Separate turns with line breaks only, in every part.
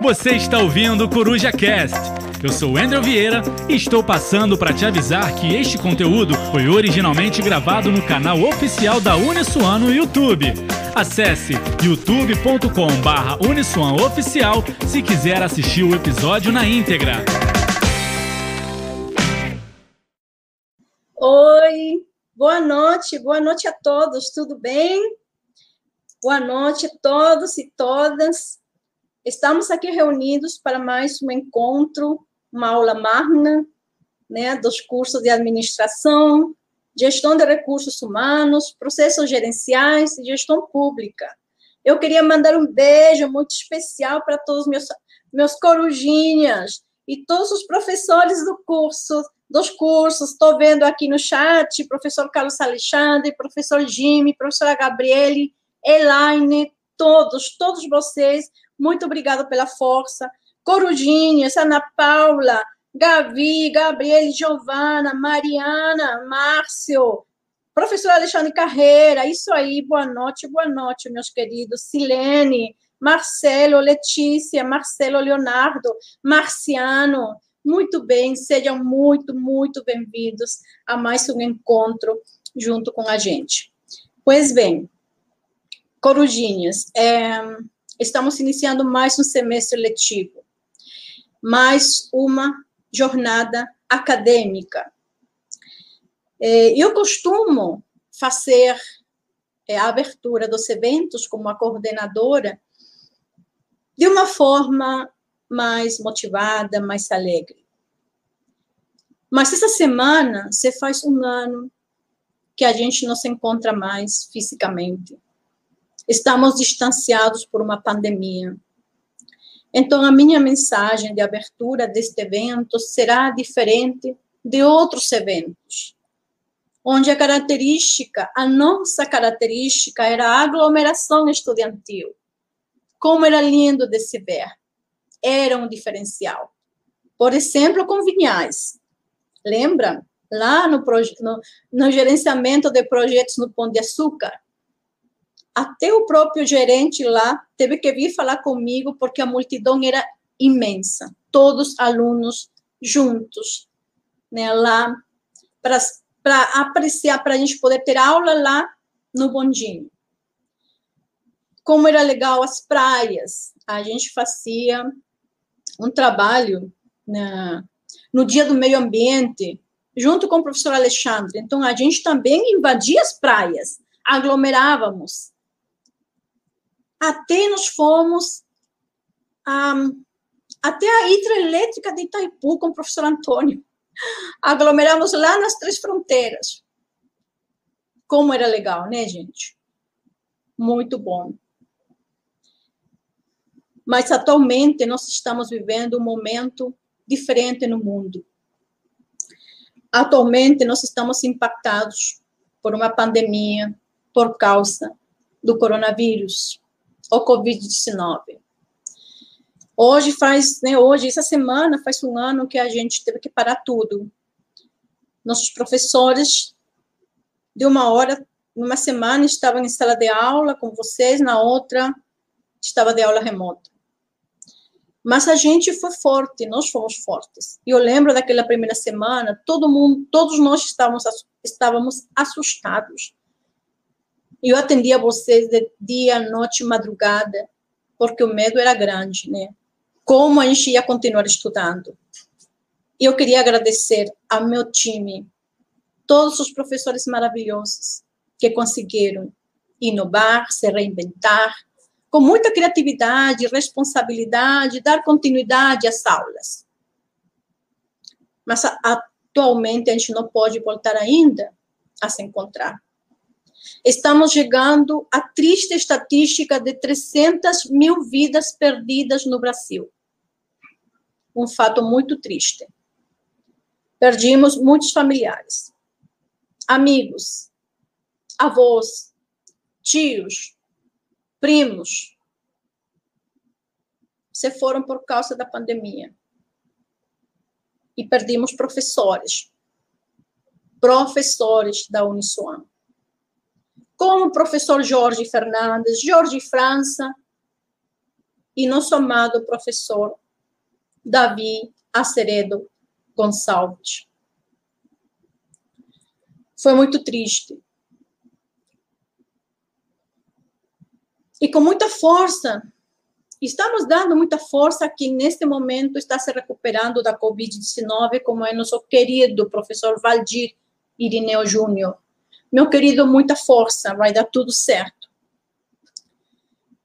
Você está ouvindo o Coruja Cast. Eu sou Andrew Vieira e estou passando para te avisar que este conteúdo foi originalmente gravado no canal oficial da Uniswan no YouTube. Acesse youtube.com/uniswan oficial se quiser assistir o episódio na íntegra.
Oi, boa noite, boa noite a todos, tudo bem? Boa noite a todos e todas. Estamos aqui reunidos para mais um encontro, uma aula magna, né, dos cursos de administração, gestão de recursos humanos, processos gerenciais e gestão pública. Eu queria mandar um beijo muito especial para todos os meus, meus corujinhas e todos os professores do curso, dos cursos. Estou vendo aqui no chat, professor Carlos Alexandre, professor Jimmy, professora Gabriele, Elaine, todos, todos vocês. Muito obrigada pela força. Corujinhas, Ana Paula, Gavi, Gabriele, Giovana, Mariana, Márcio, professor Alexandre Carreira, isso aí, boa noite, boa noite, meus queridos. Silene, Marcelo, Letícia, Marcelo Leonardo, Marciano, muito bem, sejam muito, muito bem-vindos a mais um encontro junto com a gente. Pois bem, Corujinhas, é, estamos iniciando mais um semestre letivo, mais uma jornada acadêmica. É, eu costumo fazer é, a abertura dos eventos como a coordenadora de uma forma mais motivada, mais alegre. Mas essa semana, você faz um ano que a gente não se encontra mais fisicamente estamos distanciados por uma pandemia. Então, a minha mensagem de abertura deste evento será diferente de outros eventos, onde a característica, a nossa característica era a aglomeração estudantil. Como era lindo de se ver. Era um diferencial. Por exemplo, com Vinhais. Lembra? Lá no, no, no gerenciamento de projetos no Pão de Açúcar, até o próprio gerente lá teve que vir falar comigo porque a multidão era imensa, todos alunos juntos, né, lá para apreciar, para a gente poder ter aula lá no bondinho. Como era legal as praias, a gente fazia um trabalho né, no dia do meio ambiente, junto com o professor Alexandre. Então, a gente também invadia as praias, aglomerávamos, até nós fomos um, até a hidrelétrica de Itaipu com o professor Antônio. Aglomeramos lá nas três fronteiras. Como era legal, né, gente? Muito bom. Mas atualmente nós estamos vivendo um momento diferente no mundo. Atualmente nós estamos impactados por uma pandemia por causa do coronavírus o Covid-19. Hoje faz, né, hoje, essa semana, faz um ano que a gente teve que parar tudo. Nossos professores, de uma hora, numa semana, estavam em sala de aula com vocês, na outra, estava de aula remota. Mas a gente foi forte, nós fomos fortes. E eu lembro daquela primeira semana, todo mundo, todos nós estávamos, estávamos assustados eu atendia vocês de dia, noite, madrugada, porque o medo era grande, né? Como a gente ia continuar estudando? Eu queria agradecer ao meu time, todos os professores maravilhosos que conseguiram inovar, se reinventar, com muita criatividade, responsabilidade, dar continuidade às aulas. Mas atualmente a gente não pode voltar ainda a se encontrar estamos chegando à triste estatística de 300 mil vidas perdidas no Brasil. Um fato muito triste. Perdimos muitos familiares, amigos, avós, tios, primos. Se foram por causa da pandemia. E perdimos professores, professores da Uniswan como o professor Jorge Fernandes, Jorge França, e nosso amado professor Davi Aceredo Gonçalves. Foi muito triste. E com muita força, estamos dando muita força a quem neste momento está se recuperando da Covid-19, como é nosso querido professor Valdir Irineu Júnior. Meu querido, muita força, vai dar tudo certo.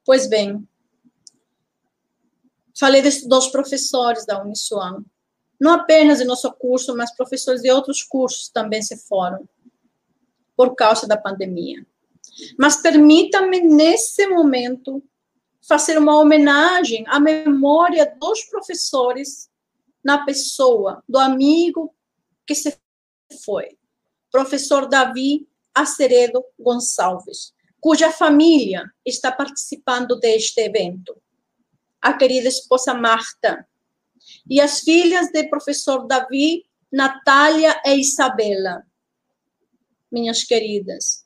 Pois bem, falei dos professores da Uniswan. Não apenas em nosso curso, mas professores de outros cursos também se foram por causa da pandemia. Mas permita-me, nesse momento, fazer uma homenagem à memória dos professores na pessoa do amigo que se foi, professor Davi Aceredo Gonçalves, cuja família está participando deste evento. A querida esposa Marta e as filhas do professor Davi, Natália e Isabela. Minhas queridas,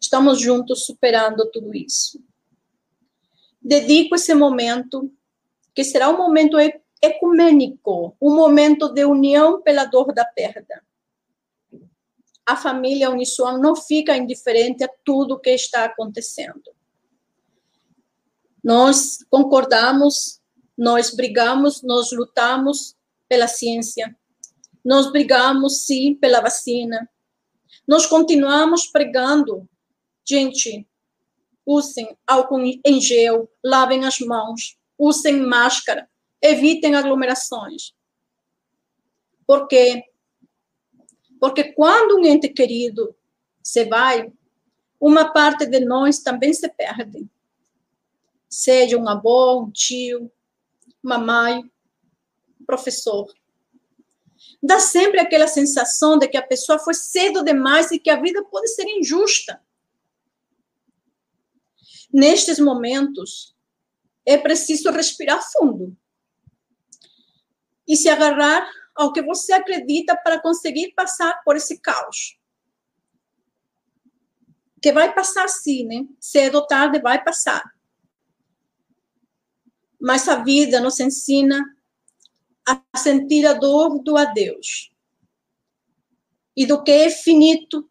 estamos juntos superando tudo isso dedico esse momento, que será um momento ecumênico, um momento de união pela dor da perda. A família Uniswan não fica indiferente a tudo que está acontecendo. Nós concordamos, nós brigamos, nós lutamos pela ciência, nós brigamos, sim, pela vacina. Nós continuamos pregando, gente, usem álcool em gel, lavem as mãos, usem máscara, evitem aglomerações. Por quê? Porque quando um ente querido se vai, uma parte de nós também se perde. Seja um avô, um tio, uma mãe, um professor. Dá sempre aquela sensação de que a pessoa foi cedo demais e que a vida pode ser injusta. Nestes momentos, é preciso respirar fundo e se agarrar ao que você acredita para conseguir passar por esse caos. Que vai passar sim, né? Cedo ou tarde vai passar. Mas a vida nos ensina a sentir a dor do adeus. E do que é finito,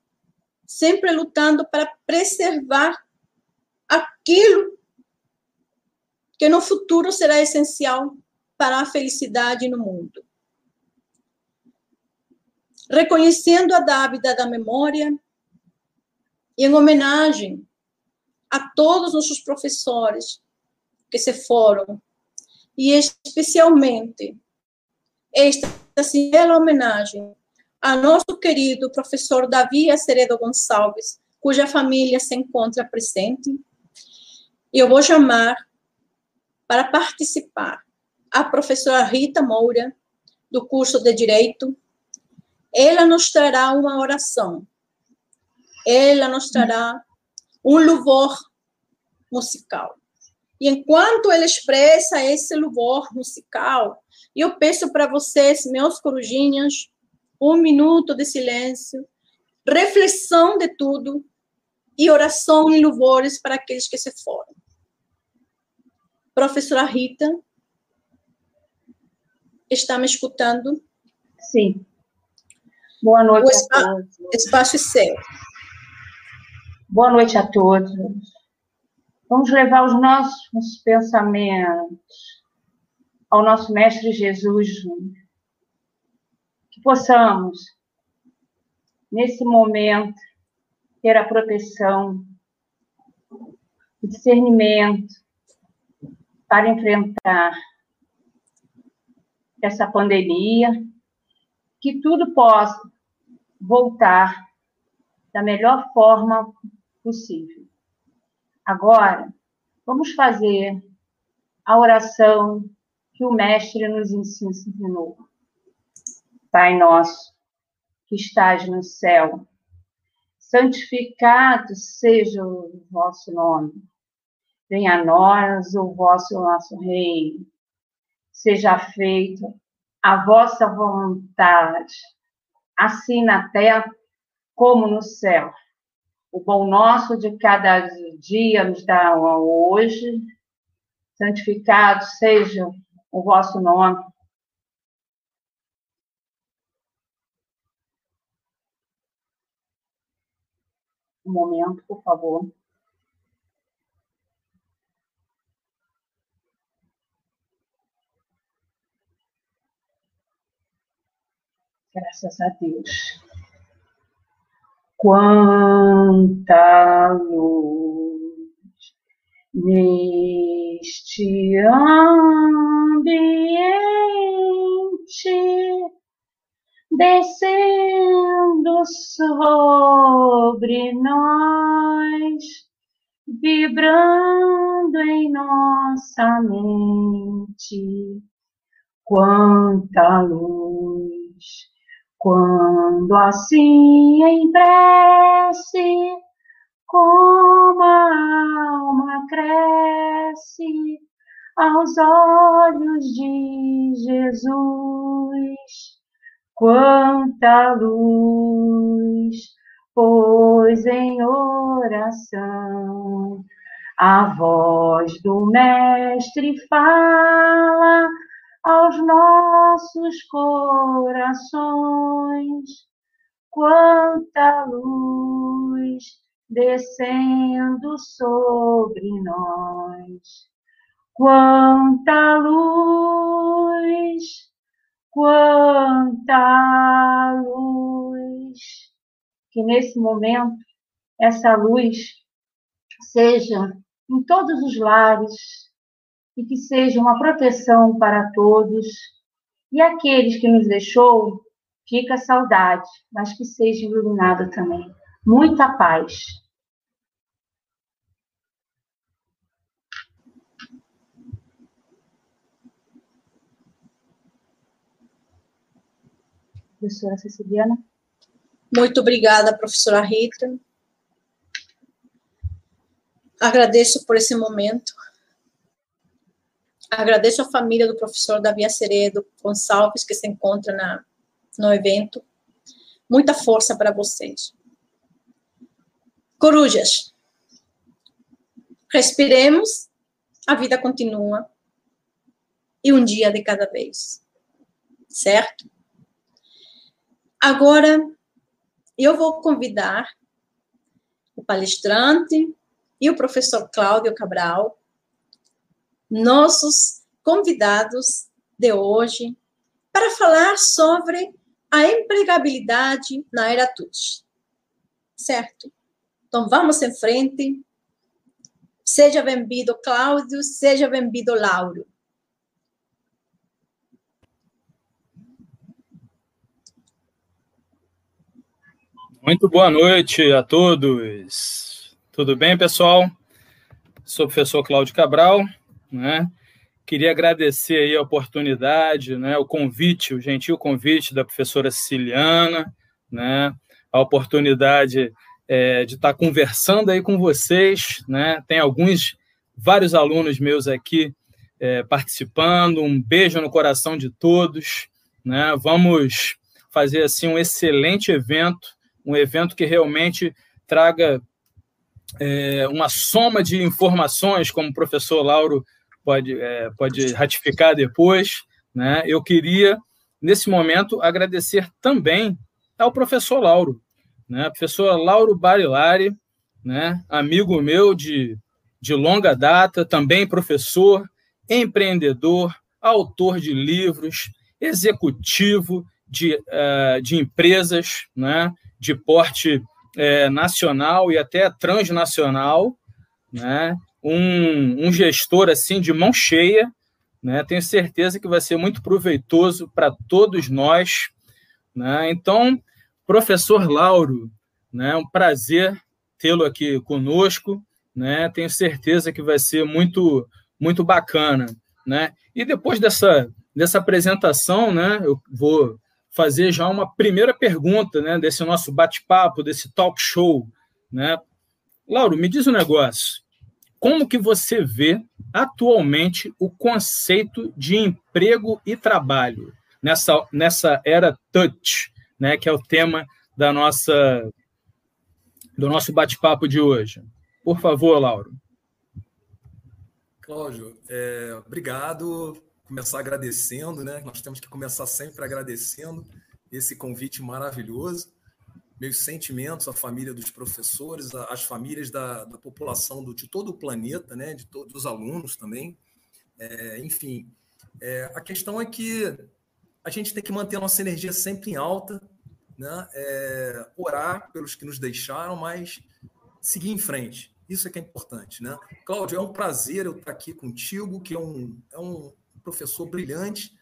sempre lutando para preservar aquilo que no futuro será essencial para a felicidade no mundo. Reconhecendo a dávida da memória e em homenagem a todos nossos professores que se foram, e especialmente esta singela homenagem a nosso querido professor Davi Aceredo Gonçalves, cuja família se encontra presente eu vou chamar para participar a professora Rita Moura, do curso de Direito. Ela nos trará uma oração. Ela nos trará um louvor musical. E enquanto ela expressa esse louvor musical, eu peço para vocês, meus corujinhas, um minuto de silêncio, reflexão de tudo e oração e louvores para aqueles que se foram. Professora Rita, está me escutando?
Sim. Boa noite o a todos.
Espaço é seu.
Boa noite a todos. Vamos levar os nossos pensamentos ao nosso Mestre Jesus. Que possamos, nesse momento, ter a proteção, o discernimento, para enfrentar essa pandemia, que tudo possa voltar da melhor forma possível. Agora, vamos fazer a oração que o Mestre nos ensinou. Pai nosso, que estás no céu, santificado seja o vosso nome Venha a nós o vosso nosso reino. Seja feita a vossa vontade, assim na terra como no céu. O bom nosso de cada dia nos dá hoje. santificado seja o vosso nome. Um momento, por favor. Graças a Deus. Quanta luz neste ambiente descendo sobre nós, vibrando em nossa mente. Quanta luz! Quando assim em prece, como a alma cresce aos olhos de Jesus, quanta luz, pois em oração a voz do Mestre fala aos nossos corações. Quanta luz descendo sobre nós. Quanta luz, quanta luz. Que nesse momento essa luz seja em todos os lares, e que seja uma proteção para todos. E aqueles que nos deixou, fica saudade, mas que seja iluminado também. Muita paz. Professora Ceciliana.
Muito obrigada, professora Rita. Agradeço por esse momento. Agradeço a família do professor Davi Aceredo Gonçalves, que se encontra na, no evento. Muita força para vocês. Corujas, respiremos, a vida continua, e um dia de cada vez, certo? Agora, eu vou convidar o palestrante e o professor Cláudio Cabral nossos convidados de hoje para falar sobre a empregabilidade na era TUT. Certo? Então vamos em frente. Seja bem-vindo, Cláudio, seja bem-vindo, Lauro.
Muito boa noite a todos. Tudo bem, pessoal? Sou o professor Cláudio Cabral, né? Queria agradecer aí a oportunidade, né, o convite, o gentil convite da professora Siciliana, né, a oportunidade é, de estar conversando aí com vocês, né? Tem alguns, vários alunos meus aqui é, participando. Um beijo no coração de todos, né? Vamos fazer assim um excelente evento, um evento que realmente traga é, uma soma de informações, como o professor Lauro pode, é, pode ratificar depois. Né? Eu queria, nesse momento, agradecer também ao professor Lauro, né? professor Lauro Barilari, né? amigo meu de, de longa data, também professor, empreendedor, autor de livros, executivo de, uh, de empresas né? de porte uh, nacional e até transnacional, né? Um, um gestor assim de mão cheia, né? Tenho certeza que vai ser muito proveitoso para todos nós, né? Então, professor Lauro, né? Um prazer tê-lo aqui conosco, né? Tenho certeza que vai ser muito muito bacana, né? E depois dessa dessa apresentação, né? Eu vou fazer já uma primeira pergunta, né? Desse nosso bate-papo, desse talk show, né? Lauro, me diz um negócio como que você vê atualmente o conceito de emprego e trabalho nessa, nessa era touch, né, que é o tema da nossa do nosso bate-papo de hoje. Por favor, Lauro.
Cláudio, é, obrigado. Começar agradecendo, né? Nós temos que começar sempre agradecendo esse convite maravilhoso. Meus sentimentos à família dos professores, às famílias da, da população do, de todo o planeta, né? De todos os alunos também. É, enfim, é, a questão é que a gente tem que manter a nossa energia sempre em alta, né? É, orar pelos que nos deixaram, mas seguir em frente. Isso é que é importante, né? Cláudio, é um prazer eu estar aqui contigo, que é um, é um professor brilhante,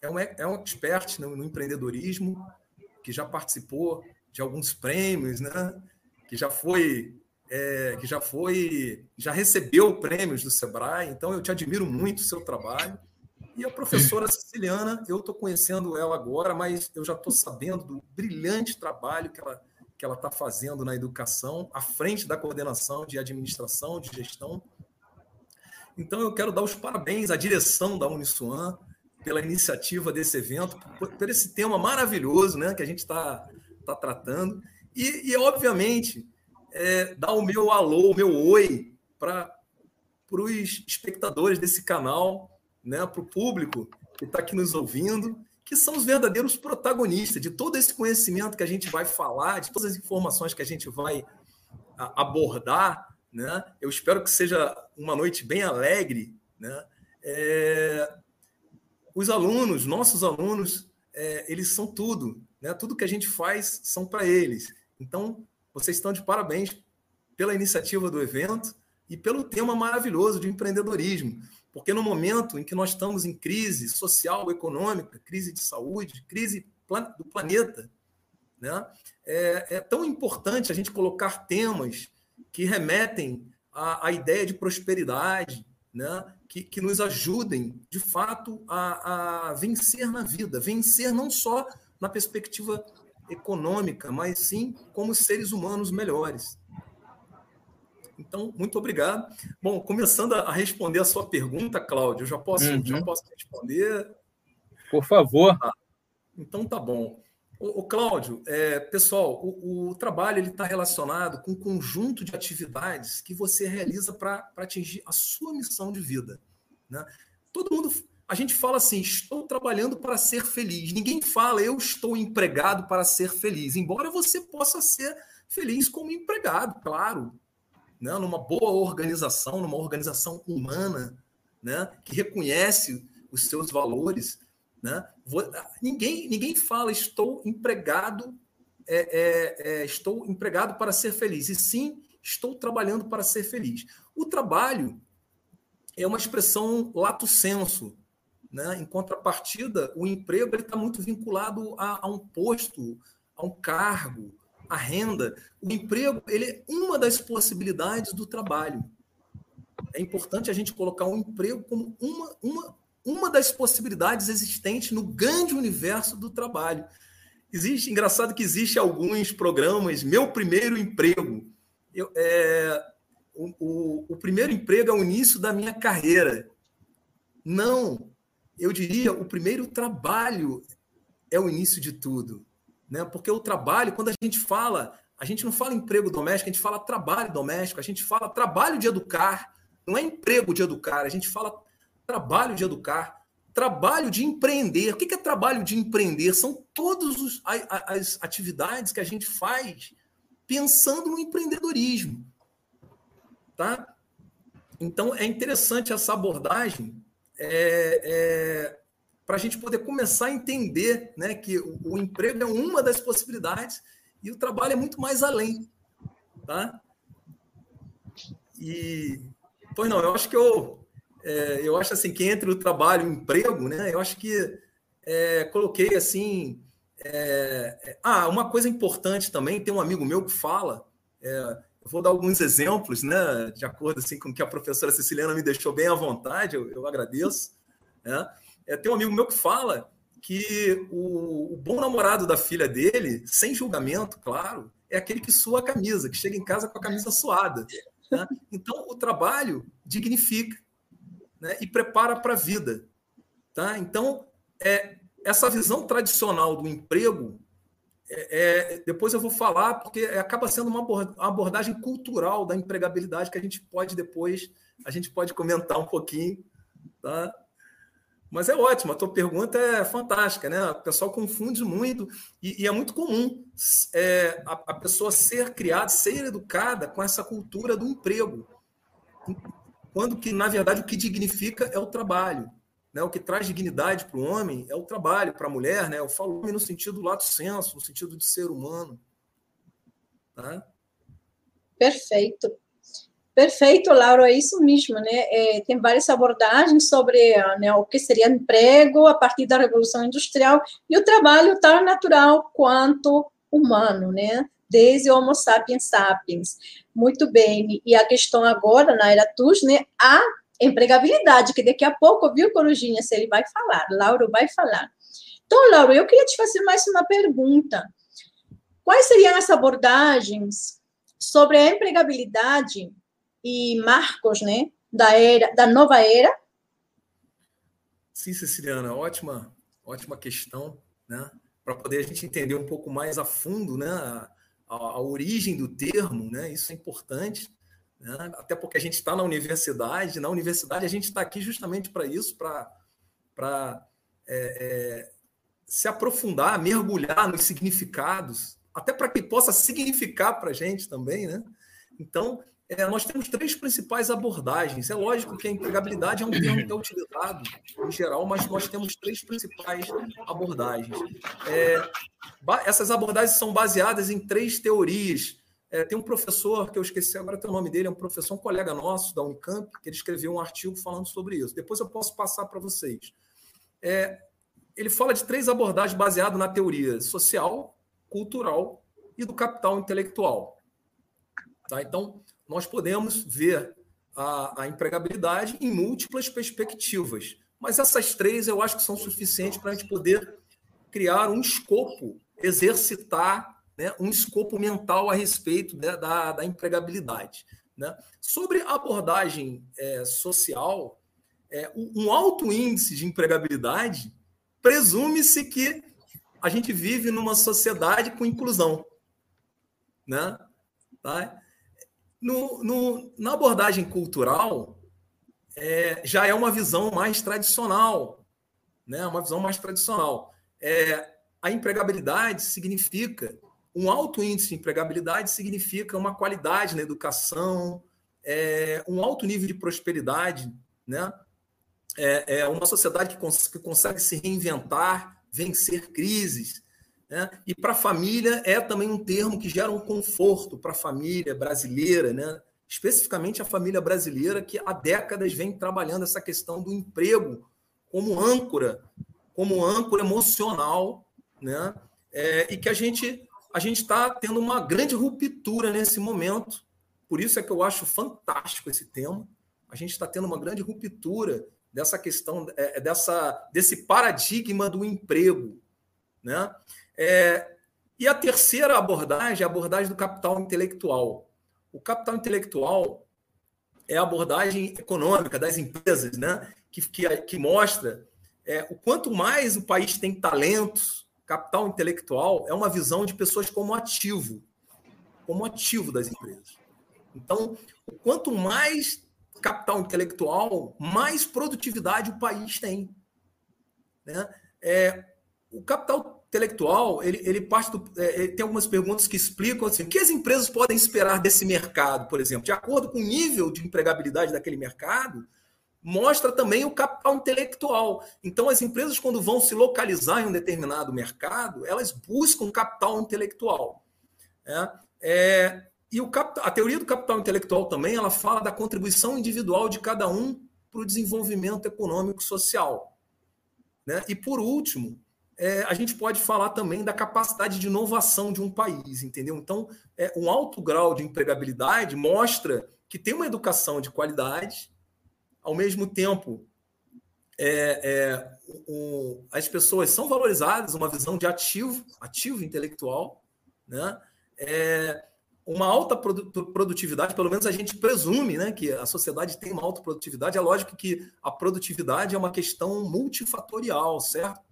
é um, é um expert no, no empreendedorismo, que já participou de alguns prêmios, né? Que já foi, é, que já foi, já recebeu prêmios do Sebrae. Então eu te admiro muito o seu trabalho. E a professora Siciliana, eu estou conhecendo ela agora, mas eu já estou sabendo do brilhante trabalho que ela que ela está fazendo na educação, à frente da coordenação de administração, de gestão. Então, eu quero dar os parabéns à direção da Uniswan pela iniciativa desse evento, por, por esse tema maravilhoso né, que a gente está tá tratando. E, e obviamente, é, dar o meu alô, o meu oi para os espectadores desse canal, né, para o público que está aqui nos ouvindo que são os verdadeiros protagonistas de todo esse conhecimento que a gente vai falar, de todas as informações que a gente vai abordar. Né? Eu espero que seja uma noite bem alegre. Né? É... Os alunos, nossos alunos, é, eles são tudo. Né? Tudo que a gente faz são para eles. Então, vocês estão de parabéns pela iniciativa do evento e pelo tema maravilhoso de empreendedorismo. Porque no momento em que nós estamos em crise social, econômica, crise de saúde, crise do planeta, né, é, é tão importante a gente colocar temas que remetem à, à ideia de prosperidade, né, que, que nos ajudem, de fato, a, a vencer na vida. Vencer não só na perspectiva econômica, mas sim como seres humanos melhores. Então, muito obrigado. Bom, começando a responder a sua pergunta, Cláudio, já posso, uhum. já posso responder?
Por favor.
Ah, então, tá bom. O, o Cláudio, é, pessoal, o, o trabalho está relacionado com um conjunto de atividades que você realiza para atingir a sua missão de vida. Né? Todo mundo, a gente fala assim, estou trabalhando para ser feliz. Ninguém fala, eu estou empregado para ser feliz. Embora você possa ser feliz como empregado, claro né, numa boa organização, numa organização humana, né, que reconhece os seus valores. Né? Ninguém, ninguém fala estou empregado, é, é, é, estou empregado para ser feliz, e sim estou trabalhando para ser feliz. O trabalho é uma expressão lato senso. Né? Em contrapartida, o emprego está muito vinculado a, a um posto, a um cargo, a renda, o emprego, ele é uma das possibilidades do trabalho. É importante a gente colocar um emprego como uma, uma, uma das possibilidades existentes no grande universo do trabalho. Existe, engraçado que existe alguns programas, meu primeiro emprego. Eu, é, o, o, o primeiro emprego é o início da minha carreira. Não, eu diria, o primeiro trabalho é o início de tudo. Né? Porque o trabalho, quando a gente fala, a gente não fala emprego doméstico, a gente fala trabalho doméstico, a gente fala trabalho de educar, não é emprego de educar, a gente fala trabalho de educar, trabalho de empreender. O que é trabalho de empreender? São todas as atividades que a gente faz pensando no empreendedorismo. Tá? Então, é interessante essa abordagem é, é, para a gente poder começar a entender né, que o, o, emprego é uma das possibilidades e o trabalho é muito mais além. Tá? E, pois não, eu acho que eu, é, eu acho assim que entre o trabalho e o emprego, né, eu acho que é, coloquei assim. É, é ah, uma coisa importante também, tem um amigo meu que fala, é, vou dar alguns exemplos, né, de acordo assim, com que a professora Ceciliana me deixou bem à vontade, eu, eu agradeço. Né? É, tem um amigo meu que fala que o, o, bom namorado da filha dele, sem julgamento, claro, é aquele que sua a camisa, que chega em casa com a camisa suada. Né? Então, o trabalho dignifica né? e prepara para a vida. Tá? Então, é, essa visão tradicional do emprego é, é, depois eu vou falar, porque acaba sendo uma abordagem cultural da empregabilidade que a gente pode depois, a gente pode comentar um pouquinho, tá? Mas é ótimo, a tua pergunta é fantástica, né? O pessoal confunde muito e, e é muito comum é, a, a, pessoa ser criada, ser educada com essa cultura do emprego, quando que na verdade o que dignifica é o trabalho. Né? O que traz dignidade para o homem é o trabalho, para a mulher, né? eu falo homem no sentido lato senso, no sentido de ser humano. Tá?
Perfeito. Perfeito, Laura, é isso mesmo, né? É, tem várias abordagens sobre né, o que seria emprego a partir da Revolução Industrial e o trabalho tão natural quanto humano, né? Desde o Homo sapiens sapiens. Muito bem. E a questão agora, na era TUS, né? A empregabilidade, que daqui a pouco, viu, Corujinha, se ele vai falar, Lauro vai falar. Então, Lauro, eu queria te fazer mais uma pergunta. Quais seriam as abordagens sobre a empregabilidade e marcos, né, da era, da nova era?
Sim, Ceciliana, ótima, ótima questão, né, para poder a gente entender um pouco mais a fundo, né, a, a origem do termo, né, isso é importante. Né? Até porque a gente está na universidade, na universidade a gente está aqui justamente para isso, para é, é, se aprofundar, mergulhar nos significados, até para que possa significar para a gente também. Né? Então, é, nós temos três principais abordagens. É lógico que a empregabilidade é um termo que é utilizado em geral, mas nós temos três principais abordagens. É, essas abordagens são baseadas em três teorias é, tem um professor, que eu esqueci agora o nome dele, é um professor, um colega nosso da Unicamp, que ele escreveu um artigo falando sobre isso. Depois eu posso passar para vocês. É, ele fala de três abordagens baseadas na teoria social, cultural e do capital intelectual. Tá? Então, nós podemos ver a, a empregabilidade em múltiplas perspectivas. Mas essas três eu acho que são suficientes para a gente poder criar um escopo, exercitar né, um escopo mental a respeito né, da, da empregabilidade. Né? Sobre a abordagem é, social, é, um alto índice de empregabilidade presume-se que a gente vive numa sociedade com inclusão. Né? Tá? No, no, na abordagem cultural, é, já é uma visão mais tradicional, né? uma visão mais tradicional. É, a empregabilidade significa um alto índice de empregabilidade significa uma qualidade na educação, é, um alto nível de prosperidade, né? É, é uma sociedade que, cons que, consegue se reinventar, vencer crises. Né? E para a família é também um termo que gera um conforto para a família brasileira, né? especificamente a família brasileira que há décadas vem trabalhando essa questão do emprego como âncora, como âncora emocional, né? É, e que a gente a gente está tendo uma grande ruptura nesse momento. Por isso é que eu acho fantástico esse tema. A gente está tendo uma grande ruptura dessa questão, é, é, dessa, desse paradigma do emprego. Né? É, e a terceira abordagem é a abordagem do capital intelectual. O capital intelectual é a abordagem econômica das empresas, né? que, que, que mostra é, o quanto mais o país tem talentos, Capital intelectual é uma visão de pessoas como ativo, como ativo das empresas. Então, quanto mais capital intelectual, mais produtividade o país tem. Né? É, o capital intelectual, ele, ele parte do, é, tem algumas perguntas que explicam assim, o que as empresas podem esperar desse mercado, por exemplo, de acordo com o nível de empregabilidade daquele mercado, mostra também o capital intelectual. Então, as empresas, quando vão se localizar em um determinado mercado, elas buscam capital intelectual. É, é, e o capital, a teoria do capital intelectual também ela fala da contribuição individual de cada um para o desenvolvimento econômico social. Né? E, por último, é, a gente pode falar também da capacidade de inovação de um país, entendeu? Então, é, um alto grau de empregabilidade mostra que tem uma educação de qualidade, ao mesmo tempo, é, é, o, as pessoas são valorizadas, uma visão de ativo, ativo intelectual, né? É, uma alta produtividade, pelo menos a gente presume né, que a sociedade tem uma alta produtividade. É lógico que a produtividade é uma questão multifatorial, certo?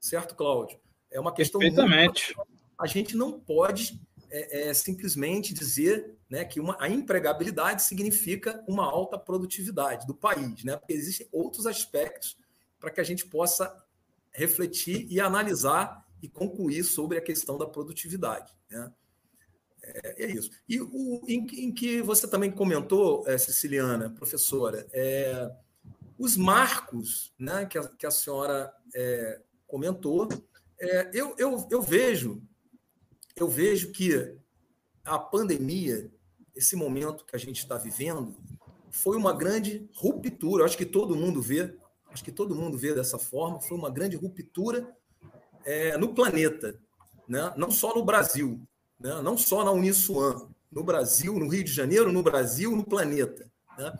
Certo, Cláudio? É uma questão.
Perfeitamente.
a gente não pode é, é, simplesmente dizer né, que uma, a empregabilidade significa uma alta produtividade do país, né? porque existem outros aspectos para que a gente possa refletir e analisar e concluir sobre a questão da produtividade. Né? É, é, isso. E o, em, em, que você também comentou, é, Siciliana, professora, é, os marcos né, que, a, que a senhora é, comentou, é, eu, eu, eu vejo eu vejo que a pandemia, esse momento que a gente está vivendo, foi uma grande ruptura. Acho que todo mundo vê, acho que todo mundo vê dessa forma. Foi uma grande ruptura é, no planeta, né? não só no Brasil, né? não só na Uniswan, no Brasil, no Rio de Janeiro, no Brasil, no planeta. Né?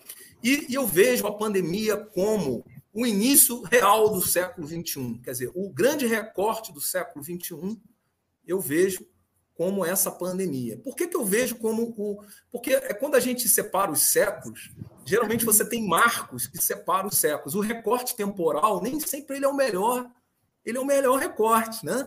E, e, eu vejo a pandemia como o início real do século XXI, quer dizer, o grande recorte do século XXI, eu vejo como essa pandemia. Por que, que eu vejo como o. Porque é quando a gente separa os séculos, geralmente você tem marcos que separam os séculos. O recorte temporal nem sempre ele é o melhor, ele é o melhor recorte, né?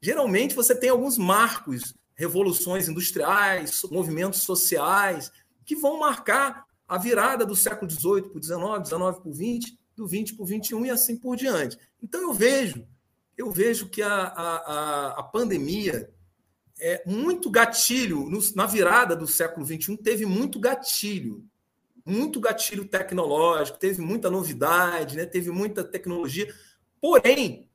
Geralmente você tem alguns marcos, revoluções industriais, movimentos sociais, que vão marcar a virada do século XVIII para o XIX, XIX para o XX, do XX para o XXI e assim por diante. Então eu vejo, eu vejo que a, a, a pandemia é, muito gatilho, no, na virada do século XXI, teve muito gatilho, muito gatilho tecnológico, teve muita novidade, né? teve muita tecnologia. Porém,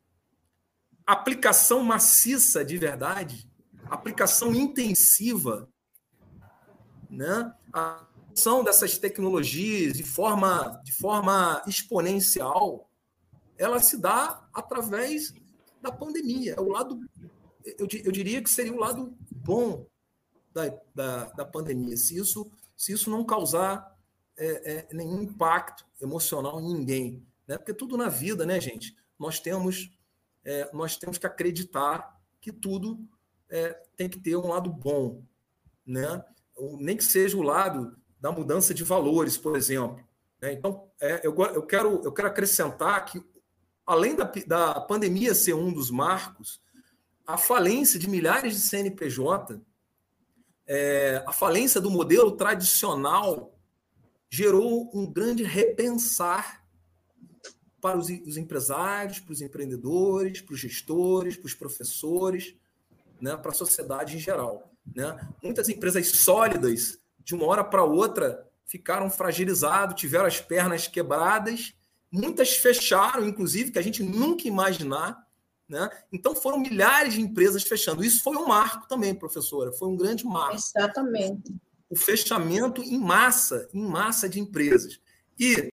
aplicação maciça de verdade, aplicação intensiva, né? a ação dessas tecnologias de forma, de forma exponencial, ela se dá através da pandemia. É o lado eu, eu diria que seria o lado bom da, da, da pandemia, se isso, se isso não causar é, é, nenhum impacto emocional em ninguém. Né? Porque tudo na vida, né, gente? Nós temos, é, nós temos que acreditar que tudo é, tem que ter um lado bom. Né? Nem que seja o lado da mudança de valores, por exemplo. Né? Então, é, eu, eu, quero, eu quero acrescentar que, além da, da pandemia ser um dos marcos, a falência de milhares de CNPJ, é, a falência do modelo tradicional gerou um grande repensar para os, os empresários, para os empreendedores, para os gestores, para os professores, né, para a sociedade em geral. Né? Muitas empresas sólidas, de uma hora para outra, ficaram fragilizadas, tiveram as pernas quebradas, muitas fecharam, inclusive, que a gente nunca imaginar, né? Então foram milhares de empresas fechando. Isso foi um marco também, professora, foi um grande marco.
Exatamente.
O fechamento em massa, em massa de empresas. E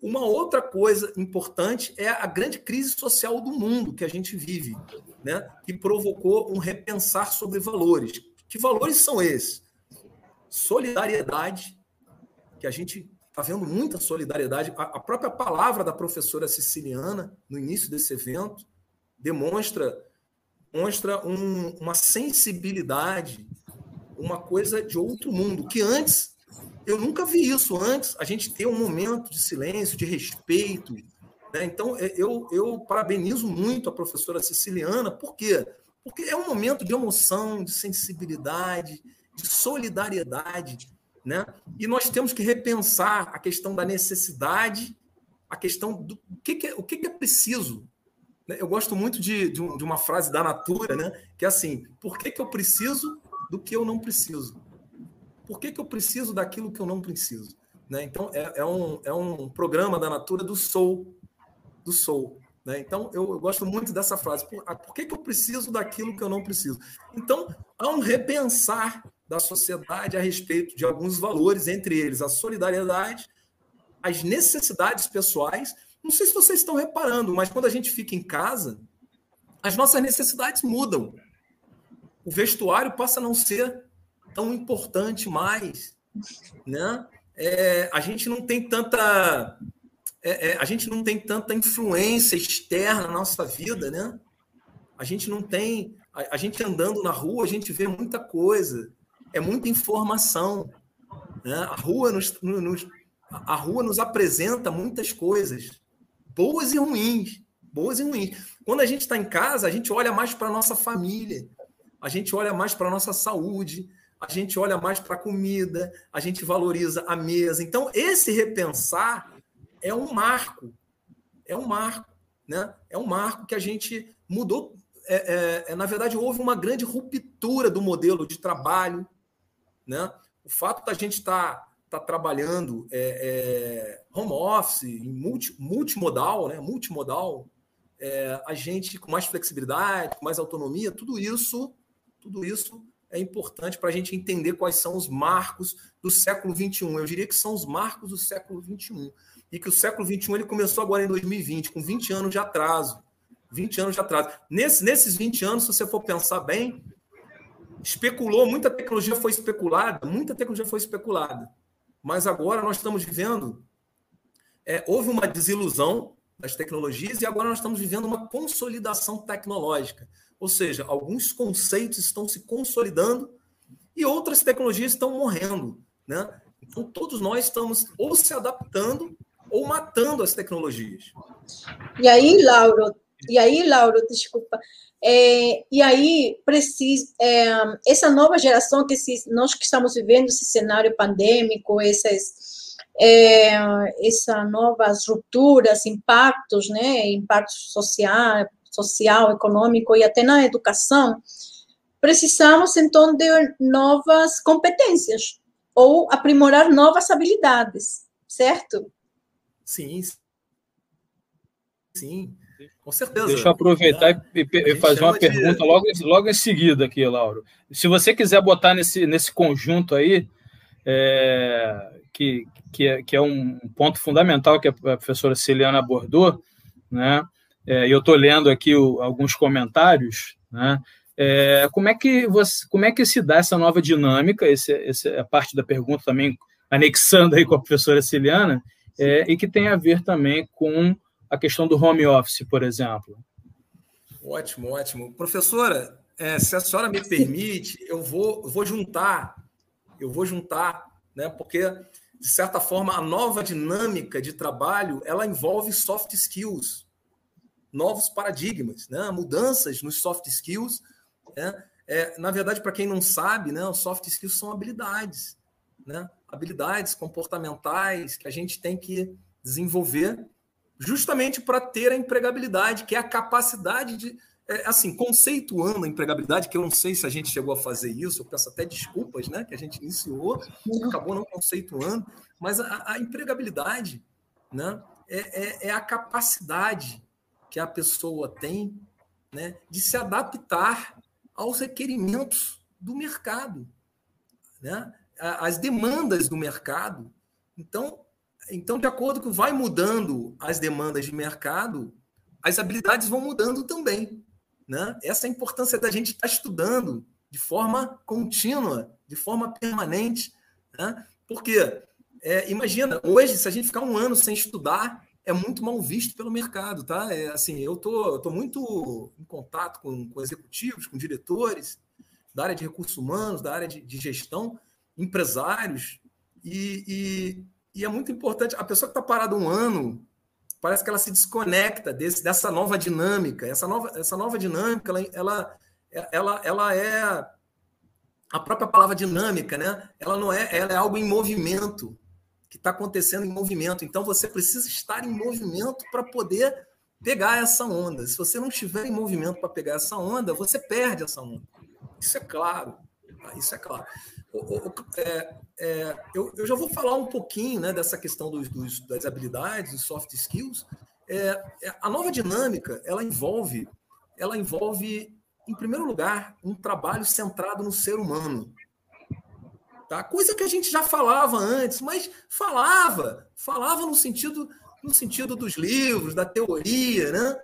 uma outra coisa importante é a grande crise social do mundo que a gente vive, né? que provocou um repensar sobre valores. Que valores são esses? Solidariedade, que a gente está vendo muita solidariedade. A própria palavra da professora siciliana no início desse evento, demonstra, demonstra um, uma sensibilidade, uma coisa de outro mundo, que antes eu nunca vi isso. Antes a gente ter um momento de silêncio, de respeito. Né? Então, é, eu, eu parabenizo muito a professora Siciliana, por quê? Porque é um momento de emoção, de sensibilidade, de solidariedade. Né? E nós temos que repensar a questão da necessidade, a questão do que, que é, o que, que é preciso? Eu gosto muito de, de, uma frase da Natura, né? que é assim: por que, que eu preciso do que eu não preciso? Por que, que eu preciso daquilo que eu não preciso? Né? Então, é, é, um, é um programa da Natura do Soul. Do Soul. Né? Então, eu, eu, gosto muito dessa frase. Por, por que, que eu preciso daquilo que eu não preciso? Então, há um repensar da sociedade a respeito de alguns valores, entre eles a solidariedade, as necessidades pessoais não sei se vocês estão reparando, mas quando a gente fica em casa, as nossas necessidades mudam. O vestuário passa a não ser tão importante mais, né? É, a gente não tem tanta é, é, a gente não tem tanta influência externa na nossa vida, né? A gente não tem a, a, gente andando na rua a gente vê muita coisa, é muita informação, né? A rua nos, nos a rua nos apresenta muitas coisas boas e ruins. Boas e ruins. Quando a gente está em casa, a gente olha mais para a nossa família. a gente olha mais para a nossa saúde, a gente olha mais para a comida, a gente valoriza a mesa. Então, esse repensar é um marco, é um marco, né? É um marco que a gente mudou. É, é, é, na verdade, houve uma grande ruptura do modelo de trabalho, né? O fato da gente estar tá, tá trabalhando é, é, home office, multi, multimodal, né? Multimodal, é, a gente com mais flexibilidade, com mais autonomia, tudo isso, tudo isso é importante para a gente entender quais são os marcos do século XXI. Eu diria que são os marcos do século XXI. E que o século XXI ele começou agora em 2020, com 20 anos de atraso. 20 anos de atraso. Nesse, nesses 20 anos, se você for pensar bem, especulou, muita tecnologia foi especulada, muita tecnologia foi especulada. Mas agora nós estamos vivendo. É, houve uma desilusão das tecnologias e agora nós estamos vivendo uma consolidação tecnológica. Ou seja, alguns conceitos estão se consolidando e outras tecnologias estão morrendo. Né? Então, todos nós estamos ou se adaptando ou matando as tecnologias.
E aí, Lauro, e aí, Lauro, desculpa, é, e aí precisa é, essa nova geração que se, nós que estamos vivendo esse cenário pandêmico, essas é, essas novas rupturas, impactos, né, impactos sociais, social, econômico e até na educação, precisamos então de novas competências ou aprimorar novas habilidades, certo?
Sim. Sim, com certeza.
Deixa eu aproveitar é. e, e fazer uma pergunta de... logo, logo em seguida aqui, Lauro. Se você quiser botar nesse, nesse conjunto aí, é, que, que, é, que é um ponto fundamental que a professora Celiana abordou, né? é, eu estou lendo aqui o, alguns comentários, né? É, como, é que você, como é que se dá essa nova dinâmica? Esse, essa é a parte da pergunta também, anexando aí com a professora Ciliana, é, e que tem a ver também com a questão do home office, por exemplo.
Ótimo, ótimo. Professora, é, se a senhora me permite, eu vou, vou juntar, eu vou juntar, né? Porque de certa forma a nova dinâmica de trabalho ela envolve soft skills novos paradigmas, né? mudanças nos soft skills. Né? É, na verdade, para quem não sabe, né, os soft skills são habilidades, né? habilidades comportamentais que a gente tem que desenvolver justamente para ter a empregabilidade, que é a capacidade de, é, assim, conceituando a empregabilidade, que eu não sei se a gente chegou a fazer isso, eu peço até desculpas, né, que a gente iniciou, acabou não conceituando, mas a, a empregabilidade, né, é, é, é a capacidade que a pessoa tem né, de se adaptar aos requerimentos do mercado, né, as demandas do mercado. Então, então, de acordo com vai mudando as demandas de mercado, as habilidades vão mudando também. Né? Essa é a importância da gente estar estudando de forma contínua, de forma permanente. Né? Porque, é, imagina, hoje, se a gente ficar um ano sem estudar, é muito mal visto pelo mercado, tá? É, assim, eu tô, tô muito em contato com, com executivos, com diretores da área de recursos humanos, da área de, de gestão, empresários, e, e, e, é muito importante. A pessoa que está parada um ano, parece que ela se desconecta desse, dessa nova dinâmica. Essa nova, essa nova dinâmica, ela, ela, ela, ela é a própria palavra dinâmica, né? Ela não é, ela é algo em movimento que está acontecendo em movimento. Então você precisa estar em movimento para poder pegar essa onda. Se você não estiver em movimento para pegar essa onda, você perde essa onda. Isso é claro. Tá? Isso é claro. É, é, eu, eu, já vou falar um pouquinho né, dessa questão dos, dos, das habilidades, dos soft skills. É, é, a nova dinâmica ela envolve, ela envolve, em primeiro lugar, um trabalho centrado no ser humano. Tá? Coisa que a gente já falava antes, mas falava, falava no sentido, no sentido dos livros, da teoria, né?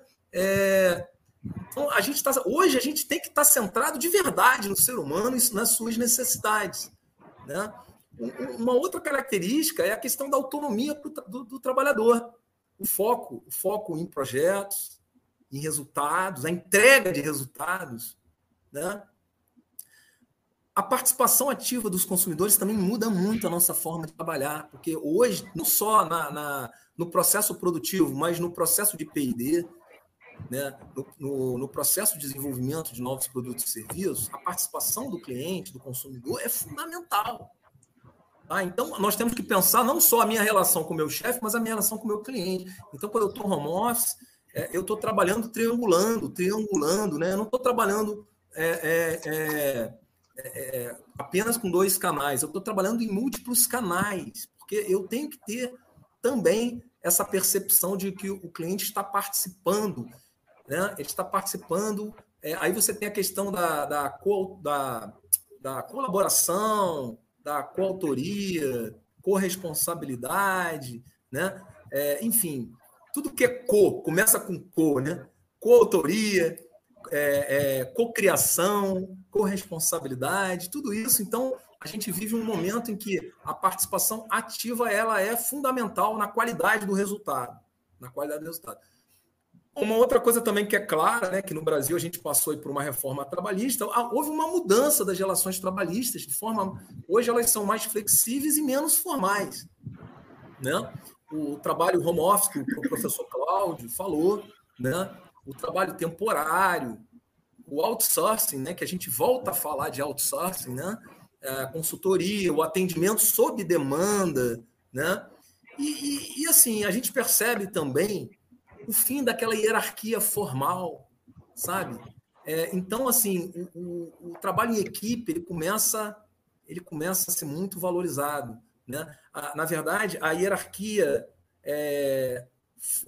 Então, a gente tá, hoje a gente tem que estar tá centrado de verdade no ser humano e nas suas necessidades. Né? Uma outra característica é a questão da autonomia do, do trabalhador. O foco, o foco em projetos, em resultados, a entrega de resultados. Né? a participação ativa dos consumidores também muda muito a nossa forma de trabalhar, porque hoje, não só na, na no processo produtivo, mas no processo de PD, né, no, no, no, processo de desenvolvimento de novos produtos e serviços, a participação do cliente, do consumidor, é fundamental. Tá? Então, nós temos que pensar não só a minha relação com o meu chefe, mas a minha relação com o meu cliente. Então, quando eu estou home office, é, eu estou trabalhando triangulando, triangulando, né? eu não estou trabalhando é, é, é, é, apenas com dois canais, eu estou trabalhando em múltiplos canais, porque eu tenho que ter também essa percepção de que o cliente está participando né? ele está participando. É, aí você tem a questão da, da, co, da, da colaboração, da coautoria, corresponsabilidade, né? É, enfim, tudo que é co, começa com co, né? Coautoria, é, é, cocriação, corresponsabilidade, tudo isso. Então, a gente vive um momento em que a participação ativa ela é fundamental na qualidade do resultado, na qualidade do resultado. Uma outra coisa também que é clara, né, que no Brasil a gente passou por uma reforma trabalhista, ah, houve uma mudança das relações trabalhistas, de forma hoje elas são mais flexíveis e menos formais, né? O trabalho home office que o professor Cláudio falou, né? O trabalho temporário, o outsourcing, né, que a gente volta a falar de outsourcing, né? A consultoria, o atendimento sob demanda, né? E, e, e assim, a gente percebe também o fim daquela hierarquia formal, sabe? É, então, assim, o, o, o, trabalho em equipe ele começa, ele começa a ser muito valorizado, né? A, na verdade, a hierarquia é,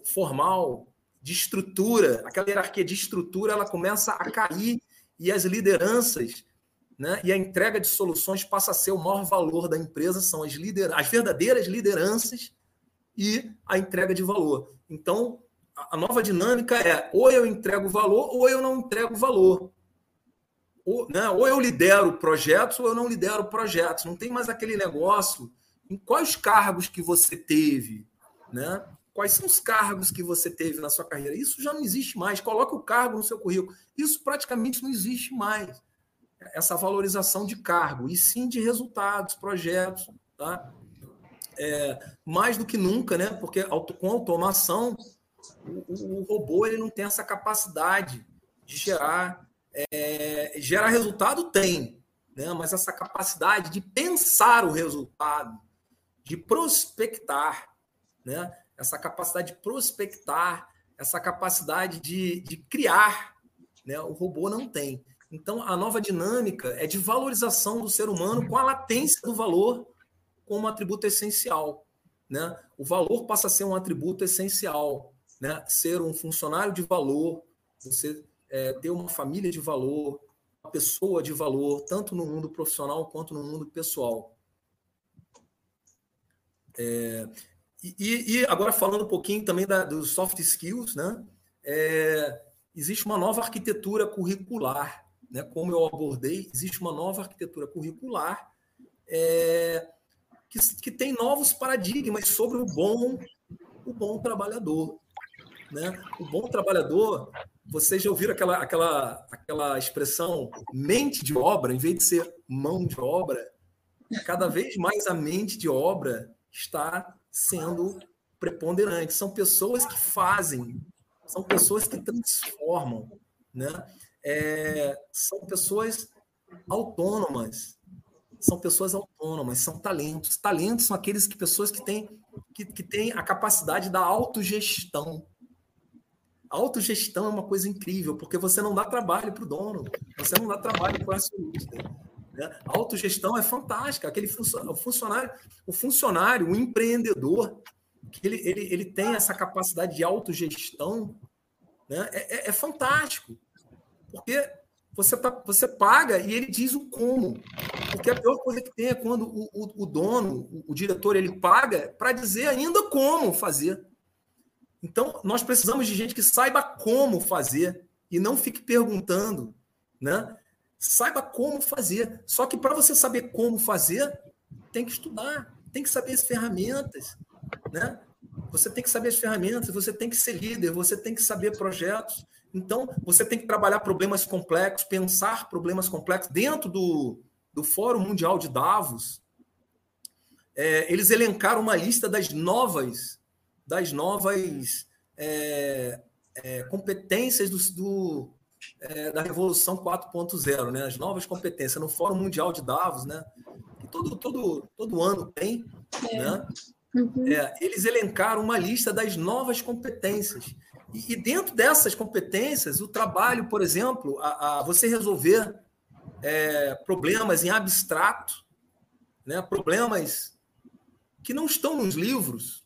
formal de estrutura, aquela hierarquia de estrutura, ela começa a cair e as lideranças, né? E a entrega de soluções passa a ser o maior valor da empresa são as lider as verdadeiras lideranças e a entrega de valor. Então, a nova dinâmica é ou eu entrego valor ou eu não entrego valor. Ou, né, ou eu lidero projetos ou eu não lidero projetos. Não tem mais aquele negócio em quais cargos que você teve, né? Quais são os cargos que você teve na sua carreira? Isso já não existe mais. Coloque o cargo no seu currículo. Isso praticamente não existe mais. Essa valorização de cargo, e sim de resultados, projetos. Tá? É, mais do que nunca, né? Porque com automação o, o robô ele não tem essa capacidade de gerar é, gerar resultado tem, né? Mas essa capacidade de pensar o resultado, de prospectar, né? Essa capacidade de prospectar, essa capacidade de, de criar, né? O robô não tem. Então, a nova dinâmica é de valorização do ser humano com a latência do valor como atributo essencial. Né? O valor passa a ser um atributo essencial né? ser um funcionário de valor, você é, ter uma família de valor, uma pessoa de valor, tanto no mundo profissional quanto no mundo pessoal. É, e, e, agora falando um pouquinho também da, dos soft skills, né? É, existe uma nova arquitetura curricular, né? Como eu abordei, existe uma nova arquitetura curricular é, que, que tem novos paradigmas sobre o bom, o bom trabalhador. Né? O bom trabalhador, vocês já ouviram aquela, aquela, aquela expressão mente de obra, em vez de ser mão de obra? Cada vez mais a mente de obra está sendo preponderante. São pessoas que fazem, são pessoas que transformam, né? É, são pessoas autônomas, são pessoas autônomas, são talentos. Talentos são aqueles que pessoas que têm que, que têm a capacidade da autogestão. Autogestão é uma coisa incrível, porque você não dá trabalho para o dono, você não dá trabalho para o acionista. Né? Autogestão é fantástica. Aquele funcionário, o funcionário, o empreendedor, que ele, ele, ele tem essa capacidade de autogestão, né? é, é, é fantástico. Porque você, tá, você paga e ele diz o como. Porque a pior coisa que tem é quando o, o, o dono, o, o diretor, ele paga para dizer ainda como fazer. Então, nós precisamos de gente que saiba como fazer e não fique perguntando, né? Saiba como fazer. Só que para você saber como fazer, tem que estudar, tem que saber as ferramentas, né? Você tem que saber as ferramentas, você tem que ser líder, você tem que saber projetos. Então, você tem que trabalhar problemas complexos, pensar problemas complexos. Dentro do, do Fórum Mundial de Davos, é, eles elencaram uma lista das novas das novas é, é, competências do, do é, da Revolução 4.0, né? as novas competências, no Fórum Mundial de Davos, né? que todo, todo, todo ano tem, é. né? Uhum. É, eles elencaram uma lista das novas competências. E, e, dentro dessas competências, o trabalho, por exemplo, a, a você resolver é, problemas em abstrato, né? problemas que não estão nos livros,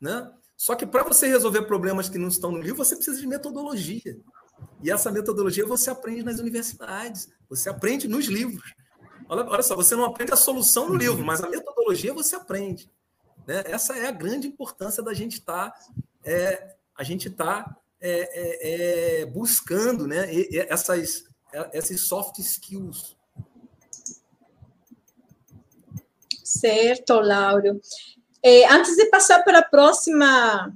né? Só que para você resolver problemas que não estão no livro, você precisa de metodologia. E essa metodologia você aprende nas universidades, você aprende nos livros. Olha, olha só, você não aprende a solução no livro, mas a metodologia você aprende. Né? Essa é a grande importância da gente estar, tá, é, a gente tá é, é, é, buscando, né? essas, é, essas soft skills.
Certo, Lauro. É, antes de passar para a próxima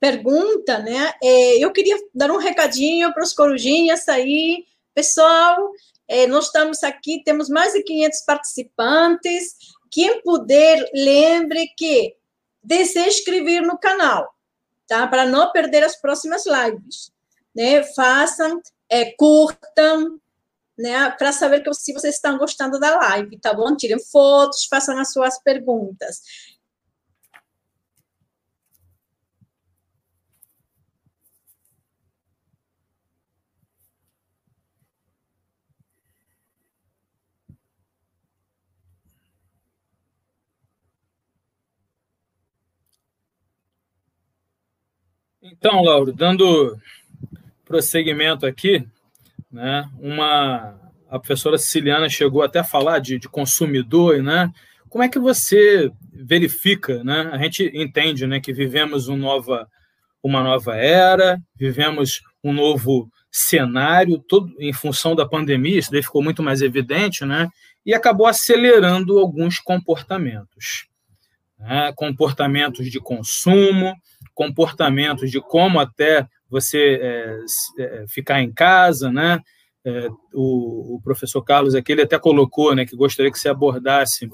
pergunta, né? É, eu queria dar um recadinho para os corujinhas aí. Pessoal, é, nós estamos aqui, temos mais de 500 participantes. Quem puder, lembre que de se inscrever no canal, tá? Para não perder as próximas lives, né? Façam, é, curtam, né? Para saber que, se vocês estão gostando da live, tá bom? Tirem fotos, façam as suas perguntas.
Então, Lauro, dando prosseguimento aqui, né, uma, a professora Siciliana chegou até a falar de, de consumidor, né? Como é que você verifica, né? A gente entende, né, que vivemos um nova, uma nova era, vivemos um novo cenário, todo em função da pandemia, isso daí ficou muito mais evidente, né? E acabou acelerando alguns comportamentos, né? comportamentos de consumo, comportamentos de como até você é, é, ficar em casa, né? É, o, o, professor Carlos aqui ele até colocou, né, que gostaria que você abordasse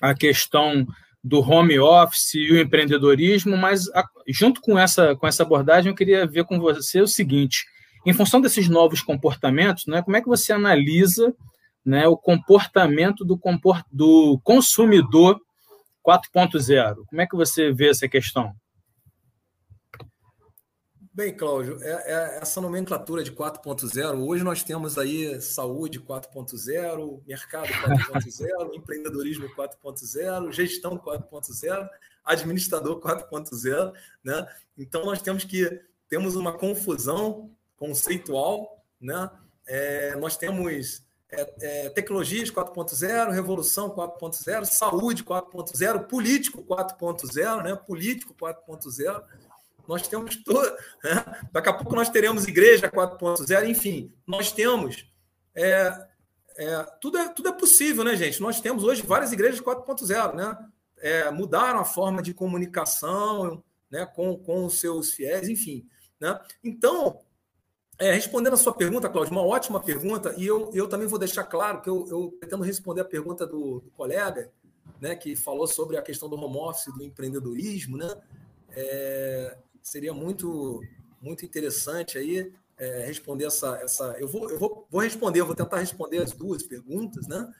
a questão do home office e o empreendedorismo, mas a, junto com essa com essa abordagem eu queria ver com você o seguinte: em função desses novos comportamentos, né, como é que você analisa né, o comportamento do, comport, do consumidor 4.0? Como é que você vê essa questão?
Bem, Cláudio, é, é essa nomenclatura de 4.0, hoje nós temos aí saúde 4.0, mercado 4.0, empreendedorismo 4.0, gestão 4.0, administrador 4.0, né? Então nós temos que temos uma confusão conceitual, né? É, nós temos é, é, tecnologias 4.0, revolução 4.0, saúde 4.0, político 4.0, né? Político 4.0 nós temos todo. Né? Daqui a pouco nós teremos igreja 4.0, enfim, nós temos. É, é, tudo, é, tudo é possível, né, gente? Nós temos hoje várias igrejas 4.0, né? É, mudaram a forma de comunicação né, com, com os seus fiéis, enfim. Né? Então, é, respondendo a sua pergunta, Cláudio, uma ótima pergunta, e eu, eu também vou deixar claro que eu, eu pretendo responder a pergunta do, do colega, né, que falou sobre a questão do home office, do empreendedorismo, né? É, seria muito, muito interessante aí é, responder essa, essa. Eu, vou, eu vou, vou responder, eu vou tentar responder as duas perguntas, né?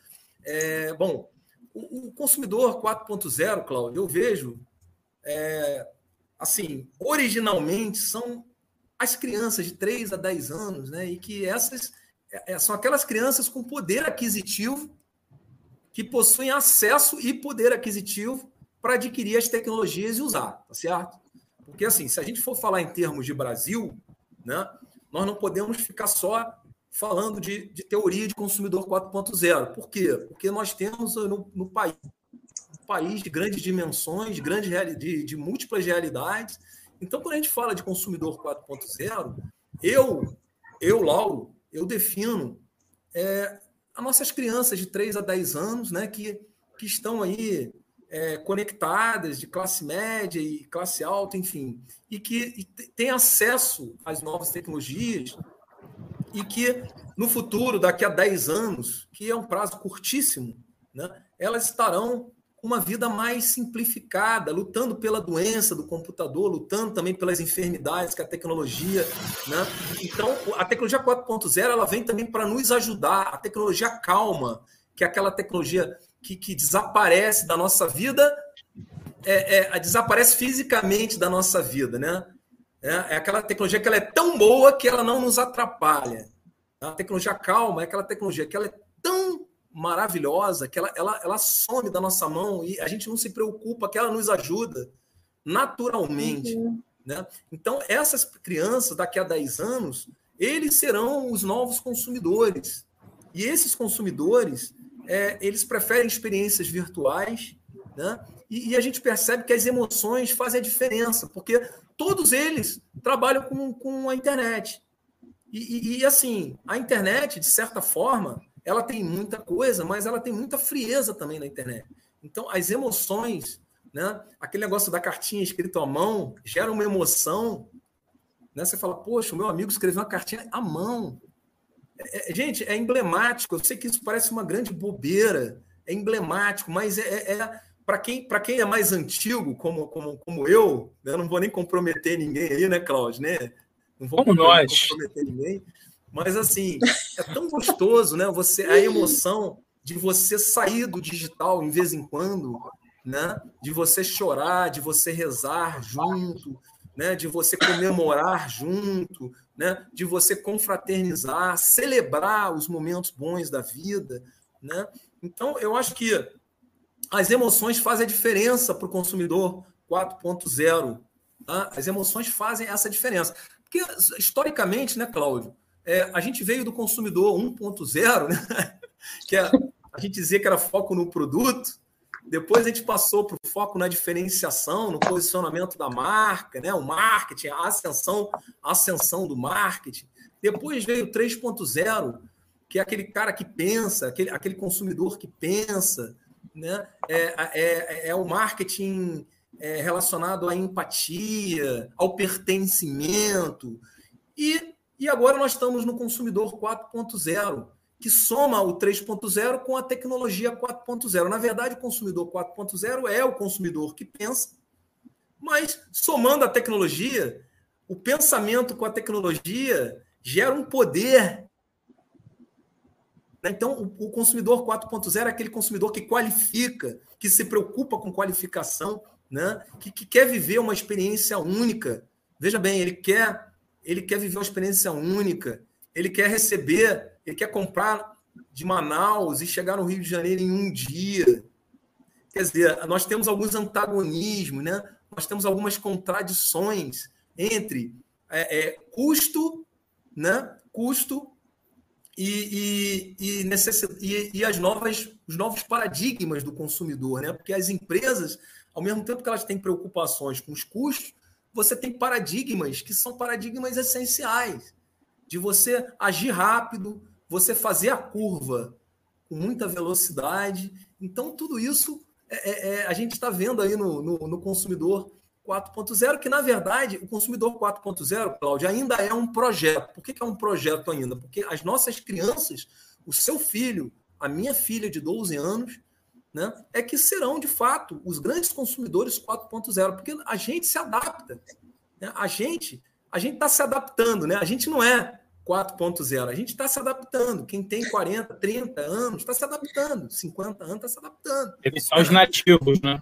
É, bom, o, o consumidor 4.0, Cláudio, eu vejo é, assim, originalmente são as crianças de 3 a 10 anos, né? E que essas é, é, são aquelas crianças com poder aquisitivo que possuem acesso e poder aquisitivo para adquirir as tecnologias e usar, tá certo? Porque, assim, se a gente for falar em termos de Brasil, né, nós não podemos ficar só falando de, de teoria de consumidor 4.0. Por quê? Porque nós temos no, no país um país de grandes dimensões, de, grandes, de, de múltiplas realidades. Então, quando a gente fala de consumidor 4.0, eu, eu, Lauro, eu defino é, as nossas crianças de 3 a 10 anos, né, que, que estão aí é, conectadas de classe média e classe alta, enfim, e que e têm acesso às novas tecnologias e que no futuro, daqui a 10 anos, que é um prazo curtíssimo, né, elas estarão uma vida mais simplificada, lutando pela doença do computador, lutando também pelas enfermidades que a tecnologia, né? Então, a tecnologia 4.0 ela vem também para nos ajudar. A tecnologia calma, que é aquela tecnologia que, que desaparece da nossa vida, é, é, desaparece fisicamente da nossa vida, né? É, é aquela tecnologia que ela é tão boa que ela não nos atrapalha. A tecnologia calma é aquela tecnologia que ela é tão maravilhosa que ela, ela, ela some da nossa mão e a gente não se preocupa, que ela nos ajuda naturalmente. Uhum. Né? Então, essas crianças, daqui a 10 anos, eles serão os novos consumidores. E esses consumidores, é, eles preferem experiências virtuais, né? E, e, a gente percebe que as emoções fazem a diferença, porque todos eles trabalham com, com a internet. E, e, e assim, a internet, de certa forma, ela tem muita coisa, mas ela tem muita frieza também na internet. Então, as emoções, né? aquele negócio da cartinha escrita à mão, gera uma emoção. Né? Você fala, poxa, o meu amigo escreveu uma cartinha à mão. É, é, gente, é emblemático. Eu sei que isso parece uma grande bobeira, é emblemático, mas é, é, é para quem, quem é mais antigo, como, como, como eu, né? eu não vou nem comprometer ninguém aí, né, Cláudio? Né? Não vou
como nós. comprometer
ninguém. Mas assim, é tão gostoso, né? Você a emoção de você sair do digital em vez em quando, né? De você chorar, de você rezar junto, né? De você comemorar junto, né? De você confraternizar, celebrar os momentos bons da vida, né? Então, eu acho que as emoções fazem a diferença para o consumidor 4.0. Tá? As emoções fazem essa diferença. Porque, historicamente, né, Cláudio? é, a gente veio do consumidor 1.0, né? que é, a gente dizia que era foco no produto, depois a gente passou para o foco na diferenciação, no posicionamento da marca, né? o marketing, a ascensão, a ascensão do marketing. Depois veio o 3.0, que é aquele cara que pensa, aquele, aquele consumidor que pensa, né? é, é, é o marketing é, relacionado à empatia, ao pertencimento. E e agora nós estamos no consumidor 4.0, que soma o 3.0 com a tecnologia 4.0. Na verdade, o consumidor 4.0 é o consumidor que pensa, mas somando a tecnologia, o pensamento com a tecnologia gera um poder. Então, o consumidor 4.0 é aquele consumidor que qualifica, que se preocupa com qualificação, né? que, que quer viver uma experiência única. Veja bem, ele quer ele quer viver uma experiência única, ele quer receber, ele quer comprar de Manaus e chegar no Rio de Janeiro em um dia. Quer dizer, nós temos alguns antagonismos, né? nós temos algumas contradições entre é, é, custo, né? custo e, e, e, necessidade, e, e, as novas, os novos paradigmas do consumidor, né? porque as empresas, ao mesmo tempo que elas têm preocupações com os custos, você tem paradigmas que são paradigmas essenciais de você agir rápido, você fazer a curva com muita velocidade. Então, tudo isso é, é, é a gente está vendo aí no, no, no consumidor 4.0, que na verdade o consumidor 4.0, Cláudio, ainda é um projeto. Por que, que é um projeto ainda? Porque as nossas crianças, o seu filho, a minha filha de 12 anos, né, é que serão, de fato, os grandes consumidores 4.0, porque a gente se adapta. Né? A gente a gente está se adaptando, né? A gente não é 4.0, a gente está se adaptando. Quem tem 40, 30 anos está se adaptando, 50 anos está se adaptando.
Eles são os nativos, né?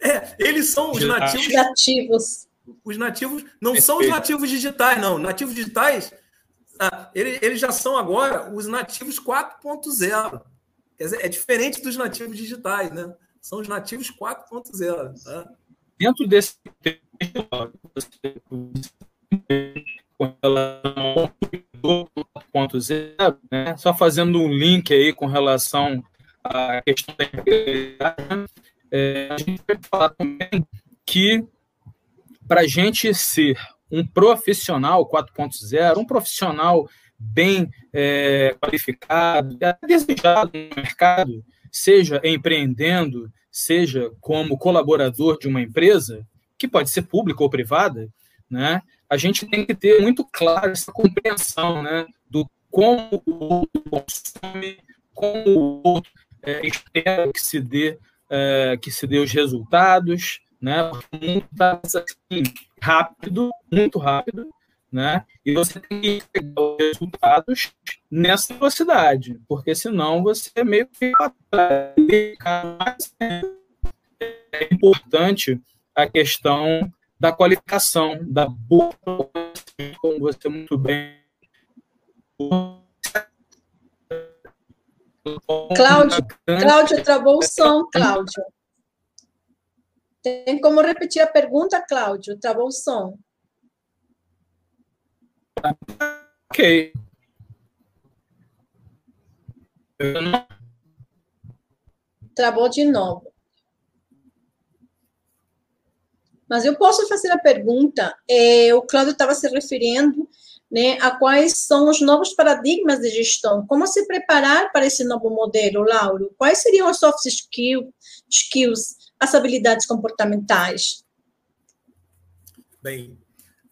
É, eles são os nativos.
Nativos.
Os nativos não Perfeito. são os nativos digitais, não. Nativos digitais, eles, eles já são agora os nativos 4.0. Quer dizer, é diferente dos nativos digitais, né? São os nativos 4.0. Tá?
Dentro desse com relação ao 4.0, né? só fazendo um link aí com relação à questão da integridade, é, a gente vai falar também que para a gente ser um profissional 4.0, um profissional bem é, qualificado, é desejado no mercado, seja empreendendo, seja como colaborador de uma empresa, que pode ser pública ou privada, né? A gente tem que ter muito claro essa compreensão, né, do como o outro consome, como o outro é, espera que se dê é, que se dê os resultados, né? O mundo está assim, rápido, muito rápido, né? E você tem que pegar os resultados nessa velocidade, porque senão você é meio que é importante a questão da qualificação, da boa, como você muito bem.
Cláudio, Cláudio travou o som, Cláudio. Tem como repetir a pergunta, Cláudio? Travou o som.
Ok.
Travou de novo. Mas eu posso fazer a pergunta, é, o Cláudio estava se referindo né, a quais são os novos paradigmas de gestão. Como se preparar para esse novo modelo, Lauro? Quais seriam os soft skills, skills as habilidades comportamentais?
Bem,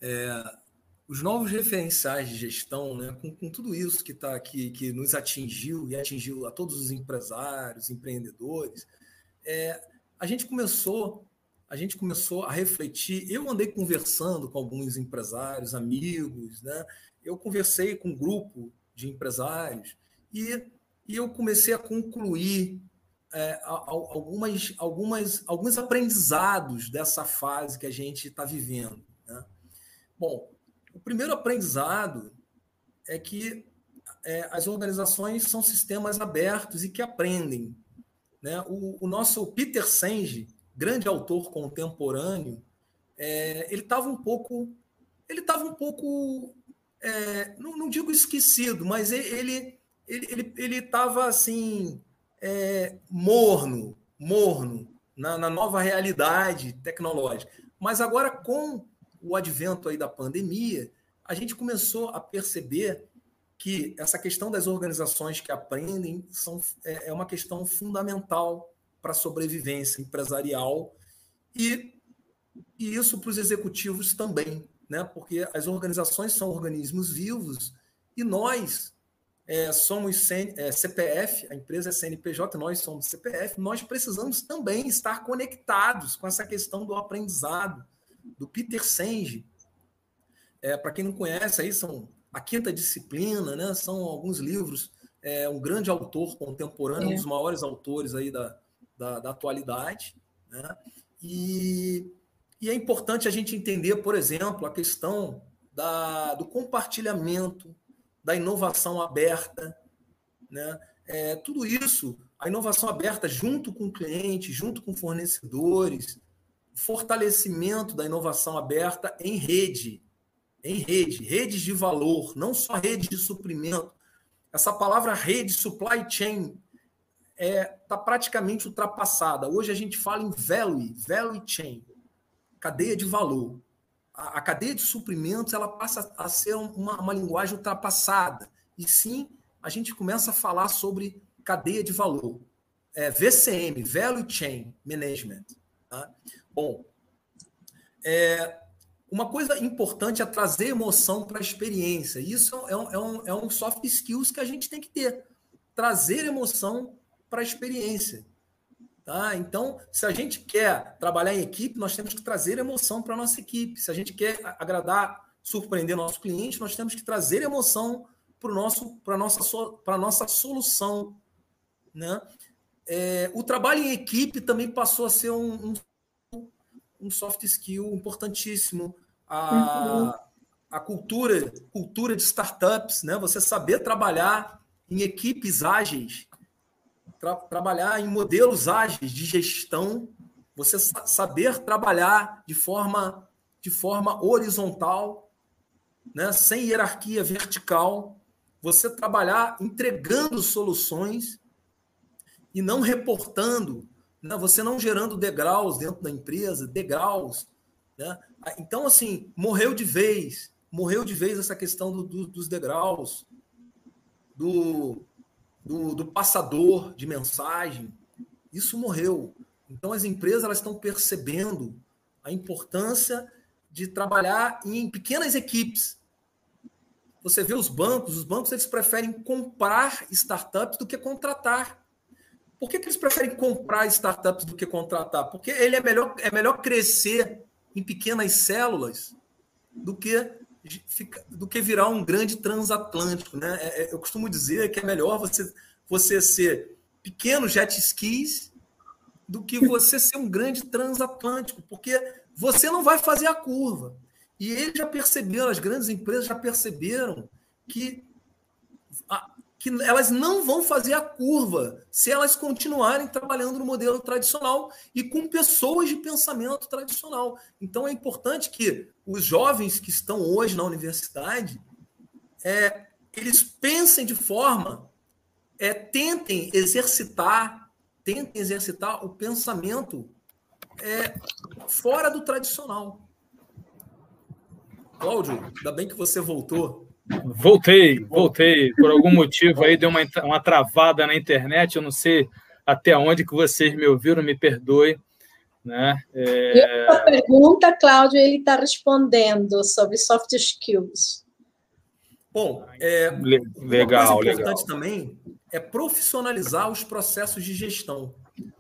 é, os novos referenciais de gestão, né, com, com tudo isso que está aqui, que nos atingiu e atingiu a todos os empresários, empreendedores, é, a gente começou a gente começou a refletir. Eu andei conversando com alguns empresários, amigos, né? Eu conversei com um grupo de empresários e, e eu comecei a concluir é, algumas, algumas, alguns aprendizados dessa fase que a gente está vivendo. Né? Bom, o primeiro aprendizado é que é, as organizações são sistemas abertos e que aprendem. Né? O, o nosso Peter Senge, grande autor contemporâneo, é, ele estava um pouco, ele estava um pouco, é, não, não, digo esquecido, mas ele ele ele estava assim é, morno, morno na, na nova realidade tecnológica. Mas agora com o advento aí da pandemia, a gente começou a perceber que essa questão das organizações que aprendem são, é, é uma questão fundamental para a sobrevivência empresarial e, e isso para os executivos também, né? porque as organizações são organismos vivos e nós é, somos CN, é, CPF, a empresa é CNPJ, nós somos CPF, nós precisamos também estar conectados com essa questão do aprendizado, do Peter Senge. É, para quem não conhece, aí são a quinta disciplina, né? são alguns livros, é, um grande autor contemporâneo, um dos maiores autores aí da, da, da atualidade. Né? E, e, é importante a gente entender, por exemplo, a questão da, do compartilhamento, da inovação aberta. Né? É, tudo isso, a inovação aberta junto com o cliente, junto com fornecedores, fortalecimento da inovação aberta em rede, em rede, redes de valor, não só redes de suprimento. Essa palavra rede, supply chain, está é, tá praticamente ultrapassada. Hoje a gente fala em value, value chain, cadeia de valor. A, a cadeia de suprimentos ela passa a ser uma, uma linguagem ultrapassada. E sim, a gente começa a falar sobre cadeia de valor. É, VCM, Value Chain Management. Tá? Bom, é, uma coisa importante é trazer emoção para a experiência. Isso é é, um, é um soft skills que a gente tem que ter. Trazer emoção para a experiência. Tá? Então, se a gente quer trabalhar em equipe, nós temos que trazer emoção para a nossa equipe. Se a gente quer agradar, surpreender nosso cliente, nós temos que trazer emoção para a nossa, nossa solução. Né? É, o trabalho em equipe também passou a ser um, um, um soft skill importantíssimo. A, uhum. a cultura, cultura de startups, né? você saber trabalhar em equipes ágeis tra trabalhar em modelos ágeis de gestão, você saber trabalhar de forma, de forma horizontal, né, sem hierarquia vertical, você trabalhar entregando soluções e não reportando, né, você não gerando degraus dentro da empresa, degraus. Né? Então, assim, morreu de vez, morreu de vez essa questão do, do, dos degraus, do, do, do passador de mensagem, isso morreu. Então as empresas elas estão percebendo a importância de trabalhar em pequenas equipes. Você vê os bancos, os bancos eles preferem comprar startups do que contratar. Por que, que eles preferem comprar startups do que contratar? Porque ele é melhor, é melhor crescer em pequenas células do que do que virar um grande transatlântico, né? É, é, eu costumo dizer que é melhor você você ser pequeno jet skis do que você ser um grande transatlântico, porque você não vai fazer a curva. E eles já perceberam, as grandes empresas já perceberam que, que elas não vão fazer a curva se elas continuarem trabalhando no modelo tradicional e com pessoas de pensamento tradicional. Então é importante que os jovens que estão hoje na universidade é, eles pensem de forma, é, tentem exercitar, tentem exercitar o pensamento é, fora do tradicional. Cláudio, ainda bem que você voltou.
Voltei, voltei. Por algum motivo aí deu uma, uma travada na internet. Eu não sei até onde que vocês me ouviram, me perdoe. Né?
É... a pergunta, Cláudio, ele está respondendo sobre soft skills.
Bom, é,
legal,
uma coisa
legal.
importante também é profissionalizar os processos de gestão.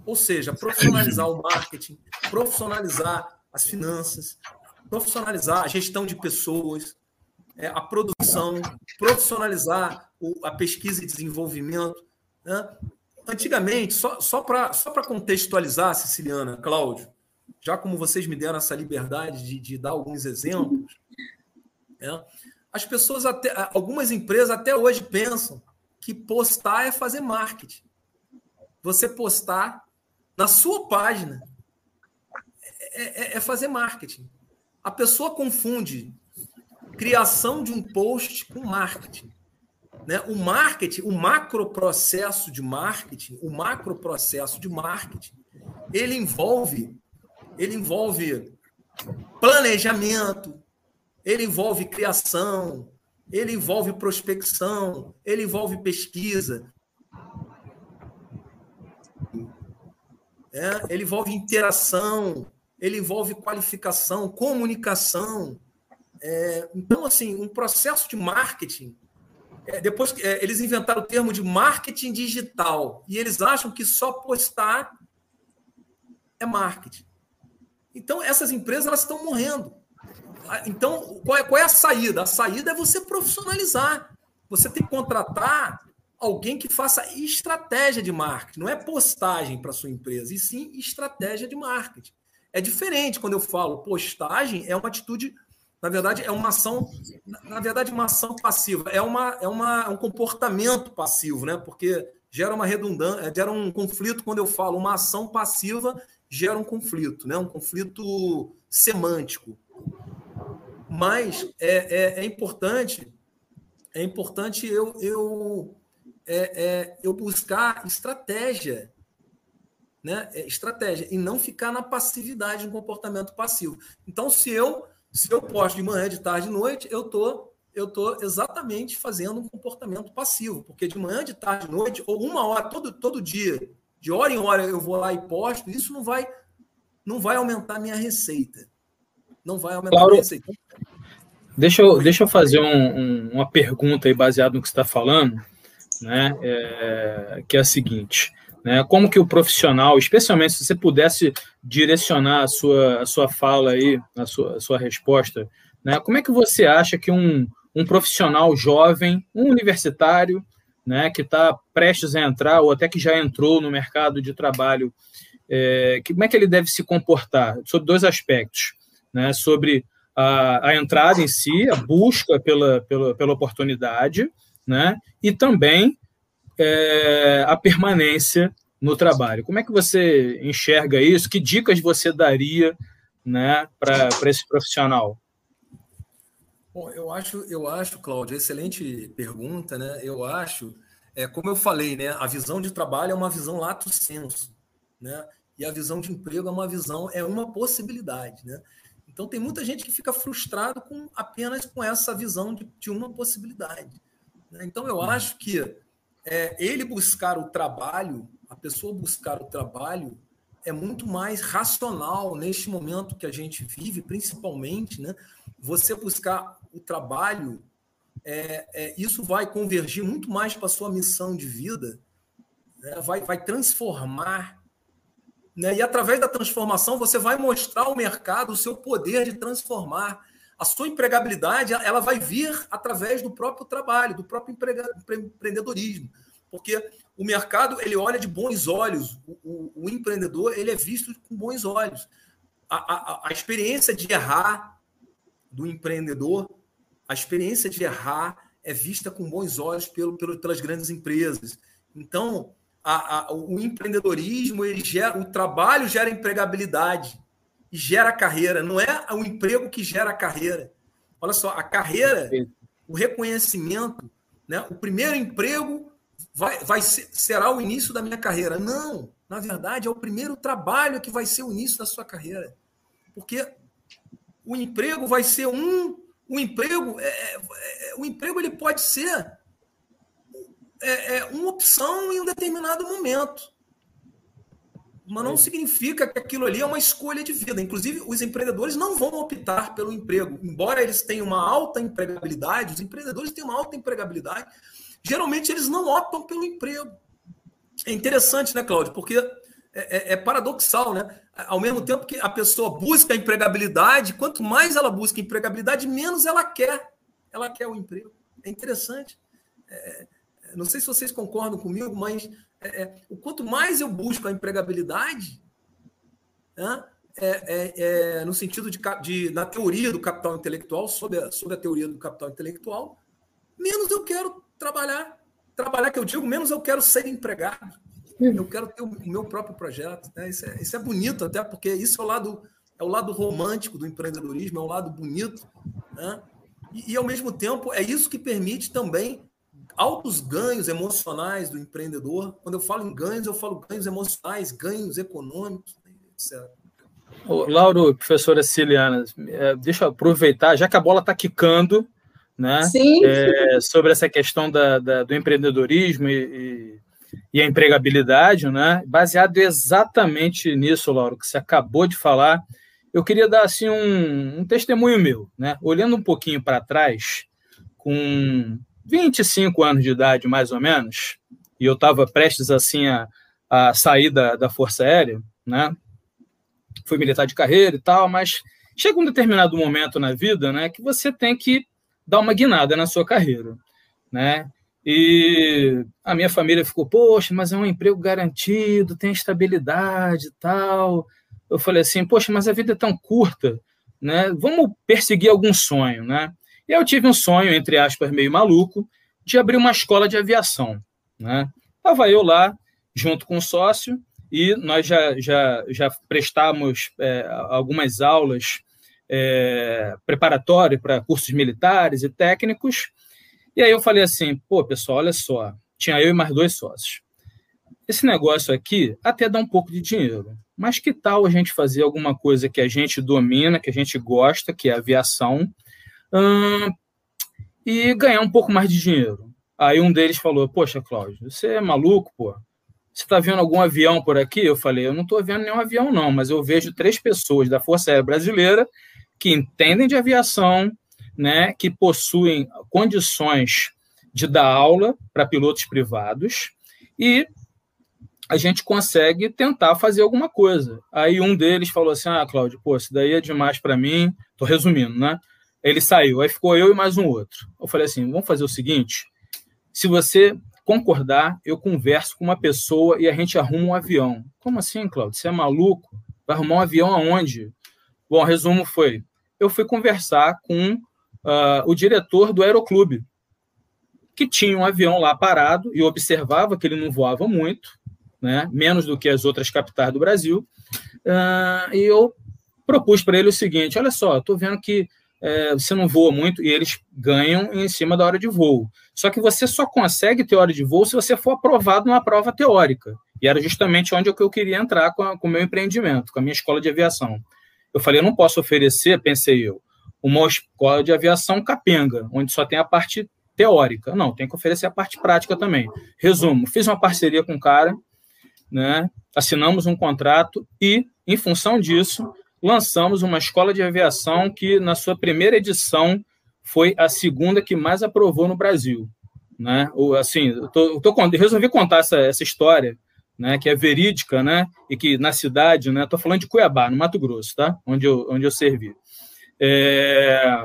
Ou seja, profissionalizar o marketing, profissionalizar as finanças, profissionalizar a gestão de pessoas, a produção, profissionalizar a pesquisa e desenvolvimento. Né? Antigamente, só, só para só contextualizar, Siciliana, Cláudio, já como vocês me deram essa liberdade de, de dar alguns exemplos, né? as pessoas, até, algumas empresas até hoje pensam que postar é fazer marketing. Você postar na sua página é, é, é fazer marketing. A pessoa confunde criação de um post com marketing. Né? O marketing, o macro processo de marketing, o macro processo de marketing, ele envolve, ele envolve planejamento, ele envolve criação, ele envolve prospecção, ele envolve pesquisa, é, ele envolve interação, ele envolve qualificação, comunicação. É, então, assim, um processo de marketing. É, depois é, eles inventaram o termo de marketing digital e eles acham que só postar é marketing. Então, essas empresas elas estão morrendo. Então, qual é, qual é a saída? A saída é você profissionalizar. Você tem que contratar alguém que faça estratégia de marketing. Não é postagem para sua empresa, e sim estratégia de marketing. É diferente quando eu falo postagem, é uma atitude, na verdade, é uma ação, na verdade, uma ação passiva, é, uma, é, uma, é um comportamento passivo, né? Porque gera uma redundância, gera um conflito quando eu falo uma ação passiva gera um conflito, né? Um conflito semântico. Mas é, é, é importante, é importante eu, eu, é, é eu buscar estratégia né, é, estratégia e não ficar na passividade, no comportamento passivo. Então, se eu se eu posto de manhã, de tarde, de noite, eu tô eu tô exatamente fazendo um comportamento passivo, porque de manhã, de tarde, de noite, ou uma hora todo todo dia, de hora em hora eu vou lá e posto, isso não vai não vai aumentar minha receita. Não vai aumentar
claro.
minha receita.
Deixa eu, deixa eu fazer um, um, uma pergunta aí baseado no que você está falando, né? É, que é a seguinte: né? Como que o profissional, especialmente se você pudesse direcionar a sua, a sua fala aí, a sua, a sua resposta, né? como é que você acha que um, um profissional jovem, um universitário, né, que está prestes a entrar ou até que já entrou no mercado de trabalho, é, como é que ele deve se comportar? Sobre dois aspectos, né? Sobre a, a entrada em si, a busca pela, pela, pela oportunidade, né? E também é, a permanência no trabalho. Como é que você enxerga isso? Que dicas você daria né, para esse profissional?
Bom, eu acho, eu acho, Cláudio, excelente pergunta, né? Eu acho, é, como eu falei, né, a visão de trabalho é uma visão lato senso, né? E a visão de emprego é uma visão, é uma possibilidade, né? Então tem muita gente que fica frustrado com apenas com essa visão de, de uma possibilidade. Né? Então eu acho que é, ele buscar o trabalho, a pessoa buscar o trabalho, é muito mais racional neste momento que a gente vive, principalmente, né? Você buscar o trabalho, é, é, isso vai convergir muito mais para a sua missão de vida né? vai, vai transformar. Né? E através da transformação, você vai mostrar ao mercado o seu poder de transformar. A sua empregabilidade ela vai vir através do próprio trabalho, do próprio empreendedorismo. Porque o mercado ele olha de bons olhos, o, o, o empreendedor ele é visto com bons olhos. A, a, a experiência de errar do empreendedor, a experiência de errar é vista com bons olhos pelo, pelo, pelas grandes empresas. Então, a, o empreendedorismo, ele gera, o trabalho gera empregabilidade gera carreira. Não é o emprego que gera a carreira. Olha só, a carreira, o reconhecimento, né? o primeiro emprego vai, vai ser, será o início da minha carreira. Não, na verdade, é o primeiro trabalho que vai ser o início da sua carreira. Porque o emprego vai ser um. O emprego, é, é, é o emprego ele pode ser é, é uma opção em um determinado momento. Mas não significa que aquilo ali é uma escolha de vida. Inclusive, os empreendedores não vão optar pelo emprego. Embora eles tenham uma alta empregabilidade, os empreendedores têm uma alta empregabilidade, geralmente eles não optam pelo emprego. É interessante, né, Cláudio? Porque é, é, é, paradoxal, né? Ao mesmo tempo que a pessoa busca a empregabilidade, quanto mais ela busca empregabilidade, menos ela quer. Ela quer o emprego. É interessante. É, não sei se vocês concordam comigo, mas é, é, o quanto mais eu busco a empregabilidade, né, é, é, no sentido de, de, na teoria do capital intelectual, sobre a, sobre a teoria do capital intelectual, menos eu quero trabalhar. Trabalhar, que eu digo, menos eu quero ser empregado. Eu quero ter o meu próprio projeto. Né? Isso, é, isso é bonito, até porque isso é o lado, é o lado romântico do empreendedorismo, é o lado bonito. Né? E, e, ao mesmo tempo, é isso que permite também altos ganhos emocionais do empreendedor. Quando eu falo em ganhos, eu falo ganhos emocionais, ganhos econômicos, etc.
Ô, Lauro, professora Ciliana, é, deixa eu aproveitar, já que a bola está quicando, né?
Sim.
É, sobre essa questão da, da do empreendedorismo e, e, a empregabilidade, né? Baseado exatamente nisso, Lauro, que você acabou de falar, eu queria dar assim um, um testemunho meu, né? Olhando um pouquinho para trás, com 25 anos de idade, mais ou menos, e eu estava prestes assim a, a sair da, da Força Aérea, né? Fui militar de carreira e tal, mas chega um determinado momento na vida, né, que você tem que dar uma guinada na sua carreira, né? E a minha família ficou, poxa, mas é um emprego garantido, tem estabilidade e tal. Eu falei assim, poxa, mas a vida é tão curta, né? Vamos perseguir algum sonho, né? E eu tive um sonho, entre aspas, meio maluco, de abrir uma escola de aviação. Né? Estava eu lá, junto com um sócio, e nós já, já, já prestamos é, algumas aulas é, preparatórias para cursos militares e técnicos. E aí eu falei assim, pô, pessoal, olha só, tinha eu e mais dois sócios. Esse negócio aqui até dá um pouco de dinheiro, mas que tal a gente fazer alguma coisa que a gente domina, que a gente gosta, que é aviação, e ganhar um pouco mais de dinheiro. Aí um deles falou: Poxa, Cláudio, você é maluco, pô? Você está vendo algum avião por aqui? Eu falei: Eu não estou vendo nenhum avião, não, mas eu vejo três pessoas da Força Aérea Brasileira que entendem de aviação, né, que possuem condições de dar aula para pilotos privados e a gente consegue tentar fazer alguma coisa. Aí um deles falou assim: Ah, Cláudio, pô, isso daí é demais para mim. Estou resumindo, né? Ele saiu, aí ficou eu e mais um outro. Eu falei assim: vamos fazer o seguinte: se você concordar, eu converso com uma pessoa e a gente arruma um avião. Como assim, Claudio? Você é maluco? Vai arrumar um avião aonde? Bom, resumo foi: eu fui conversar com uh, o diretor do aeroclube, que tinha um avião lá parado e observava que ele não voava muito, né? menos do que as outras capitais do Brasil. Uh, e eu propus para ele o seguinte: olha só, estou vendo que é, você não voa muito e eles ganham em cima da hora de voo. Só que você só consegue ter hora de voo se você for aprovado numa prova teórica. E era justamente onde eu queria entrar com, a, com o meu empreendimento, com a minha escola de aviação. Eu falei, eu não posso oferecer, pensei eu, uma escola de aviação capenga, onde só tem a parte teórica. Não, tem que oferecer a parte prática também. Resumo, fiz uma parceria com o cara, né, assinamos um contrato e, em função disso, lançamos uma escola de aviação que, na sua primeira edição, foi a segunda que mais aprovou no Brasil. né? O, assim, eu, tô, eu, tô, eu resolvi contar essa, essa história, né? Que é verídica, né? E que na cidade, né? Estou falando de Cuiabá, no Mato Grosso, tá? Onde eu, onde eu servi. É,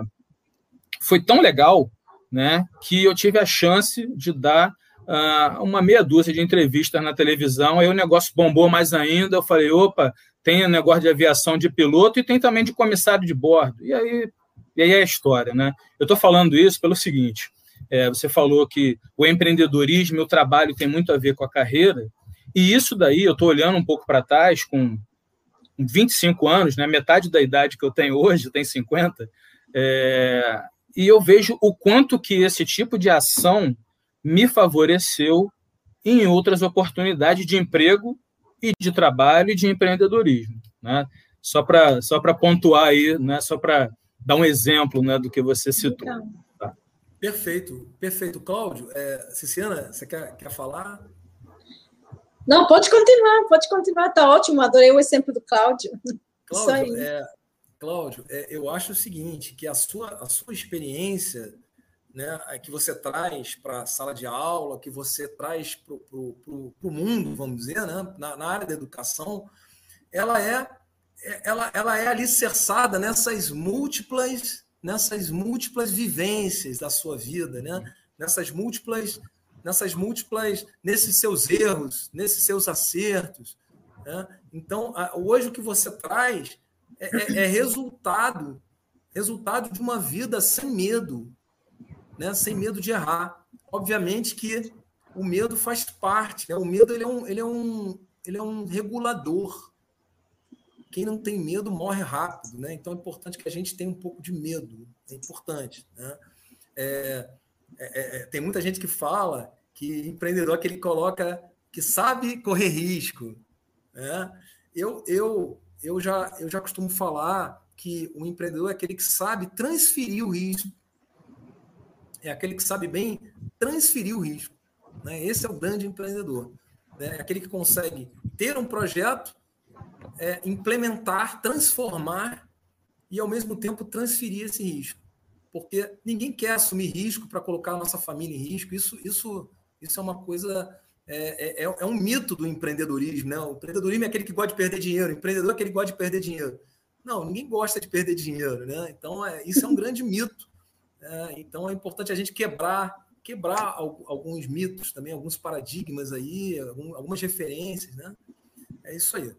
foi tão legal, né? Que eu tive a chance de dar uh, uma meia dúzia de entrevistas na televisão. Aí o negócio bombou mais ainda. Eu falei, opa, tem o negócio de aviação de piloto e tem também de comissário de bordo. E aí, e aí é a história, né? Eu estou falando isso pelo seguinte: é, você falou que o empreendedorismo e o trabalho tem muito a ver com a carreira, e isso daí eu estou olhando um pouco para trás, com 25 anos, né, metade da idade que eu tenho hoje, eu tenho 50, é, e eu vejo o quanto que esse tipo de ação me favoreceu em outras oportunidades de emprego e de trabalho e de empreendedorismo. Né? Só para só pontuar aí, né? só para dar um exemplo né, do que você citou.
Tá. Perfeito, perfeito. Cláudio, é, Ciciana, você quer, quer falar?
Não, pode continuar, pode continuar, está ótimo, adorei o exemplo do Cláudio.
Cláudio, é, Cláudio é, eu acho o seguinte, que a sua, a sua experiência né, que você traz para a sala de aula, que você traz para o mundo, vamos dizer, né, na, na, área da educação, ela é, ela, ela é alicerçada nessas múltiplas, nessas múltiplas vivências da sua vida, né, nessas múltiplas, nessas múltiplas, nesses seus erros, nesses seus acertos. Né? Então, hoje o que você traz é, é, é resultado, resultado de uma vida sem medo, né, sem medo de errar. Obviamente que o medo faz parte, né? o medo ele é, um, ele, é um, ele é um regulador. Quem não tem medo morre rápido, né? então é importante que a gente tenha um pouco de medo, é importante. Né? É, é, é tem muita gente que fala que empreendedor é que ele coloca, que sabe correr risco. Né? Eu, eu, eu, já, eu já costumo falar que o empreendedor é aquele que sabe transferir o risco é aquele que sabe bem transferir o risco. Né? Esse é o grande empreendedor. Né? É aquele que consegue ter um projeto, é, implementar, transformar e, ao mesmo tempo, transferir esse risco. Porque ninguém quer assumir risco para colocar a nossa família em risco. Isso, isso, isso é uma coisa. É, é, é, é um mito do empreendedorismo. Né? O empreendedorismo é aquele que gosta de perder dinheiro, o empreendedor é aquele que gosta de perder dinheiro. Não, ninguém gosta de perder dinheiro. Né? Então, é, isso é um grande mito é, então é importante a gente quebrar quebrar alguns mitos também, alguns paradigmas aí, algumas referências, né? É isso aí.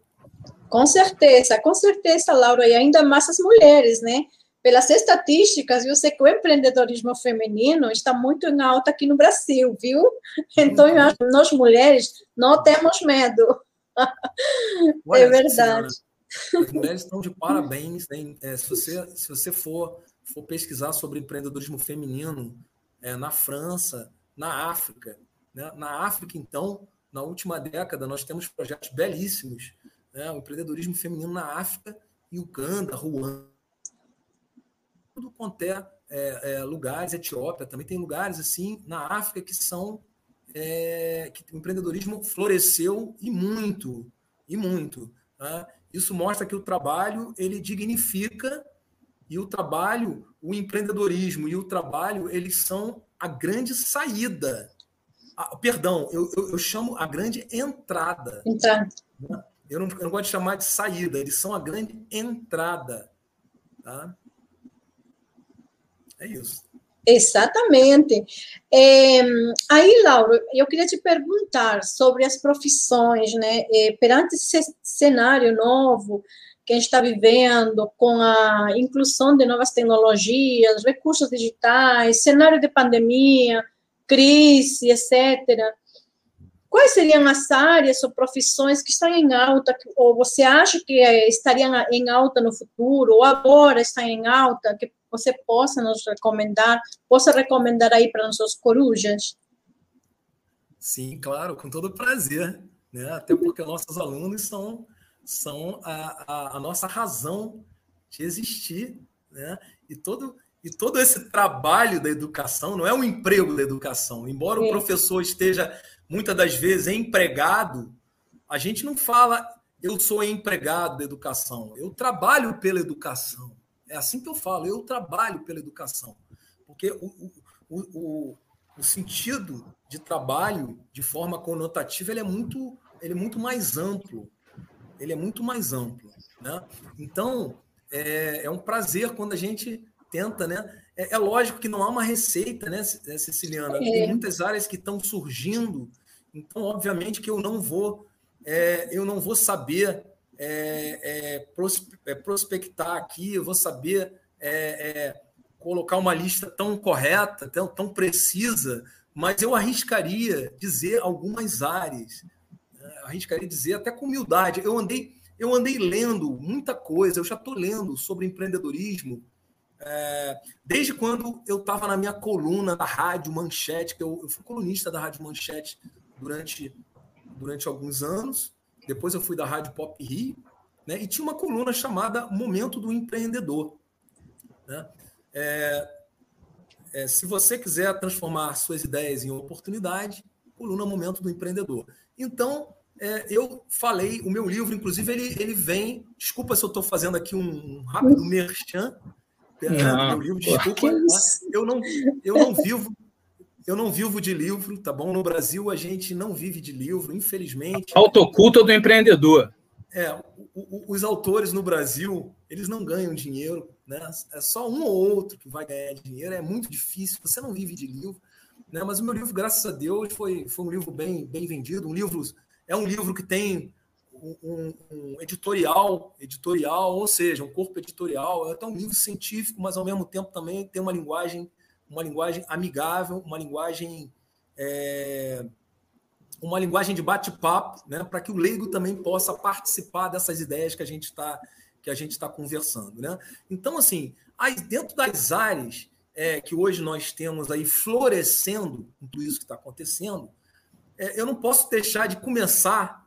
Com certeza, com certeza, Laura, e ainda mais as mulheres, né? Pelas estatísticas, eu sei que o empreendedorismo feminino está muito em alta aqui no Brasil, viu? Então, uhum. nós mulheres não temos medo. Olha, é verdade.
Senhora, as mulheres estão de parabéns. Né? É, se, você, se você for for pesquisar sobre empreendedorismo feminino é, na França, na África. Né? Na África, então, na última década, nós temos projetos belíssimos. Né? O empreendedorismo feminino na África, Uganda, Ruanda, tudo quanto é, é, é, lugares, Etiópia, também tem lugares assim na África que são é, que o empreendedorismo floresceu e muito, e muito. Tá? Isso mostra que o trabalho ele dignifica e o trabalho, o empreendedorismo e o trabalho, eles são a grande saída. Ah, perdão, eu, eu, eu, chamo a grande entrada. Entrada. Eu não, eu não gosto de chamar de saída, eles são a grande entrada. Tá? É isso.
Exatamente. É, aí, Laura, eu queria te perguntar sobre as profissões, né? É, perante esse cenário novo, que a gente está vivendo, com a inclusão de novas tecnologias, recursos digitais, cenário de pandemia, crise, etc. Quais seriam as áreas ou profissões que estão em alta, ou você acha que estariam em alta no futuro, ou agora estão em alta, que você possa nos recomendar, possa recomendar aí para nossos corujas?
Sim, claro, com todo prazer. Né? Até porque nossos alunos são são a, a, a nossa razão de existir. Né? E, todo, e todo esse trabalho da educação não é um emprego da educação. Embora o professor esteja, muitas das vezes, empregado, a gente não fala eu sou empregado da educação, eu trabalho pela educação. É assim que eu falo, eu trabalho pela educação. Porque o, o, o, o sentido de trabalho de forma conotativa ele é muito, ele é muito mais amplo. Ele é muito mais amplo. Né? Então, é, é um prazer quando a gente tenta, né? É, é, lógico que não há uma receita, né, Ceciliana? É. Tem muitas áreas que estão surgindo, então, obviamente, que eu não vou, é, eu não vou saber é, é, é prospectar aqui, eu vou saber colocar uma lista tão correta, tão, tão precisa, mas eu arriscaria dizer algumas áreas? Arriscaria dizer até com humildade. Eu andei, eu andei lendo muita coisa, eu já estou lendo sobre empreendedorismo é, desde quando eu estava na minha coluna da Rádio Manchete, que eu, eu, fui colunista da Rádio Manchete durante, durante alguns anos, depois eu fui da Rádio Pop Rio, né, e tinha uma coluna chamada Momento do Empreendedor. Né? É, é, se você quiser transformar suas ideias em oportunidade, coluna Momento do Empreendedor. Então, é, eu falei, o meu livro, inclusive, ele, ele vem. Desculpa se eu estou fazendo aqui um, rápido merchan. Não, meu livro, desculpa. Tá? Eu não, eu não vivo. Eu não vivo de livro, tá bom? No Brasil a gente não vive de livro, infelizmente.
Autoculto do empreendedor.
É, o, o, os autores no Brasil, eles não ganham dinheiro né? É só um ou outro que vai ganhar dinheiro, é muito difícil, você não vive de livro. Né? Mas o meu livro, graças a Deus, foi, foi um livro bem, bem vendido. Um livro, é um livro que tem um, um, editorial, editorial, ou seja, um corpo editorial. É até um livro científico, mas ao mesmo tempo também tem uma linguagem, uma linguagem amigável, uma linguagem é, uma linguagem de bate-papo, né, para que o leigo também possa participar dessas ideias que a gente está que a gente está conversando. Né? Então, assim, aí dentro das áreas é, que hoje nós temos aí florescendo com tudo isso que está acontecendo, eu não posso deixar de começar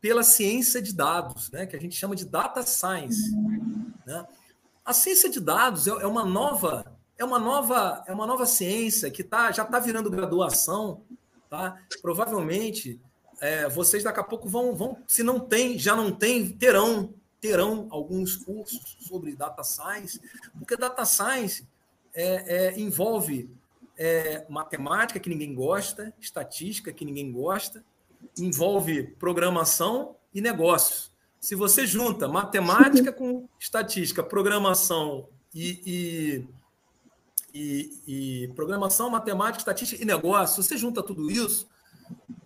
pela ciência de dados, né, que a gente chama de data science. Né? A ciência de dados é, é uma nova é uma nova é uma nova ciência que tá, já está virando graduação, tá? Provavelmente é, vocês daqui a pouco vão, vão, se não tem, já não tem, terão terão alguns cursos sobre data science, porque data science é, é, envolve é, matemática, que ninguém gosta, estatística, que ninguém gosta, envolve programação e negócios. Se você junta matemática com estatística, programação e, e, e, e programação, matemática, estatística e negócio, você junta tudo isso,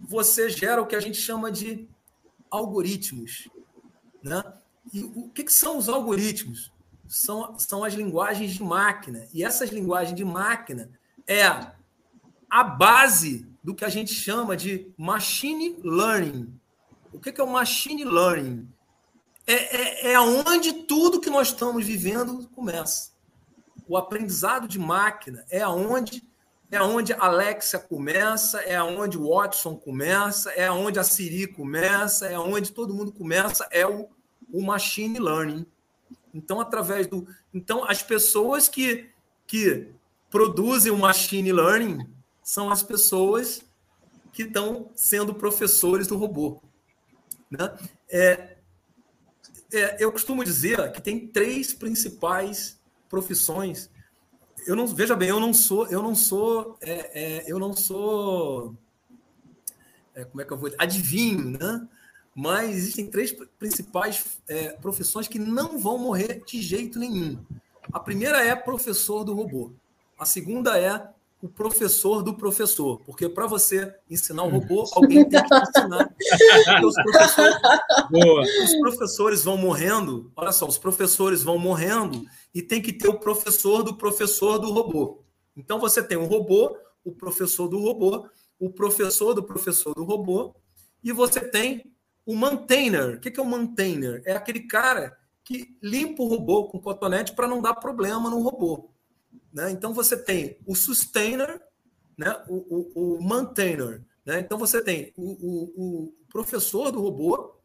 você gera o que a gente chama de algoritmos. Né? E o que, que são os algoritmos? São, são as linguagens de máquina. E essas linguagens de máquina é a base do que a gente chama de machine learning. O que, é o machine learning? É, é, é onde tudo que nós estamos vivendo começa. O aprendizado de máquina é aonde é onde a Alexa começa, é onde o Watson começa, é onde a Siri começa, é onde todo mundo começa, é o o machine learning. Então, através do. Então, as pessoas que, que produzem o machine learning são as pessoas que estão sendo professores do robô. Né? É, é, eu costumo dizer que tem três principais profissões. Eu não veja bem, eu não sou, eu não sou, é, é eu não sou, é, como é que eu vou, adivinho, né? mas existem três principais é, profissões que não vão morrer de jeito nenhum. A primeira é professor do robô. A segunda é o professor do professor, porque para você ensinar o robô, alguém tem que te ensinar. Os professores, os professores vão morrendo, olha só, os professores vão morrendo e tem que ter o professor do professor do robô. Então você tem o robô, o professor do robô, o professor do professor do robô, e você tem o maintainer, o que é o maintainer? É aquele cara que limpa o robô com cotonete para não dar problema no robô. Né? Então você tem o sustainer, né? o, o, o maintainer. Né? Então você tem o, o, o, professor do robô,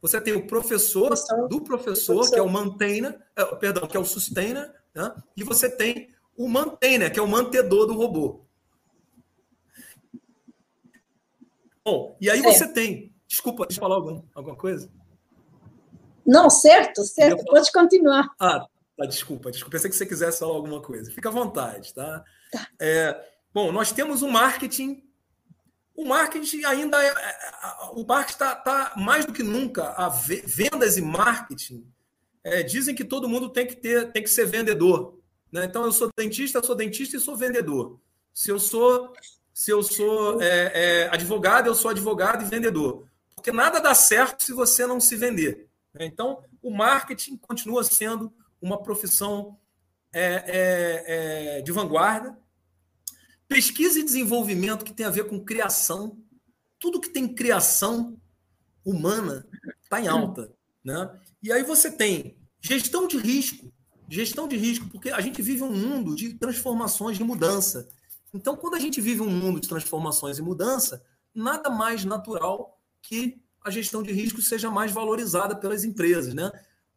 você tem o professor do professor, que é o maintainer, é, perdão, que é o sustainer, né? e você tem o maintainer, que é o mantedor do robô. Bom, e aí é. você tem Desculpa, deixa eu falar alguma, alguma coisa?
Não, certo, certo, pode continuar.
Ah, tá, desculpa, desculpa. Pensei que você quisesse falar alguma coisa. Fica à vontade, tá? tá. É, Bom, nós temos o marketing. O marketing ainda é. é, é o marketing está tá mais do que nunca. A vendas e marketing é, dizem que todo mundo tem que ter, tem que ser vendedor. Né? Então, eu sou dentista, sou dentista e sou vendedor. Se eu sou, se eu sou é, é, advogado, eu sou advogado e vendedor. Porque nada dá certo se você não se vender. Né? Então, o marketing continua sendo uma profissão é, é, de vanguarda Pesquisa e desenvolvimento que tem a ver com criação. Tudo que tem criação humana está em alta. Né? E aí você tem gestão de risco. Gestão de risco, porque a gente vive um mundo de transformações, de mudança. Então, quando a gente vive um mundo de transformações e mudança, nada mais natural que a gestão de risco seja mais valorizada pelas empresas, né?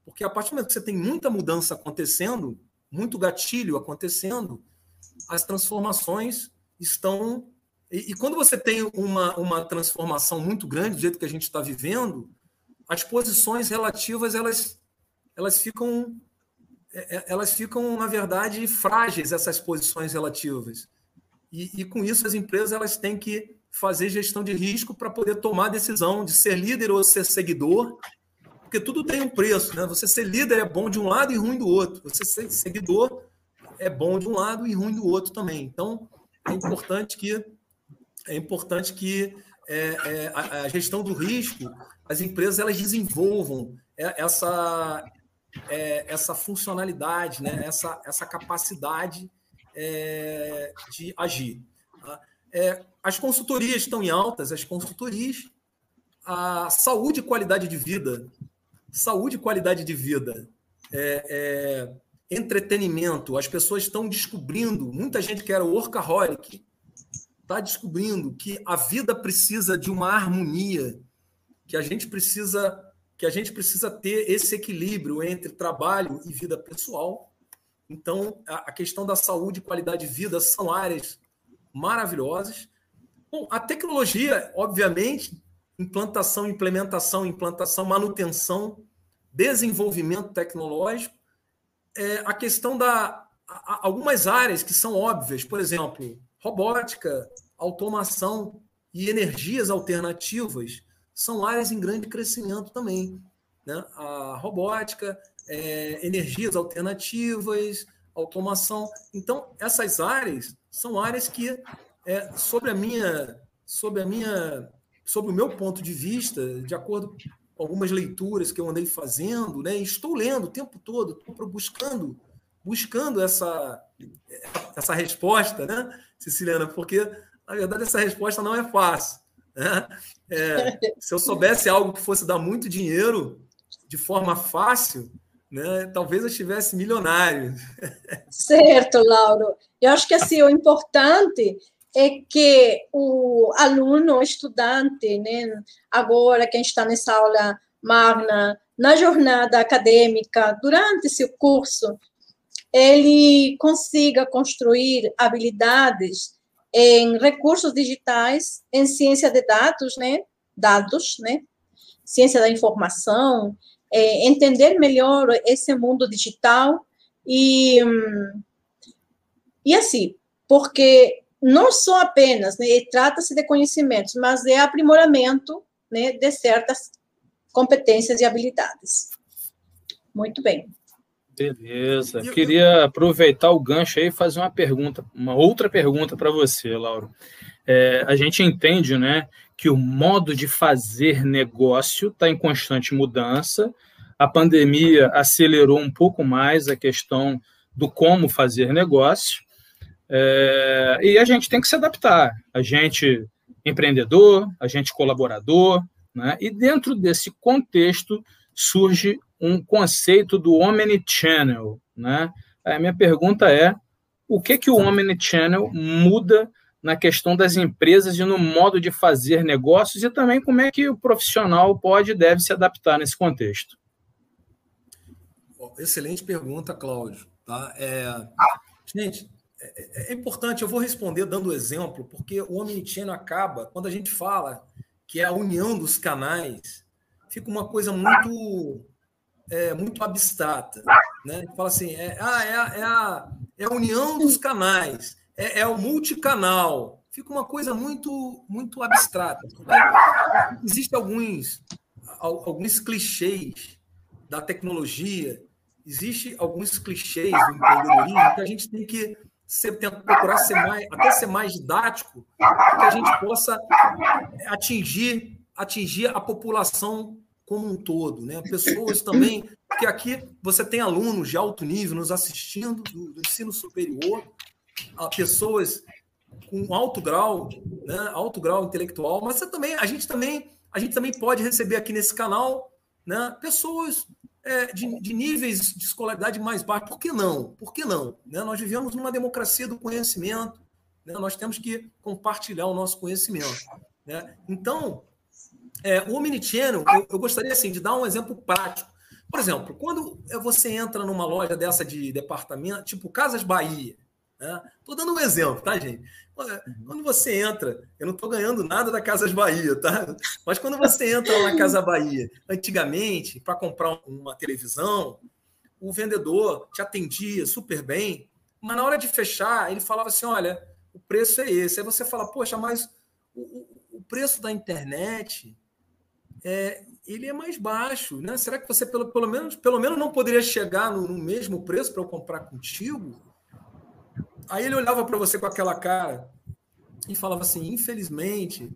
Porque a partir do momento que você tem muita mudança acontecendo, muito gatilho acontecendo, as transformações estão. E, e, quando você tem uma, uma transformação muito grande, do jeito que a gente está vivendo, as posições relativas elas, elas ficam. É, é, elas ficam, na verdade, frágeis, essas posições relativas. E, e com isso, as empresas elas têm que fazer gestão de risco para poder tomar a decisão de ser líder ou ser seguidor, porque tudo tem um preço. Né? Você ser líder é bom de um lado e ruim do outro. Você ser seguidor é bom de um lado e ruim do outro também. Então, é importante que é importante que é, é, a, a, gestão do risco, as empresas elas desenvolvam essa é, essa funcionalidade, né? essa, essa capacidade é, de agir. Tá? É, as consultorias estão em altas, as consultorias, a saúde e qualidade de vida, saúde e qualidade de vida, é, é entretenimento. As pessoas estão descobrindo, muita gente que era workaholic está descobrindo que a vida precisa de uma harmonia, que a gente precisa que a gente precisa ter esse equilíbrio entre trabalho e vida pessoal. Então, a questão da saúde e qualidade de vida são áreas maravilhosas. Bom, a tecnologia, obviamente, implantação, implementação, implantação, manutenção, desenvolvimento tecnológico, é, a questão da. algumas áreas que são óbvias, por exemplo, robótica, automação e energias alternativas são áreas em grande crescimento também. Né? A robótica, é, energias alternativas, automação. Então, essas áreas são áreas que, é, sobre a minha, sobre a minha, sobre o meu ponto de vista, de acordo algumas leituras que eu andei fazendo, né? estou lendo o tempo todo, estou buscando, buscando essa, essa resposta, né, Siciliana? Porque, na verdade, essa resposta não é fácil. Né? É, se eu soubesse algo que fosse dar muito dinheiro de forma fácil, né, talvez eu estivesse milionário.
Certo, Lauro. Eu acho que assim, o importante é que o aluno, o estudante, né, agora quem está nessa aula magna, na jornada acadêmica, durante seu curso, ele consiga construir habilidades em recursos digitais, em ciência de dados, né, dados, né, ciência da informação, é, entender melhor esse mundo digital e hum, e assim, porque não só apenas, né, trata-se de conhecimentos, mas é aprimoramento né, de certas competências e habilidades. Muito bem.
Beleza. Queria aproveitar o gancho aí e fazer uma pergunta, uma outra pergunta para você, Lauro. É, a gente entende, né, que o modo de fazer negócio está em constante mudança. A pandemia acelerou um pouco mais a questão do como fazer negócio. É, e a gente tem que se adaptar. A gente empreendedor, a gente colaborador, né? e dentro desse contexto surge um conceito do omnichannel. Né? A minha pergunta é, o que, que o omnichannel muda na questão das empresas e no modo de fazer negócios e também como é que o profissional pode e deve se adaptar nesse contexto?
Excelente pergunta, Cláudio. Tá? É... Gente, é, é, importante, eu vou responder dando exemplo, porque o omnichannel acaba, quando a gente fala que é a união dos canais, fica uma coisa muito é, muito abstrata. Né? Fala assim, é, ah, é, a, é, a, é a união dos canais, é, é o multicanal. Fica uma coisa muito, muito abstrata. Existem alguns, alguns clichês da tecnologia, existem alguns clichês do empreendedorismo que a gente tem que ser, procurar ser mais, até ser mais didático, para que a gente possa atingir, atingir a população como um todo, né? Pessoas também, porque aqui você tem alunos de alto nível nos assistindo do, do ensino superior, a pessoas com alto grau, né? Alto grau intelectual, mas também a gente também a gente também pode receber aqui nesse canal, né? Pessoas é, de, de, níveis de escolaridade mais baixos. Por que não? Por que não? Né? Nós vivemos numa democracia do conhecimento. Né? Nós temos que compartilhar o nosso conhecimento. Né? Então, é, o Omnichannel, eu, eu gostaria assim, de dar um exemplo prático. Por exemplo, quando você entra numa loja dessa de departamento, tipo Casas Bahia, Estou né? dando um exemplo, tá, gente? Quando você entra, eu não estou ganhando nada da Casas Bahia, tá? Mas quando você entra na Casa Bahia, antigamente, para comprar uma televisão, o vendedor te atendia super bem, mas na hora de fechar, ele falava assim: olha, o preço é esse. Aí você fala, poxa, mas o, o preço da internet é, ele é mais baixo, né? Será que você pelo, pelo menos pelo menos não poderia chegar no, no mesmo preço para eu comprar contigo? Aí ele olhava para você com aquela cara e falava assim: infelizmente,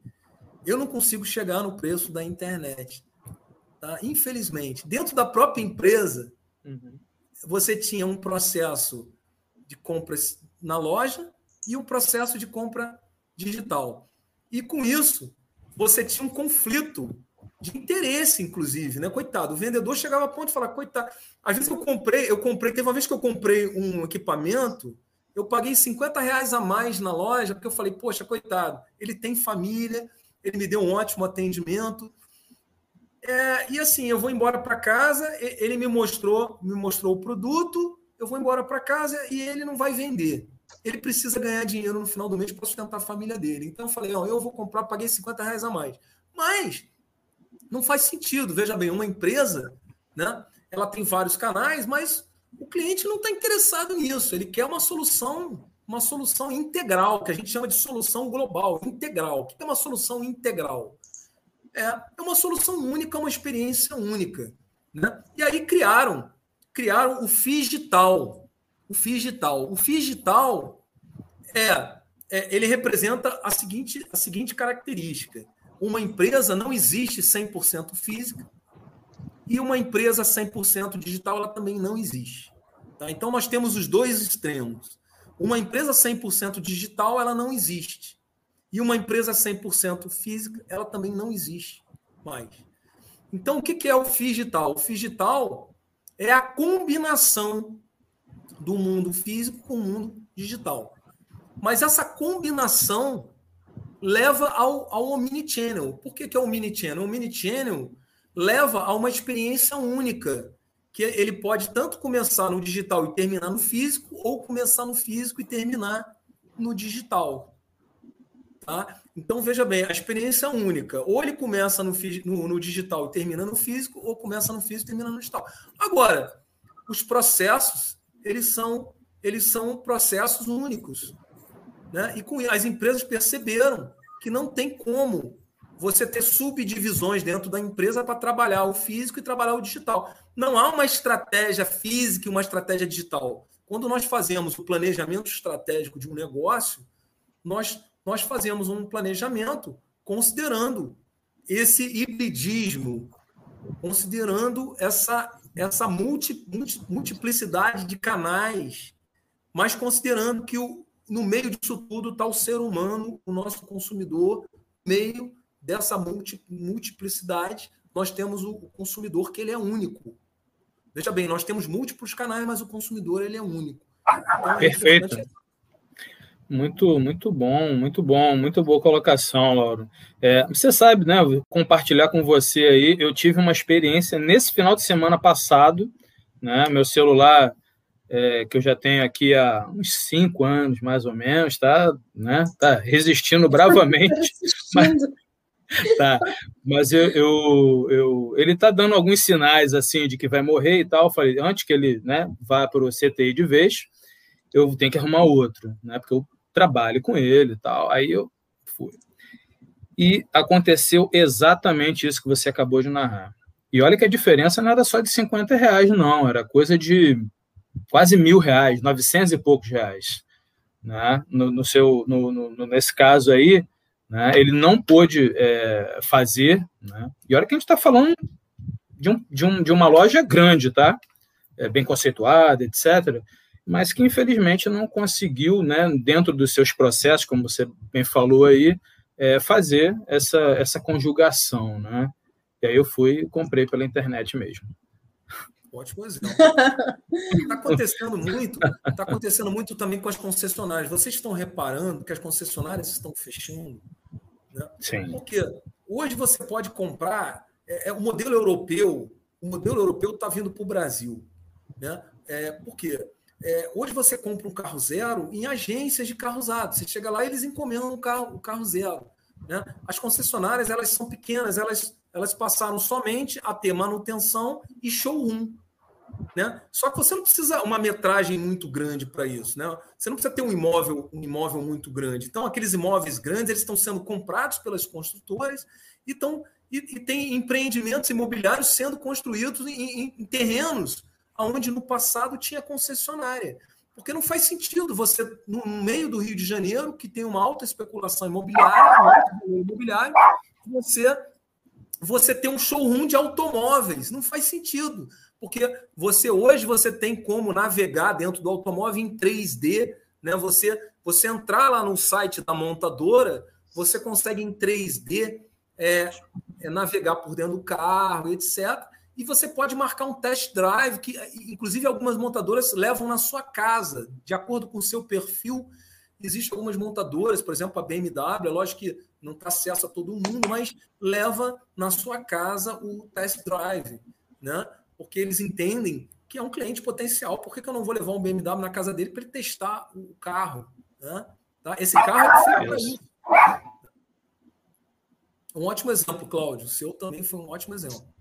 eu não consigo chegar no preço da internet. Tá? Infelizmente, dentro da própria empresa, uhum. você tinha um processo de compras na loja e um processo de compra digital. E com isso, você tinha um conflito de interesse, inclusive, né? Coitado, o vendedor chegava a ponto de falar, coitado. Às vezes eu comprei, eu comprei, teve uma vez que eu comprei um equipamento eu paguei 50 reais a mais na loja, porque eu falei, poxa, coitado, ele tem família, ele me deu um ótimo atendimento. É, e assim, eu vou embora para casa, ele me mostrou, me mostrou o produto, eu vou embora para casa e ele não vai vender. Ele precisa ganhar dinheiro no final do mês para sustentar a família dele. Então eu falei, ó, eu vou comprar, paguei 50 reais a mais. Mas não faz sentido. Veja bem, uma empresa, né? Ela tem vários canais, mas o cliente não está interessado nisso, ele quer uma solução, uma solução integral, que a gente chama de solução global, integral. O que é uma solução integral? É, é uma solução única, uma experiência única. Né? E aí criaram, criaram o Figital. O Figital. O Figital é, é, ele representa a seguinte, a seguinte característica. Uma empresa não existe 100% física, e uma empresa 100% digital, ela também não existe. Tá? Então, nós temos os dois extremos. Uma empresa 100% digital, ela não existe. E uma empresa 100% física, ela também não existe mais. Então, o que é o digital? O digital é a combinação do mundo físico com o mundo digital. Mas essa combinação leva ao, ao omnichannel. Por que, que é o omnichannel? O omnichannel leva a uma experiência única, que ele pode tanto começar no digital e terminar no físico, ou começar no físico e terminar no digital. Tá? Então, veja bem, a experiência única. Ou ele começa no, no, no digital e termina no físico, ou começa no físico e termina no digital. Agora, os processos, eles são, eles são processos únicos. Né? E com, as empresas perceberam que não tem como você ter subdivisões dentro da empresa para trabalhar o físico e trabalhar o digital. Não há uma estratégia física e uma estratégia digital. Quando nós fazemos o planejamento estratégico de um negócio, nós, nós fazemos um planejamento considerando esse hibridismo, considerando essa, essa multi, multi, multiplicidade de canais, mas considerando que o, no meio disso tudo está o ser humano, o nosso consumidor, meio dessa multi, multiplicidade, nós temos o, consumidor que ele é único. Veja bem, nós temos múltiplos canais, mas o consumidor ele é único.
Então, é Perfeito. Muito, muito bom, muito bom, muito boa colocação, Lauro. É, você sabe, né? Compartilhar com você aí, eu tive uma experiência nesse final de semana passado, né? Meu celular, é, que eu já tenho aqui há uns cinco anos, mais ou menos, tá, né? Tá resistindo bravamente. mas, tá. Mas eu, eu, eu ele está dando alguns sinais assim de que vai morrer e tal. Eu falei, antes que ele né, vá para o CTI de vez, eu tenho que arrumar outro, né? Porque eu trabalhe com ele e tal. Aí eu fui. E aconteceu exatamente isso que você acabou de narrar. E olha que a diferença não era só de 50 reais, não, era coisa de quase mil reais, 900 e poucos reais. Né? No, no seu, no, no, nesse caso aí, né? ele não pôde é, fazer. Né? E olha que a gente está falando de, um, de, um, de uma loja grande, tá? É, bem conceituada, etc mas que infelizmente não conseguiu, né, dentro dos seus processos, como você bem falou aí, é, fazer essa, essa conjugação, né? E aí eu fui e comprei pela internet mesmo.
Ótimo exemplo. Está acontecendo muito, está acontecendo muito também com as concessionárias. Vocês estão reparando que as concessionárias estão fechando? Né?
Sim.
Porque hoje você pode comprar é, é o modelo europeu. O modelo europeu está vindo para o Brasil, né? É, por quê? É, hoje você compra um carro zero em agências de carro usado. Você chega lá e eles encomendam o carro, o carro zero. Né? As concessionárias elas são pequenas, elas, elas passaram somente a ter manutenção e showroom. Né? Só que você não precisa uma metragem muito grande para isso. Né? Você não precisa ter um imóvel, um imóvel muito grande. Então, aqueles imóveis grandes eles estão sendo comprados pelas construtoras e, e, e tem empreendimentos imobiliários sendo construídos em, em, em terrenos onde no passado tinha concessionária. Porque não faz sentido você, no meio do Rio de Janeiro, que tem uma alta especulação imobiliária, imobiliário, você, você ter um showroom de automóveis. Não faz sentido. Porque você hoje você tem como navegar dentro do automóvel em 3D, né? Você, você entrar lá no site da montadora, você consegue em 3D é, é, navegar por dentro do carro, etc e você pode marcar um test drive, que inclusive algumas montadoras levam na sua casa, de acordo com o seu perfil. Existem algumas montadoras, por exemplo, a BMW, é lógico que não está acesso a todo mundo, mas leva na sua casa o test drive, né? Porque eles entendem que é um cliente potencial. Por que, que eu não vou levar um BMW na casa dele para ele testar o carro? Né? Tá? Esse carro é para isso. Um ótimo exemplo, Cláudio. O seu também foi um ótimo exemplo.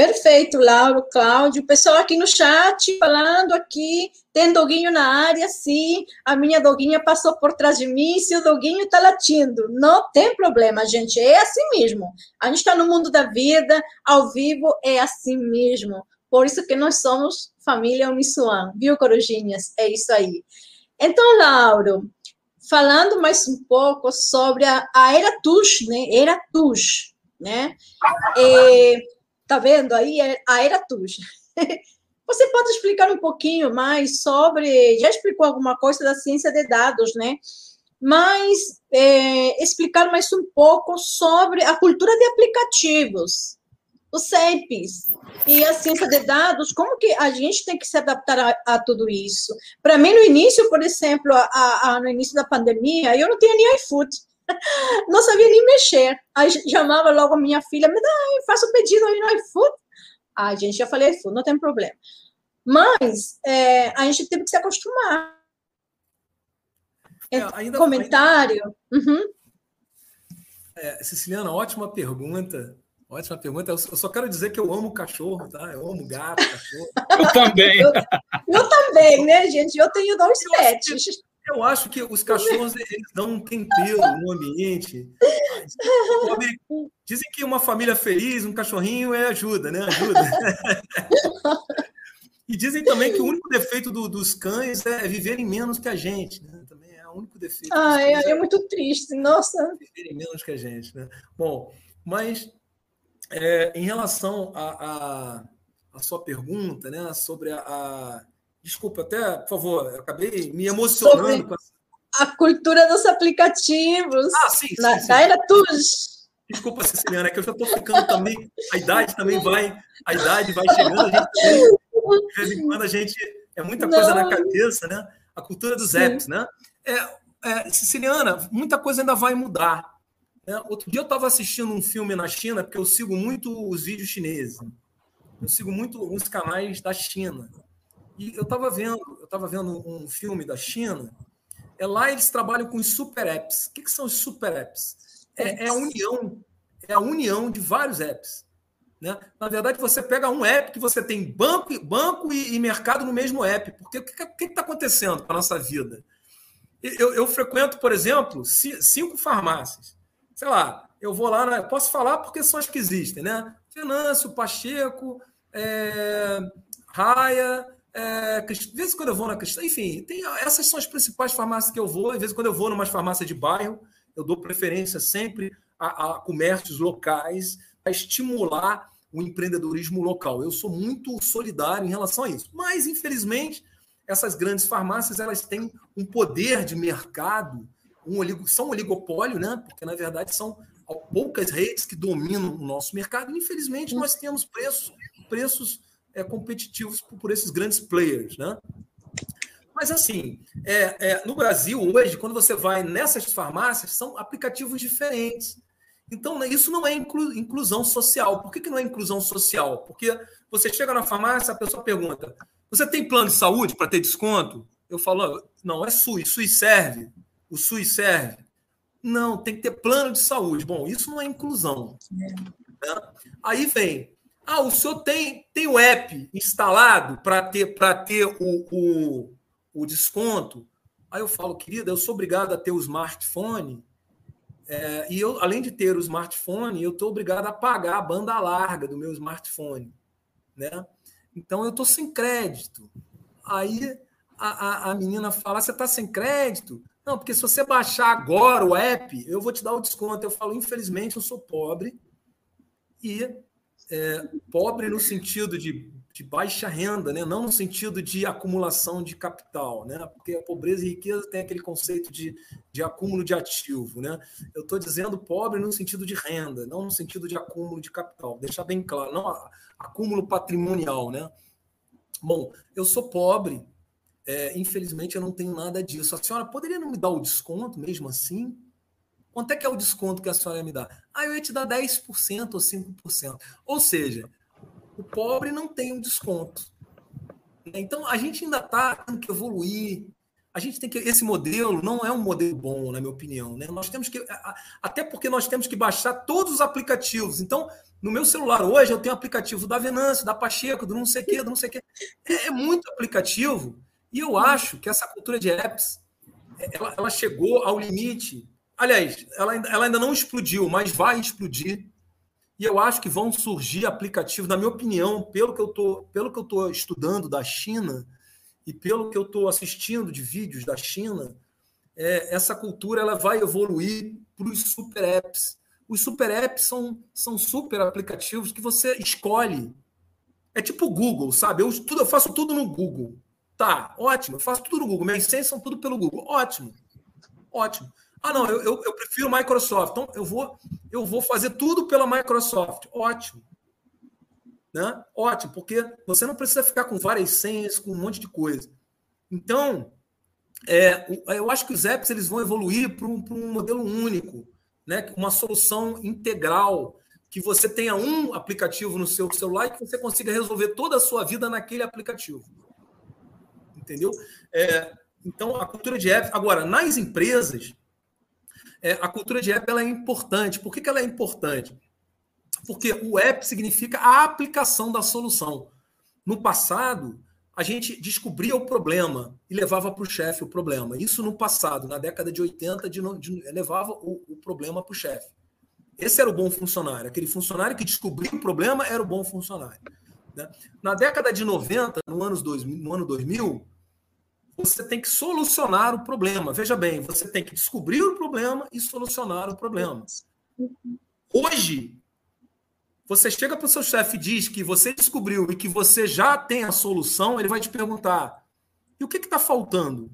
Perfeito, Lauro, Cláudio. Pessoal aqui no chat falando aqui, tem doguinho na área, sim. A minha doguinha passou por trás de mim, se o doguinho está latindo. Não tem problema, gente, é assim mesmo. A gente está no mundo da vida, ao vivo é assim mesmo. Por isso que nós somos família Uniswan, viu, Corujinhas? É isso aí. Então, Lauro, falando mais um pouco sobre a, a Era Tush, né? Era Tush, né? É, Tá vendo? Aí é a era tuja. Você pode explicar um pouquinho mais sobre. Já explicou alguma coisa da ciência de dados, né? Mas é, explicar mais um pouco sobre a cultura de aplicativos, os CEPs e a ciência de dados, como que a gente tem que se adaptar a, a tudo isso? Para mim, no início, por exemplo, a, a, no início da pandemia, eu não tinha nem iFood não sabia nem mexer. Aí chamava logo a minha filha, me dá, faça o pedido aí no iFood. Ah, gente, já falei iFood, não tem problema. Mas é, a gente teve que se acostumar. É, ainda, comentário. Ainda... Uhum.
É, Siciliana, ótima pergunta. Ótima pergunta. Eu só quero dizer que eu amo cachorro, tá? Eu amo gato, cachorro.
eu também.
Eu, eu, também, né, gente? Eu tenho dois pets.
Eu acho que os cachorros eles dão um tempero no ambiente. Dizem que uma família feliz, um cachorrinho é ajuda, né? Ajuda. E dizem também que o único defeito do, dos cães é viverem menos que a gente, né? Também é o único defeito.
Ah, é, é, muito triste, nossa.
Viverem menos que a gente, né? Bom, mas é, em relação à sua pergunta, né? Sobre a, a Desculpa, até, por favor, eu acabei me emocionando. com
a cultura dos aplicativos.
Ah, sim, sim.
Na,
sim.
era TUS.
Desculpa, Ceciliana, é que eu já estou ficando também. A idade também vai, a idade vai chegando, a gente de vez em quando a gente. É muita coisa Não. na cabeça, né? A cultura dos sim. apps, né? É, é, Siciliana, muita coisa ainda vai mudar. Né? Outro dia eu estava assistindo um filme na China, porque eu sigo muito os vídeos chineses. Eu sigo muito os canais da China. E eu estava vendo, eu estava vendo um filme da China. É lá eles trabalham com super apps. O que, que são os super apps? É, é, a união, é a união de vários apps. Né? Na verdade, você pega um app que você tem banco, banco e, e mercado no mesmo app. Porque o que está acontecendo com a nossa vida? Eu, eu, frequento, por exemplo, cinco farmácias. Sei lá, eu vou lá, posso falar porque são as que existem, né? Venâncio, Pacheco, é, Raia, é, de vez em quando eu vou na Cristã, enfim, tem, essas são as principais farmácias que eu vou. De vez em quando eu vou numa farmácia de bairro, eu dou preferência sempre a, a comércios locais, a estimular o empreendedorismo local. Eu sou muito solidário em relação a isso. Mas, infelizmente, essas grandes farmácias elas têm um poder de mercado, um oligo, são um oligopólio, né? porque, na verdade, são poucas redes que dominam o nosso mercado. Infelizmente, nós temos preços, preços é, competitivos por, por, esses grandes players. Né? Mas, assim, é, é, no Brasil, hoje, quando você vai nessas farmácias, são aplicativos diferentes. Então, né, isso não é inclu, inclusão social. Por que, que não é inclusão social? Porque você chega na farmácia, a pessoa pergunta: você tem plano de saúde para ter desconto? Eu falo: não, é SUS. SUS serve. O SUS serve. Não, tem que ter plano de saúde. Bom, isso não é inclusão. Né? Aí vem ah, o senhor tem, tem o app instalado para ter, ter o, o, o, desconto? Aí eu falo, querida, eu sou obrigado a ter o smartphone. É, e eu, além de ter o smartphone, eu estou obrigado a pagar a banda larga do meu smartphone. Né? Então eu estou sem crédito. Aí a, a, a menina fala: você está sem crédito? Não, porque se você baixar agora o app, eu vou te dar o desconto. Eu falo, infelizmente, eu sou pobre e é, pobre no sentido de, de, baixa renda, né? não no sentido de acumulação de capital, né? porque a pobreza e riqueza tem aquele conceito de, de acúmulo de ativo. Né? Eu estou dizendo pobre no sentido de renda, não no sentido de acúmulo de capital. Deixar bem claro, não acúmulo patrimonial. Né? Bom, eu sou pobre, é, infelizmente eu não tenho nada disso. A senhora poderia não me dar o desconto mesmo assim? Quanto é que é o desconto que a senhora me dá? Ah, eu ia te dar 10% ou 5%. Ou seja, o pobre não tem um desconto. Então, a gente ainda está tendo que evoluir. A gente tem que. Esse modelo não é um modelo bom, na minha opinião. Né? Nós temos que. Até porque nós temos que baixar todos os aplicativos. Então, no meu celular hoje, eu tenho aplicativo da Venâncio, da Pacheco, do não sei o quê, do não sei o quê. É, é muito aplicativo. E eu acho que essa cultura de apps ela, ela chegou ao limite Aliás, ela, ela ainda não explodiu, mas vai explodir. E eu acho que vão surgir aplicativos, na minha opinião, pelo que eu tô, pelo que eu estou estudando da China e pelo que eu estou assistindo de vídeos da China, é, essa cultura ela vai evoluir para os super apps. Os super apps são, são super aplicativos que você escolhe. É tipo o Google, sabe? Eu, tudo, eu faço tudo no Google. Tá, ótimo. Eu faço tudo no Google. Minhas senhas são tudo pelo Google. Ótimo. Ótimo. Ah, não, eu, eu, eu, prefiro Microsoft. Então, eu vou, eu vou fazer tudo pela Microsoft. Ótimo. Né? Ótimo, porque você não precisa ficar com várias senhas, com um monte de coisa. Então, é, eu acho que os apps eles vão evoluir para um, um, modelo único, né? uma solução integral, que você tenha um aplicativo no seu celular e que você consiga resolver toda a sua vida naquele aplicativo. Entendeu? É, então, a cultura de apps. Agora, nas empresas, é, a cultura de app ela é importante. Por que, que ela é importante? Porque o app significa a aplicação da solução. No passado, a gente descobria o problema e levava para o chefe o problema. Isso no passado, na década de 80, de, de, levava o, o problema para o chefe. Esse era o bom funcionário. Aquele funcionário que descobriu o problema era o bom funcionário. Né? Na década de 90, no, anos 2000, no ano 2000, você tem que solucionar o problema. Veja bem, você tem que descobrir o problema e solucionar o problema. Hoje, você chega para o seu chefe e diz que você descobriu e que você já tem a solução, ele vai te perguntar: e o que está faltando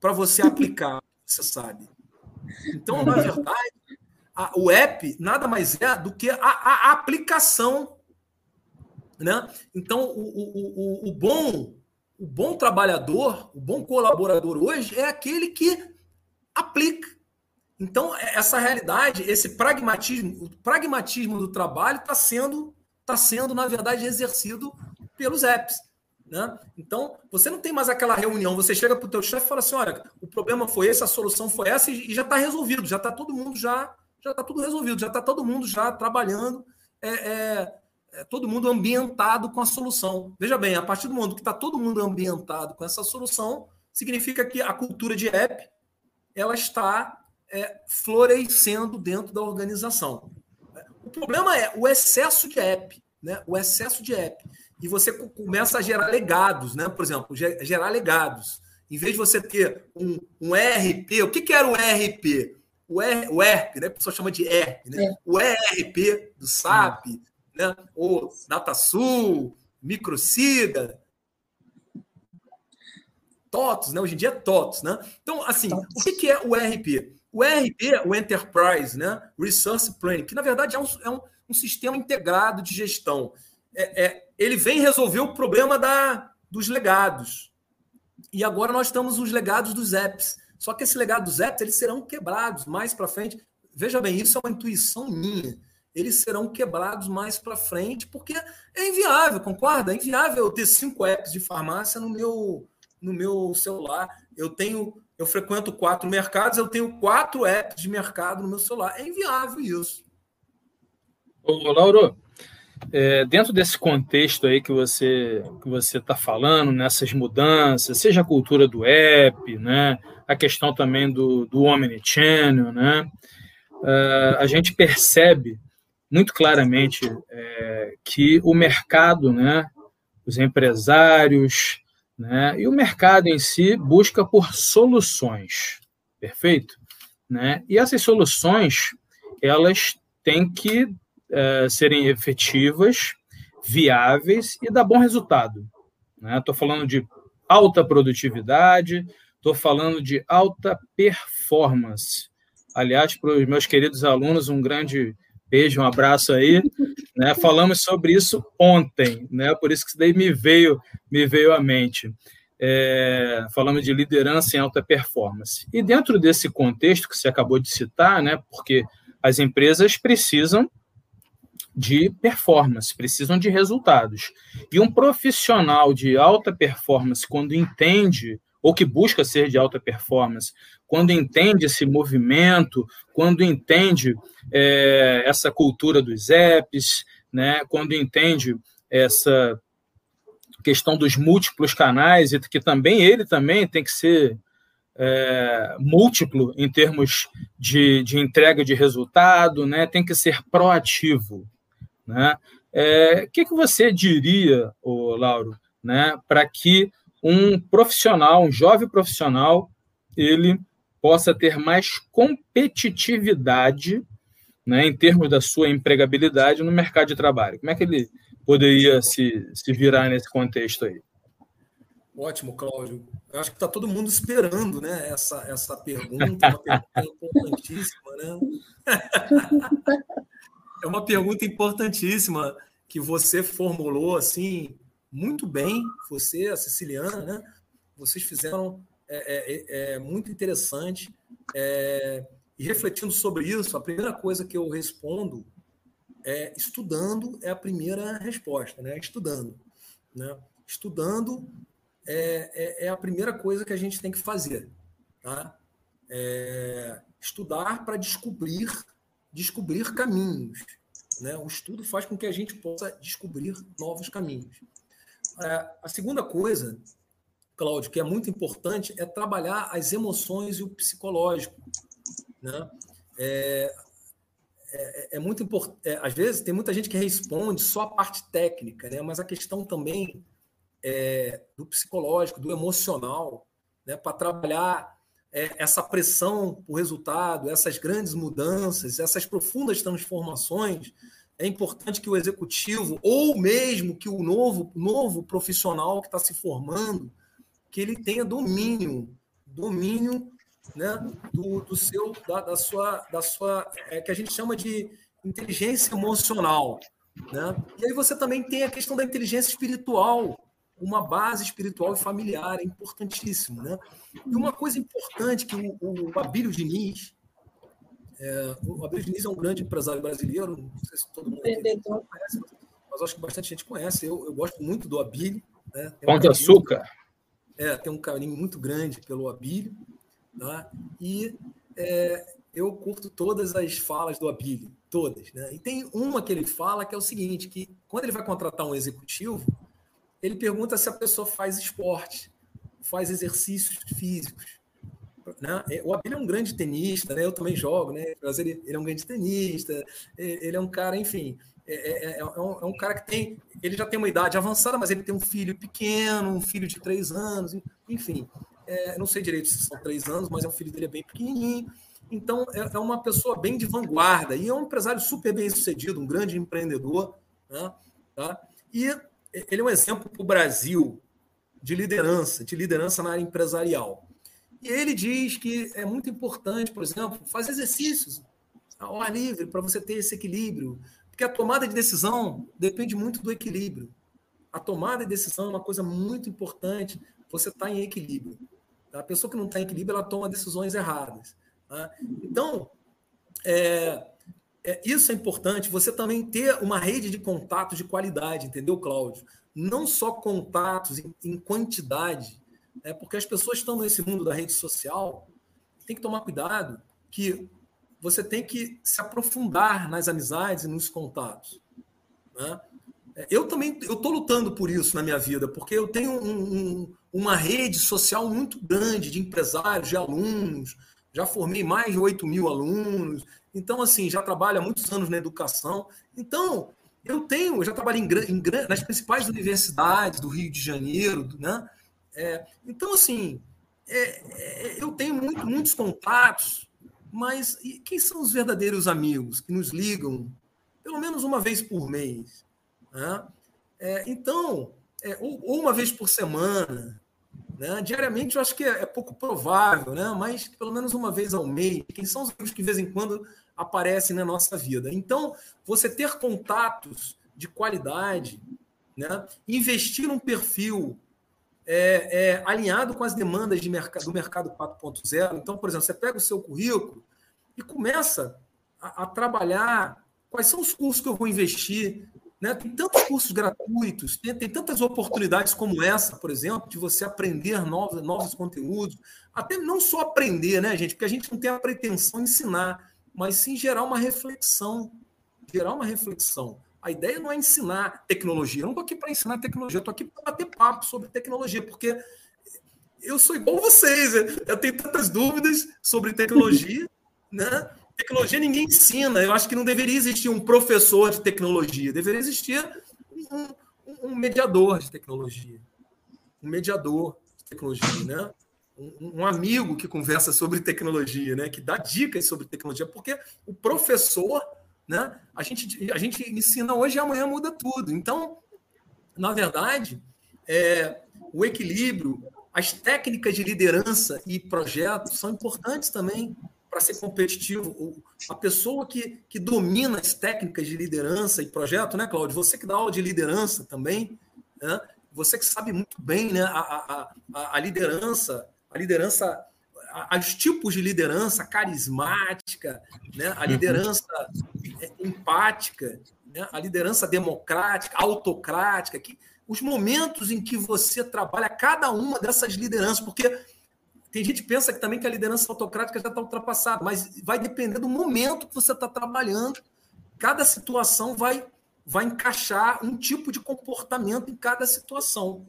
para você aplicar? Você sabe. Então, na verdade, a, o app nada mais é do que a, a, aplicação. Né? Então, o, o, o, o bom o bom trabalhador, o bom colaborador hoje é aquele que aplica. Então, é, essa realidade, esse pragmatismo, o pragmatismo do trabalho está sendo, tá sendo, na verdade, exercido pelos apps. Né? Então, você não tem mais aquela reunião, você chega para o teu chefe e fala assim, olha, o problema foi esse, a solução foi essa, e já está resolvido, já está todo mundo já, já está tudo resolvido, já está todo mundo já trabalhando é, é, é todo mundo ambientado com a solução. Veja bem, a partir do momento que está todo mundo ambientado com essa solução, significa que a cultura de app ela está é, florescendo dentro da organização. O problema é o excesso de app, né? O excesso de app. E você começa a gerar legados, né? Por exemplo, gerar legados. Em vez de você ter um, um ERP, o que, que era ERP? O, ER, o ERP, né? A pessoa chama de ERP, né? É. O ERP do SAP, né? o DataSul, Microcida, TOTOS, né? Hoje em dia é TOTOS, né? Então, assim, o que, é o ERP? O ERP, o Enterprise, né? Resource Planning, que na verdade é um, é um, um sistema integrado de gestão. É, é, ele vem resolver o problema da, dos legados. E agora nós estamos os legados dos apps. Só que esse legado dos apps eles serão quebrados mais para frente. Veja bem, isso é uma intuição minha eles serão quebrados mais para frente, porque é inviável, concorda? É inviável eu ter cinco apps de farmácia no meu, no meu celular. Eu tenho, eu frequento quatro mercados, eu tenho quatro apps de mercado no meu celular. É inviável isso.
Ô, Lauro, é, dentro desse contexto aí que você que você está falando, nessas mudanças, seja a cultura do app, né, a questão também do, do omnichannel, né, uh, a gente percebe muito claramente é, que o mercado, né, os empresários, né, e o mercado em si busca por soluções, perfeito? Né? E essas soluções elas têm que é, serem efetivas, viáveis e dar bom resultado. Estou né? falando de alta produtividade, estou falando de alta performance. Aliás, para os meus queridos alunos, um grande Beijo, um abraço aí. Né? Falamos sobre isso ontem, né? por isso que isso daí me veio, me veio à mente. É, falamos de liderança em alta performance. E dentro desse contexto que você acabou de citar, né, porque as empresas precisam de performance, precisam de resultados. E um profissional de alta performance, quando entende ou que busca ser de alta performance, quando entende esse movimento, quando entende é, essa cultura dos apps, né, quando entende essa questão dos múltiplos canais, e que também ele também tem que ser é, múltiplo em termos de, de entrega de resultado, né, tem que ser proativo. Né? É, o que, que você diria, ô, Lauro, né, para que um profissional, um jovem profissional, ele possa ter mais competitividade né, em termos da sua empregabilidade no mercado de trabalho. Como é que ele poderia se, se virar nesse contexto aí?
Ótimo, Cláudio. Eu acho que está todo mundo esperando né, essa, essa pergunta, uma pergunta importantíssima. Né? é uma pergunta importantíssima que você formulou assim muito bem, você, a Siciliana, né? Vocês fizeram é, é, é, é muito interessante. É, e refletindo sobre isso, a primeira coisa que eu respondo é estudando é a primeira resposta, né? Estudando, né? Estudando é, é, é a primeira coisa que a gente tem que fazer, tá? Estudar para descobrir descobrir caminhos, né? O estudo faz com que a gente possa descobrir novos caminhos. É, a segunda coisa, Cláudio, que é muito importante, é trabalhar as emoções e o psicológico. Né? É, é, é muito importante. É, às vezes, tem muita gente que responde só a parte técnica, né? mas a questão também é do psicológico, do emocional, né? para trabalhar é, essa pressão por resultado, essas grandes mudanças, essas profundas transformações é importante que o executivo, ou mesmo que o novo, novo profissional que está se formando, que ele tenha domínio, domínio né, do, do seu, da, da, sua, da sua, é, que a gente chama de inteligência emocional. Né? E aí você também tem a questão da inteligência espiritual, uma base espiritual e familiar, é importantíssimo. Né? E uma coisa importante que o, o Abílio Diniz, é, o Abel Diniz é um grande empresário brasileiro, não sei se todo mundo conhece, mas acho que bastante gente conhece. Eu, eu gosto muito do Abílio.
Né? Pão um de açúcar.
É, tem um carinho muito grande pelo Abílio. Tá? E é, eu curto todas as falas do Abílio, todas. Né? E tem uma que ele fala que é o seguinte, que quando ele vai contratar um executivo, ele pergunta se a pessoa faz esporte, faz exercícios físicos. Né? É, o Abel é um grande tenista, né? eu também jogo, né? mas ele, ele é um grande tenista, ele é um cara, enfim, é, é, é, é, um, é, um, cara que tem, ele já tem uma idade avançada, mas ele tem um filho pequeno, um filho de três anos, enfim, é, não sei direito se são três anos, mas é um filho dele bem pequenininho, então é, é, uma pessoa bem de vanguarda e é um empresário super bem sucedido, um grande empreendedor, né? tá? E ele é um exemplo para o Brasil de liderança, de liderança na área empresarial. E ele diz que é muito importante, por exemplo, fazer exercícios ao ar livre para você ter esse equilíbrio, porque a tomada de decisão depende muito do equilíbrio. A tomada de decisão é uma coisa muito importante, você está em equilíbrio. A pessoa que não está em equilíbrio, ela toma decisões erradas. Tá? Então, é, é, isso é importante, você também ter uma rede de contatos de qualidade, entendeu, Cláudio? Não só contatos em, em quantidade, né? porque as pessoas estão nesse mundo da rede social, tem que tomar cuidado que você tem que se aprofundar nas amizades e nos contatos. Né? É, eu também eu estou lutando por isso na minha vida, porque eu tenho um, um, uma rede social muito grande de empresários, de alunos, já formei mais de 8 mil alunos, então, assim, já trabalho há muitos anos na educação. Então, eu tenho, eu já trabalhei em, em, nas principais universidades do Rio de Janeiro, né? É, então, assim, é, é, eu tenho muito, muitos contatos, mas quem são os verdadeiros amigos que nos ligam pelo menos uma vez por mês? Né? É, então, é, ou, ou, uma vez por semana, né? Diariamente eu acho que é, é, pouco provável, né? mas pelo menos uma vez ao mês. Quem são os amigos que de vez em quando aparecem na nossa vida? Então, você ter contatos de qualidade, né? investir num perfil é, é, alinhado com as demandas de mercado, do mercado 4.0. Então, por exemplo, você pega o seu currículo e começa a, a trabalhar quais são os cursos que eu vou investir, né? Tem tantos cursos gratuitos, tem, tem, tantas oportunidades como essa, por exemplo, de você aprender novos, novos conteúdos. Até não só aprender, né, gente? Porque a gente não tem a pretensão de ensinar, mas sim gerar uma reflexão. Gerar uma reflexão. A ideia não é ensinar tecnologia. Eu não estou aqui para ensinar tecnologia, eu estou aqui para bater papo sobre tecnologia, porque eu sou igual vocês. Eu tenho tantas dúvidas sobre tecnologia, né? Tecnologia ninguém ensina. Eu acho que não deveria existir um professor de tecnologia. Deveria existir um, um mediador de tecnologia. Um mediador de tecnologia, né? Um, um, amigo que conversa sobre tecnologia, né? Que dá dicas sobre tecnologia. Porque o professor, né? A gente, a gente ensina hoje e amanhã muda tudo. Então, na verdade, é, o equilíbrio, as técnicas de liderança e projetos são importantes também para ser competitivo. A pessoa que, que domina as técnicas de liderança e projeto, né, Cláudio? Você que dá aula de liderança também, né? você que sabe muito bem né, a, a, a liderança, a liderança, os tipos de liderança carismática, né, a liderança empática, né, a liderança democrática, autocrática, que, os momentos em que você trabalha cada uma dessas lideranças, porque tem gente que pensa que também que a liderança autocrática já está ultrapassada, mas vai depender do momento que você está trabalhando. Cada situação vai, vai encaixar um tipo de comportamento em cada situação.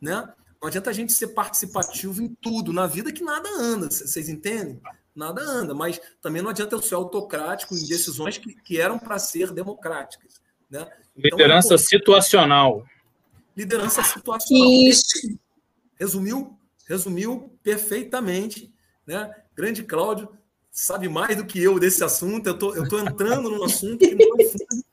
Né? Não adianta a gente ser participativo em tudo na vida que nada anda, vocês entendem? Nada anda, mas também não adianta eu ser autocrático em decisões que, que eram para ser democráticas. Né?
Então, liderança é situacional.
Liderança situacional. Isso. Resumiu? resumiu perfeitamente, né? Grande Cláudio sabe mais do que eu desse assunto. Eu tô, eu tô entrando num assunto que no fundo,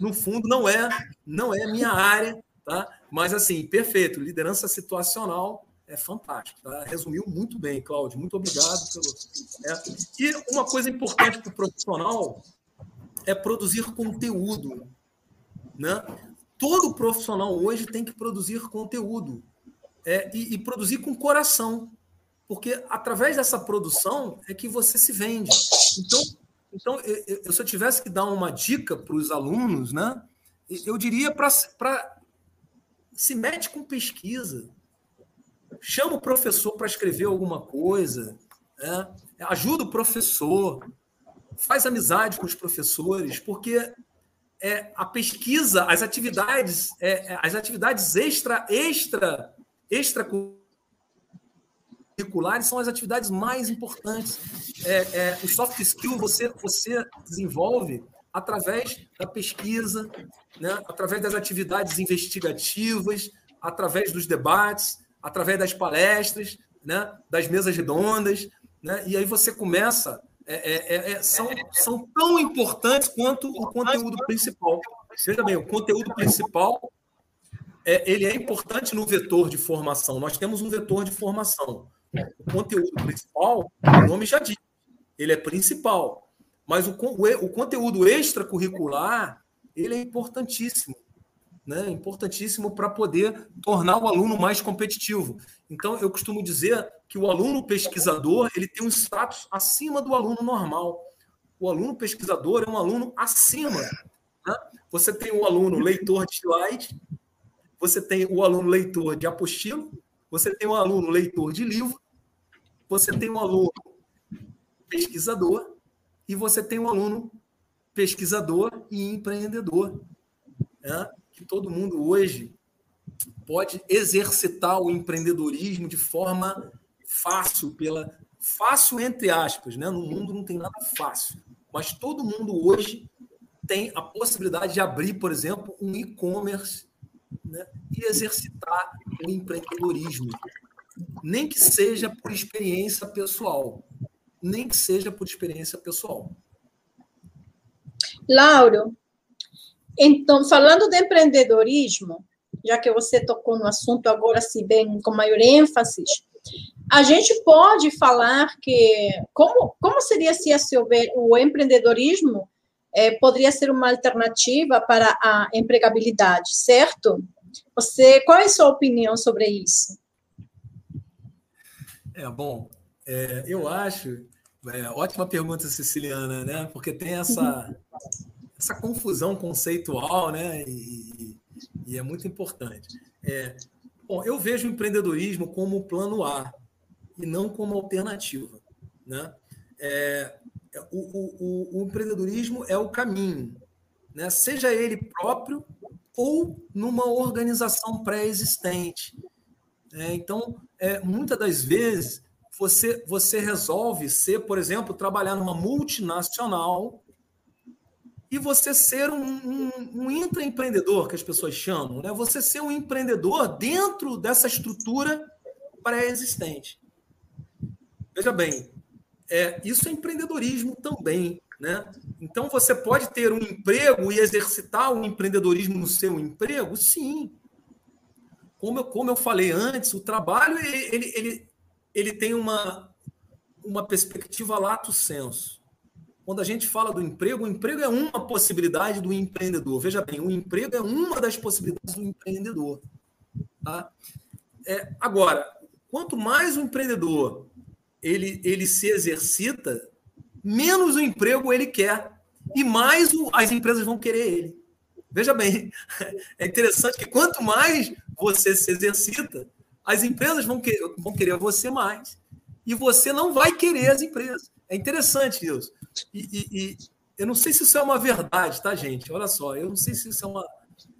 no fundo não é não é minha área, tá? Mas assim, perfeito. Liderança situacional é fantástico. Tá? Resumiu muito bem, Cláudio. Muito obrigado pelo. Né? E uma coisa importante para o profissional é produzir conteúdo, né? Todo profissional hoje tem que produzir conteúdo é, e, e produzir com coração, porque através dessa produção é que você se vende. Então, então eu, eu, se eu tivesse que dar uma dica para os alunos, né, eu diria para se mete com pesquisa, chama o professor para escrever alguma coisa, né, ajuda o professor, faz amizade com os professores, porque é, a pesquisa, as atividades, é, é as atividades extra, extra, extra curriculares são as atividades mais importantes. É, é, o soft skill você, você desenvolve através da pesquisa, né? através das atividades investigativas, através dos debates, através das palestras, né? das mesas redondas. Né? E aí você começa. É, é, é, é são, são tão importantes quanto o conteúdo principal. Veja bem, o conteúdo principal é, ele é importante no vetor de formação. Nós temos um vetor de formação. O conteúdo principal, o nome já diz, ele é principal. Mas o, o, o conteúdo extracurricular, ele é importantíssimo. Né? Importantíssimo para poder tornar o aluno mais competitivo. Então, eu costumo dizer que o aluno pesquisador ele tem um status acima do aluno normal. O aluno pesquisador é um aluno acima. Né? Você tem o aluno leitor de slide, você tem o aluno leitor de apostila, você tem um aluno leitor de livro, você tem um aluno pesquisador e você tem um aluno pesquisador e empreendedor. Né? Que todo mundo hoje pode exercitar o empreendedorismo de forma fácil, pela fácil entre aspas, né? No mundo não tem nada fácil, mas todo mundo hoje tem a possibilidade de abrir, por exemplo, um e-commerce né, e exercitar o empreendedorismo. Nem que seja por experiência pessoal. Nem que seja por experiência pessoal.
Lauro, então, falando de empreendedorismo, já que você tocou no assunto agora, se bem com maior ênfase, a gente pode falar que como, como seria se a seu ver o empreendedorismo é, poderia ser uma alternativa para a empregabilidade, certo? Você, qual é a sua opinião sobre isso?
É bom, é, eu acho é, ótima pergunta, Siciliana, né? Porque tem essa essa confusão conceitual, né? E, e é muito importante. É, bom, eu vejo o empreendedorismo como plano A e não como alternativa, né? É, o, o, o, empreendedorismo é o caminho, né? seja ele próprio ou numa organização pré-existente. É, então, é, muitas das vezes, você, você resolve ser, por exemplo, trabalhar numa multinacional e você ser um, um, um intraempreendedor, que as pessoas chamam, né? você ser um empreendedor dentro dessa estrutura pré-existente. Veja bem, é, isso é empreendedorismo também. Né? Então, você pode ter um emprego e exercitar o empreendedorismo no seu emprego? Sim. Como eu, como eu falei antes, o trabalho ele, ele, ele tem uma, uma perspectiva lato senso. Quando a gente fala do emprego, o emprego é uma possibilidade do empreendedor. Veja bem, o emprego é uma das possibilidades do empreendedor. Tá? É, agora, quanto mais o empreendedor ele, ele se exercita, menos o emprego ele quer e mais o, as empresas vão querer ele. Veja bem, é interessante que quanto mais você se exercita, as empresas vão querer, vão querer você mais e você não vai querer as empresas. É interessante isso. E, e, e, eu não sei se isso é uma verdade, tá, gente? Olha só, eu não sei se isso é uma.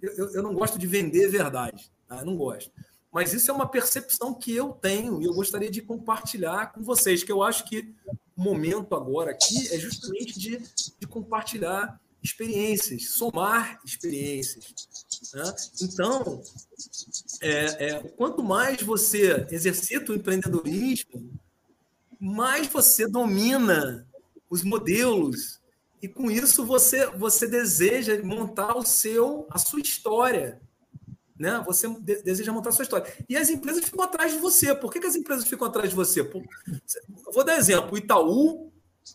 Eu, eu não gosto de vender verdade, tá? Eu não gosto. Mas isso é uma percepção que eu tenho e eu gostaria de compartilhar com vocês, que eu acho que o momento agora aqui é justamente de, de compartilhar experiências, somar experiências. Né? Então, é, é, quanto mais você exercita o empreendedorismo, mais você domina os modelos e com isso você você deseja montar o seu a sua história né? Você deseja montar a sua história. E as empresas ficam atrás de você. Por que, que as empresas ficam atrás de você? Por... vou dar exemplo. O Itaú,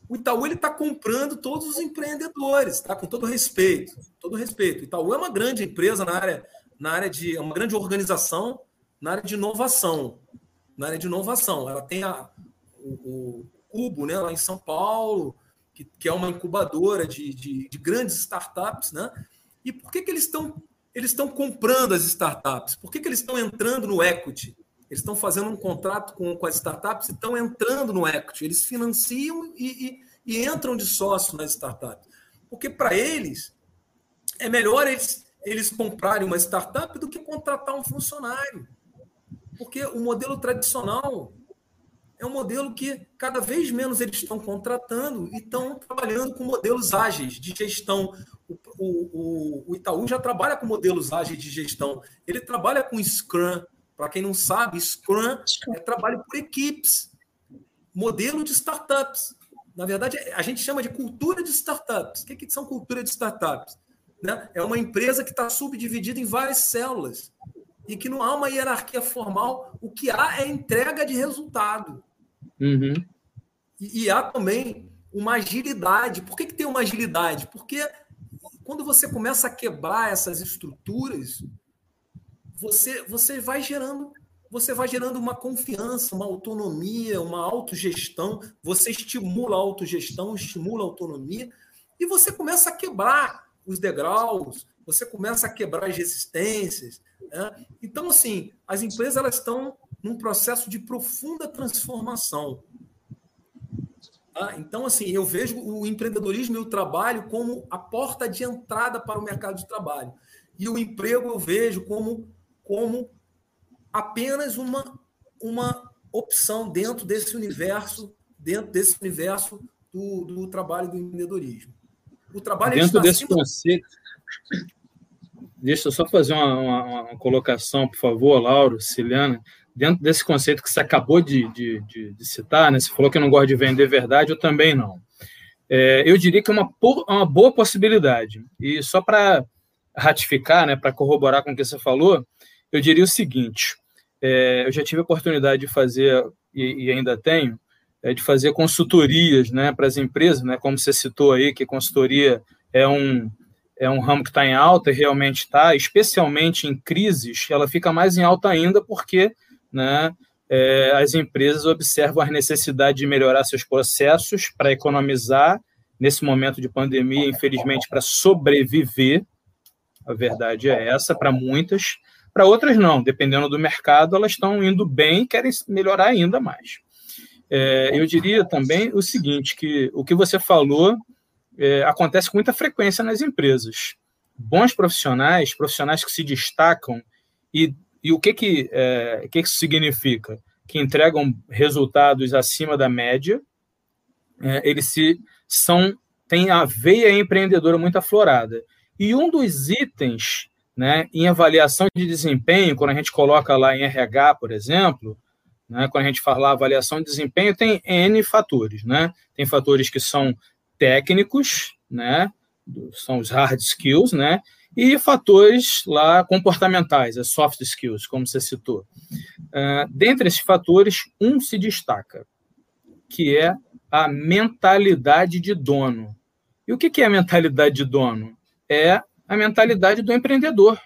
o Itaú ele está comprando todos os empreendedores, tá? Com todo respeito, todo respeito. O Itaú é uma grande empresa na área, na área de, é uma grande organização na área de inovação, na área de inovação. Ela tem a, o, o Cubo, né? Lá em São Paulo, que, que é uma incubadora de, de, de grandes startups, né? E por que, que eles estão eles estão comprando as startups? Por que, que eles estão entrando no equity? Eles estão fazendo um contrato com, com as startups e estão entrando no equity. Eles financiam e, e, e entram de sócio nas startups. Porque para eles, é melhor eles, eles comprarem uma startup do que contratar um funcionário. Porque o modelo tradicional é um modelo que cada vez menos eles estão contratando e estão trabalhando com modelos ágeis de gestão. O, o, o Itaú já trabalha com modelos ágeis de gestão. Ele trabalha com Scrum. Para quem não sabe, Scrum é trabalho por equipes. Modelo de startups. Na verdade, a gente chama de cultura de startups. O que, que são cultura de startups? Né? É uma empresa que está subdividida em várias células e que não há uma hierarquia formal. O que há é entrega de resultado.
Uhum.
E, e, há também uma agilidade. Por que, que tem uma agilidade? Porque quando você começa a quebrar essas estruturas, você, você vai gerando você vai gerando uma confiança, uma autonomia, uma autogestão, você estimula a autogestão, estimula a autonomia, e você começa a quebrar os degraus, você começa a quebrar as resistências. Né? Então, assim, as empresas elas estão num processo de profunda transformação. Tá? Então, assim, eu vejo o empreendedorismo e o trabalho como a porta de entrada para o mercado de trabalho. E o emprego eu vejo como, como apenas uma, uma opção dentro desse universo, dentro desse universo do, do trabalho do empreendedorismo.
O trabalho dentro desse acima... conceito. Deixa eu só fazer uma, uma, uma, colocação, por favor, Lauro, Ciliana. Dentro desse conceito que você acabou de, de, de, de citar, né? você falou que não gosta de vender verdade, eu também não. É, eu diria que é uma, uma boa possibilidade. E só para ratificar, né, para corroborar com o que você falou, eu diria o seguinte: é, eu já tive a oportunidade de fazer, e, e ainda tenho, é, de fazer consultorias né, para as empresas, né, como você citou aí, que consultoria é um, é um ramo que está em alta e realmente está, especialmente em crises, ela fica mais em alta ainda porque né, é, as empresas observam a necessidade de melhorar seus processos para economizar nesse momento de pandemia, infelizmente, para sobreviver. A verdade é essa, para muitas. Para outras, não. Dependendo do mercado, elas estão indo bem e querem melhorar ainda mais. É, eu diria também o seguinte, que o que você falou é, acontece com muita frequência nas empresas. Bons profissionais, profissionais que se destacam, e, e o que, que, é, que, isso significa? Que entregam resultados acima da média, é, eles se, são, têm a veia empreendedora muito aflorada. E um dos itens né, em avaliação de desempenho, quando a gente coloca lá em RH, por exemplo, né, quando a gente fala avaliação de desempenho, tem N fatores. Né? Tem fatores que são técnicos, né? São os hard skills, né? E fatores lá comportamentais, as soft skills, como você citou. Uh, dentre esses fatores, um se destaca, que é a mentalidade de dono. E o que é a mentalidade de dono? É a mentalidade do empreendedor.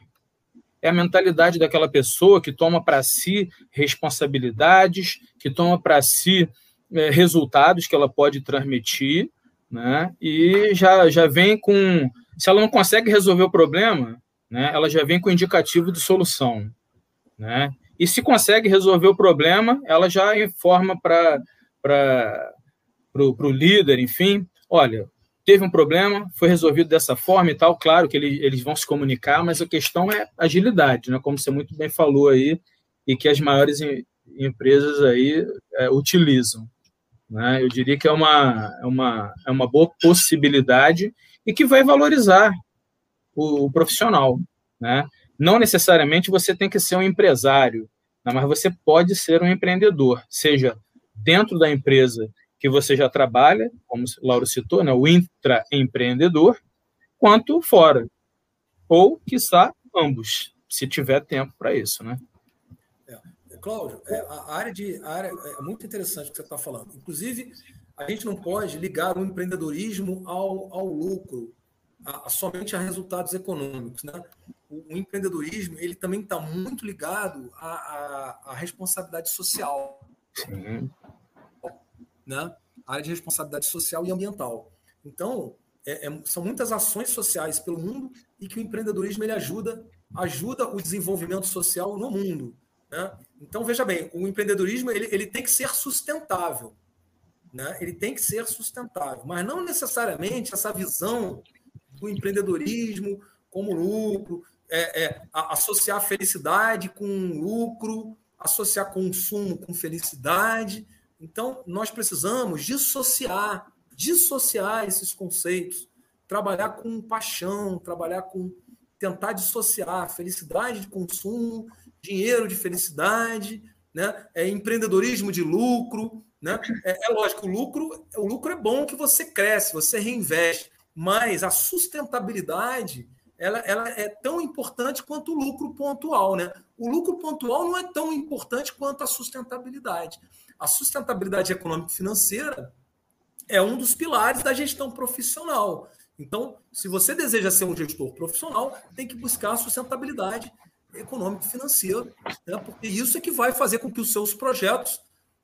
É a mentalidade daquela pessoa que toma para si responsabilidades, que toma para si é, resultados que ela pode transmitir né? E já, já vem com. Se ela não consegue resolver o problema, né, ela já vem com indicativo de solução. Né? E se consegue resolver o problema, ela já informa para o líder, enfim, olha, teve um problema, foi resolvido dessa forma e tal. Claro que ele, eles vão se comunicar, mas a questão é agilidade, né? como você muito bem falou aí, e que as maiores empresas aí é, utilizam. Né? Eu diria que é uma, é, uma, é uma boa possibilidade e que vai valorizar o, o profissional. Né? Não necessariamente você tem que ser um empresário, né? mas você pode ser um empreendedor, seja dentro da empresa que você já trabalha, como o Lauro citou, né? o intraempreendedor, quanto fora. Ou, quiçá, ambos, se tiver tempo para isso. Né?
Cláudio, é, a área de a área é muito interessante o que você está falando. Inclusive, a gente não pode ligar o empreendedorismo ao, ao lucro, a, a somente a resultados econômicos. Né? O, o empreendedorismo ele também está muito ligado à, à, à responsabilidade social. Sim. Né? A área de responsabilidade social e ambiental. Então, é, é, são muitas ações sociais pelo mundo e que o empreendedorismo ele ajuda, ajuda o desenvolvimento social no mundo. Né? Então, veja bem, o empreendedorismo ele, ele tem que ser sustentável. Né? Ele tem que ser sustentável, mas não necessariamente essa visão do empreendedorismo como lucro, é, é, associar felicidade com lucro, associar consumo com felicidade. Então, nós precisamos dissociar, dissociar esses conceitos, trabalhar com paixão, trabalhar com tentar dissociar felicidade de consumo, dinheiro de felicidade, né? É empreendedorismo de lucro, né? É, é lógico, o lucro, o lucro é bom que você cresce, você reinveste, mas a sustentabilidade ela, ela é tão importante quanto o lucro pontual, né? O lucro pontual não é tão importante quanto a sustentabilidade. A sustentabilidade econômica e financeira é um dos pilares da gestão profissional. Então, se você deseja ser um gestor profissional, tem que buscar a sustentabilidade econômica e financeira, né? porque isso é que vai fazer com que os seus projetos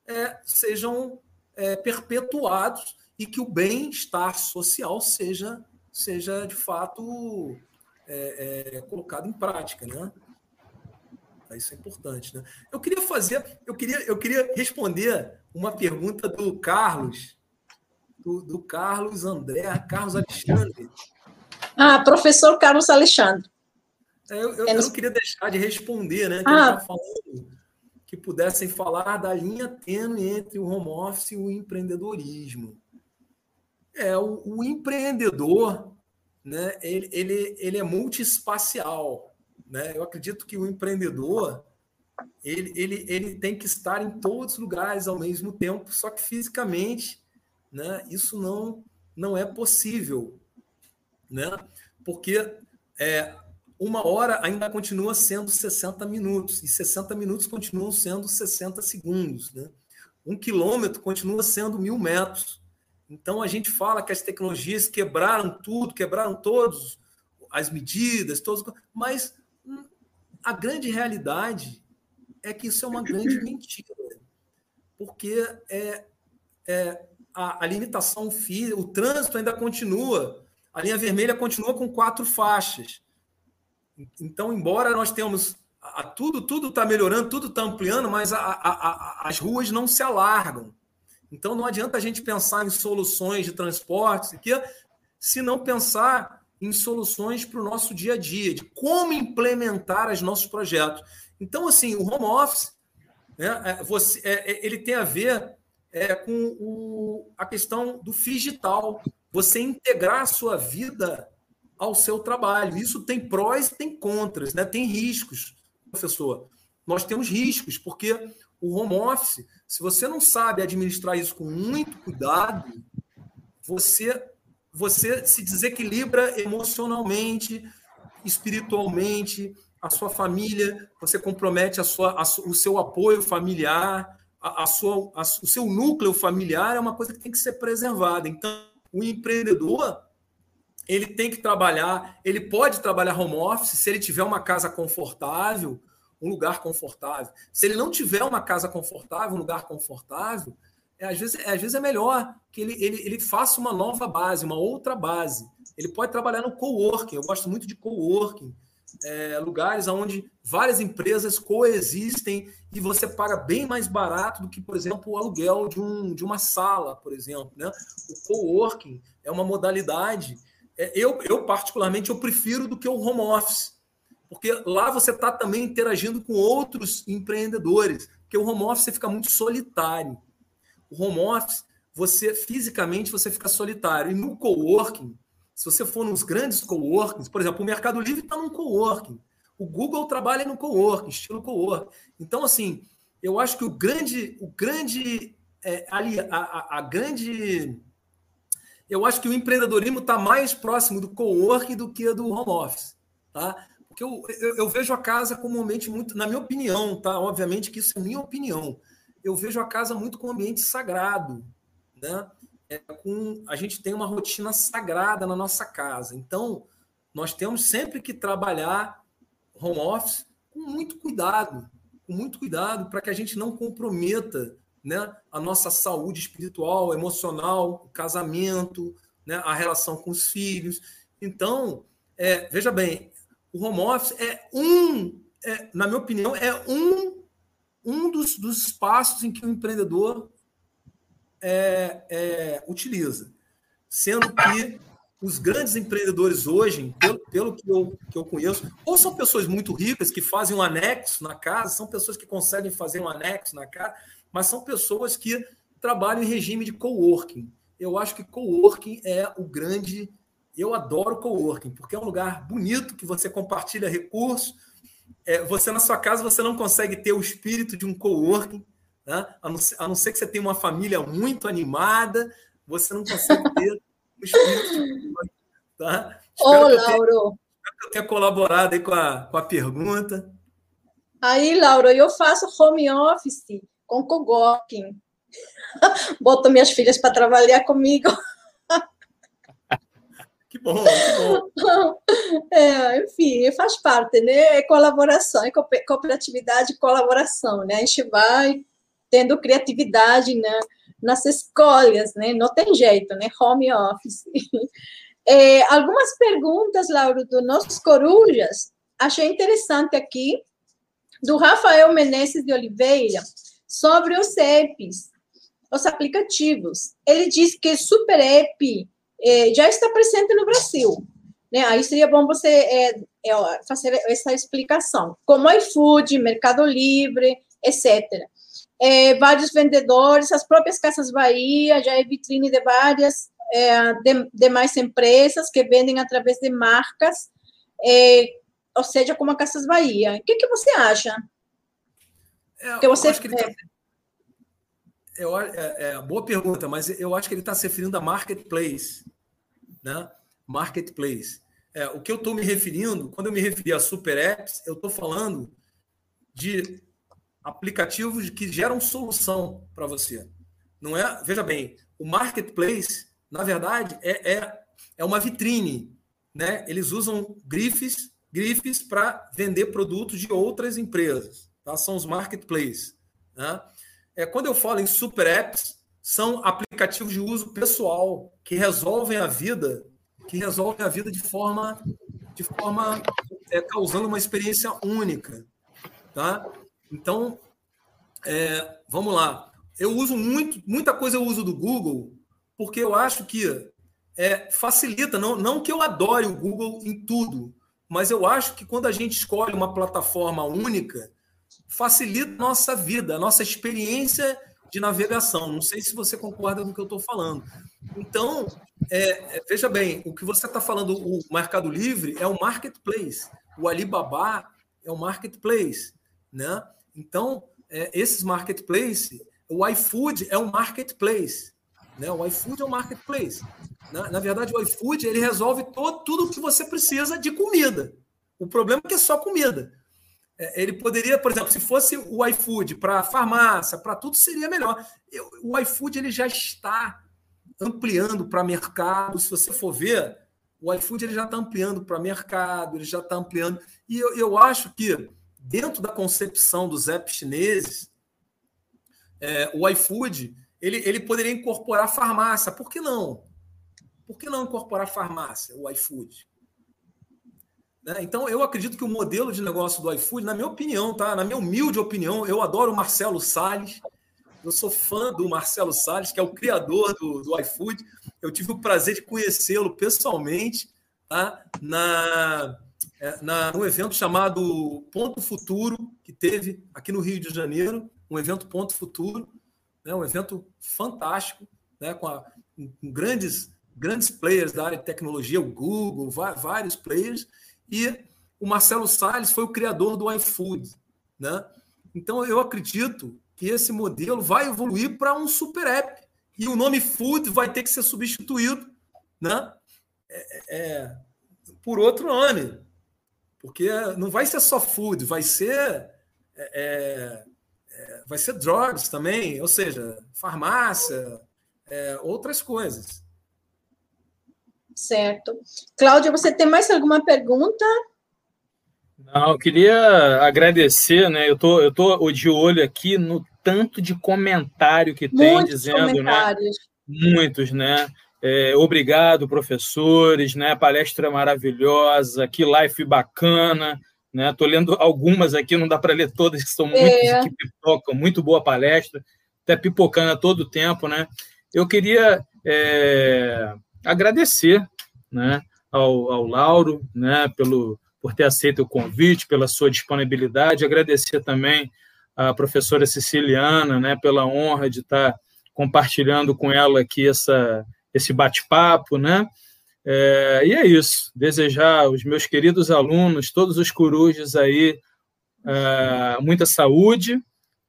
é, sejam é, perpetuados e que o bem-estar social seja, seja de fato é, é colocado em prática, né? Isso é importante, né? Eu queria fazer, eu queria, eu queria responder uma pergunta do Carlos, do, do Carlos André, Carlos Alexandre.
Ah, professor Carlos Alexandre.
É, eu, eu, eu, não queria deixar de responder, né? Que ah. falando que pudessem falar da linha tênue entre o home office e o empreendedorismo. É, o, o empreendedor, né? Ele, ele, ele é multiespacial, né? Eu acredito que o empreendedor ele, ele, ele tem que estar em todos os lugares ao mesmo tempo, só que fisicamente né, isso não, não é possível. Né? Porque é, uma hora ainda continua sendo 60 minutos, e 60 minutos continuam sendo 60 segundos. Né? Um quilômetro continua sendo mil metros. Então a gente fala que as tecnologias quebraram tudo, quebraram todos as medidas, todos, mas a grande realidade é que isso é uma grande mentira, porque é, é a, a limitação física, o trânsito ainda continua, a linha vermelha continua com quatro faixas. Então, embora nós tenhamos a, a, tudo, tudo está melhorando, tudo está ampliando, mas a, as ruas não se alargam. Então, não adianta a gente pensar em soluções de transporte, se não pensar em soluções para o nosso dia a dia, de como implementar os nossos projetos. Então, assim, o home office, né, é, você, é, é, ele tem a ver é, com o, a questão do digital, você integrar a sua vida ao seu trabalho. Isso tem prós e tem contras, né? tem riscos, professor. Nós temos riscos, porque o home office, se você não sabe administrar isso com muito cuidado, você, você se desequilibra emocionalmente, espiritualmente, a sua família, você compromete a sua, a, o seu apoio familiar, a, a sua, a, o seu núcleo familiar é uma coisa que tem que ser preservada. Então, o empreendedor ele tem que trabalhar, ele pode trabalhar home office se ele tiver uma casa confortável, um lugar confortável. Se ele não tiver uma casa confortável, um lugar confortável, às, vezes, é, às vezes é melhor que ele, ele, ele faça uma nova base, uma outra base. Ele pode trabalhar no coworking. Eu gosto muito de coworking é, lugares onde várias empresas coexistem e você paga bem mais barato do que, por exemplo, o aluguel de, um, de uma sala, por exemplo. Né? O coworking é uma modalidade. É, eu, eu, particularmente, eu prefiro do que o home office, porque lá você está também interagindo com outros empreendedores, porque o home office você fica muito solitário. O home office, você fisicamente você fica solitário. E no coworking, se você for nos grandes coworkings, por exemplo, o Mercado Livre está num coworking. O Google trabalha no coworking, estilo coworking. Então, assim, eu acho que o grande, o grande, é, ali, a, a, a, grande, eu acho que o empreendedorismo está mais próximo do coworking do que do home office, tá? Porque eu, eu, eu, vejo a casa como um ambiente muito, na minha opinião, tá? Obviamente que isso é minha opinião. Eu vejo a casa muito como um ambiente sagrado, né? é com a gente tem uma rotina sagrada na nossa casa. Então, nós temos sempre que trabalhar home office com muito cuidado, com muito cuidado para que a gente não comprometa né, a nossa saúde espiritual, emocional, o casamento, né, a relação com os filhos. Então, é, veja bem, o home office é um, é, na minha opinião, é um, um dos, dos espaços em que o empreendedor é, é, utiliza. Sendo que os grandes empreendedores hoje, pelo, pelo que, eu, que eu conheço, ou são pessoas muito ricas que fazem um anexo na casa, são pessoas que conseguem fazer um anexo na casa, mas são pessoas que trabalham em regime de coworking. Eu acho que coworking é o grande. Eu adoro coworking, porque é um lugar bonito que você compartilha recursos. É, você na sua casa você não consegue ter o espírito de um coworking, né? a, não ser, a não ser que você tenha uma família muito animada, você não consegue ter Tá?
Ô, Lauro.
espero que eu tenha colaborado aí com a, com a pergunta.
Aí, Lauro, eu faço home office com coworking. Boto minhas filhas para trabalhar comigo.
Bom, bom.
É, enfim, faz parte, né? É colaboração, é cooperatividade e colaboração, né? A gente vai tendo criatividade, né? nas escolhas, né? Não tem jeito, né? Home office. É, algumas perguntas, Lauro, dos nossos corujas, achei interessante aqui, do Rafael Menezes de Oliveira, sobre os apps, os aplicativos. Ele diz que Super App é, já está presente no Brasil. Né? Aí seria bom você é, é fazer essa explicação. Como iFood, Mercado Livre, etc vários vendedores, as próprias Casas Bahia já é vitrine de várias é, de, demais empresas que vendem através de marcas, ou seja, como a Casas Bahia. O que, que você acha?
É, que você... Que tá... eu, é, é, boa pergunta, mas eu acho que ele está se referindo a marketplace, né? Marketplace. É, o que eu estou me referindo, quando eu me referi a super apps, eu estou falando de aplicativos que geram solução para você. Não é? Veja bem, o marketplace, na verdade, é, é, é uma vitrine. Né? Eles usam grifes, grifes para vender produtos de outras empresas. Tá? São os marketplaces. Né? É, quando eu falo em super apps, são aplicativos de uso pessoal que resolvem a vida, que resolvem a vida de forma, de forma é, causando uma experiência única. Tá? Então, é, vamos lá. Eu uso muito, muita coisa eu uso do Google, porque eu acho que é, facilita. Não, não que eu adore o Google em tudo, mas eu acho que quando a gente escolhe uma plataforma única, facilita a nossa vida, a nossa experiência de navegação. Não sei se você concorda com o que eu estou falando. Então, é, é, veja bem, o que você está falando, o Mercado Livre é o marketplace, o Alibaba é o marketplace, né? Então, é, esses marketplaces, o iFood é um marketplace. Né? O iFood é um marketplace. Na, na verdade, o iFood ele resolve todo, tudo o que você precisa de comida. O problema é que é só comida. É, ele poderia, por exemplo, se fosse o iFood para farmácia, para tudo, seria melhor. O iFood ele já está ampliando para mercado. Se você for ver, o iFood ele já está ampliando para mercado, ele já está ampliando. E eu, eu acho que dentro da concepção dos apps chineses, é, o iFood ele, ele poderia incorporar farmácia. Por que não? Por que não incorporar farmácia, o iFood? Né? Então, eu acredito que o modelo de negócio do iFood, na minha opinião, tá? na minha humilde opinião, eu adoro o Marcelo Salles. Eu sou fã do Marcelo Salles, que é o criador do, do iFood. Eu tive o prazer de conhecê-lo pessoalmente tá? na, é, na, num evento chamado Ponto Futuro, que teve aqui no Rio de Janeiro, um evento Ponto Futuro, né, um evento fantástico, né, com, a, com grandes, grandes players da área de tecnologia, o Google, vários players, e o Marcelo Salles foi o criador do iFood. Né? Então, eu acredito que esse modelo vai evoluir para um super app, e o nome Food vai ter que ser substituído né? É, é, por outro nome, porque não vai ser só food, vai ser é, é, é, vai ser drugs também, ou seja, farmácia, é, outras coisas.
Certo. Cláudia, você tem mais alguma pergunta?
Não, eu queria agradecer, né? Eu tô, eu tô de olho aqui no tanto de comentário que tem Muitos dizendo, né? Muitos, né? É, obrigado, professores, né? Palestra maravilhosa, que live bacana. Né? Estou lendo algumas aqui, não dá para ler todas, que são muitas é. que pipocam, muito boa palestra, até pipocando a todo tempo. Né? Eu queria é, agradecer né, ao, ao Lauro, né, pelo, por ter aceito o convite, pela sua disponibilidade. Agradecer também à professora Siciliana, né, pela honra de estar compartilhando com ela aqui essa, esse bate-papo, né? É, e é isso. Desejar aos meus queridos alunos, todos os corujas aí, é, muita saúde,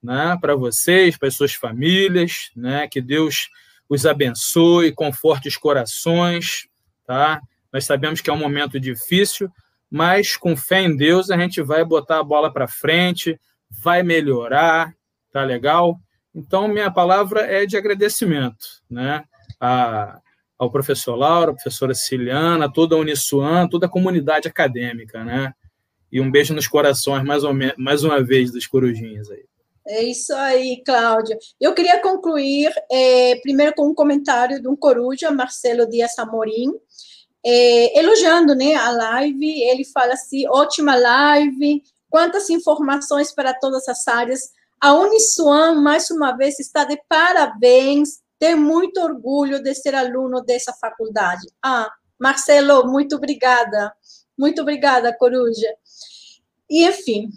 né, para vocês, para as suas famílias, né? Que Deus os abençoe, conforte os corações, tá? Nós sabemos que é um momento difícil, mas com fé em Deus a gente vai botar a bola para frente, vai melhorar, tá legal? Então minha palavra é de agradecimento, né? A, ao professor Laura, professora Ciliana, toda a Uniswan, toda a comunidade acadêmica, né? E um beijo nos corações mais, ou mais uma vez dos corujinhos aí.
É isso aí, Cláudia. Eu queria concluir é, primeiro com um comentário de um coruja, Marcelo Dias Amorim, é, elogiando né, a live. Ele fala assim: ótima live, quantas informações para todas as áreas. A Uniswan, mais uma vez, está de parabéns. Tenho muito orgulho de ser aluno dessa faculdade. Ah, Marcelo, muito obrigada. Muito obrigada, Coruja. E, enfim,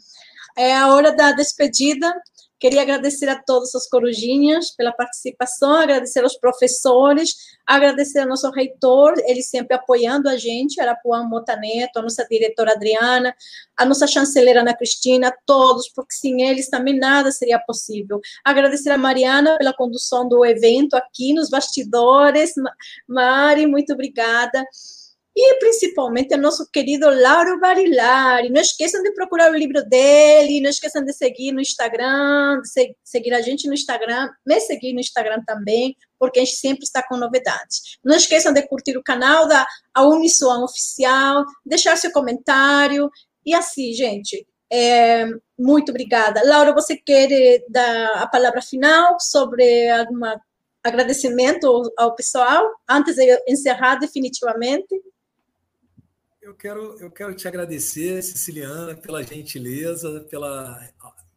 é a hora da despedida. Queria agradecer a todos os corujinhas pela participação, agradecer aos professores, agradecer ao nosso reitor, ele sempre apoiando a gente, Arapuã Motaneto, a nossa diretora Adriana, a nossa chanceler Ana Cristina, todos, porque sem eles também nada seria possível. Agradecer a Mariana pela condução do evento aqui nos bastidores. Mari, muito obrigada e principalmente o nosso querido Lauro Barilari. Não esqueçam de procurar o livro dele, não esqueçam de seguir no Instagram, de seguir a gente no Instagram, me seguir no Instagram também, porque a gente sempre está com novidades. Não esqueçam de curtir o canal da Uniswan Oficial, deixar seu comentário, e assim, gente, é, muito obrigada. Laura, você quer dar a palavra final sobre algum agradecimento ao pessoal, antes de encerrar definitivamente?
Eu quero, eu quero te agradecer, Siciliana, pela gentileza, pela,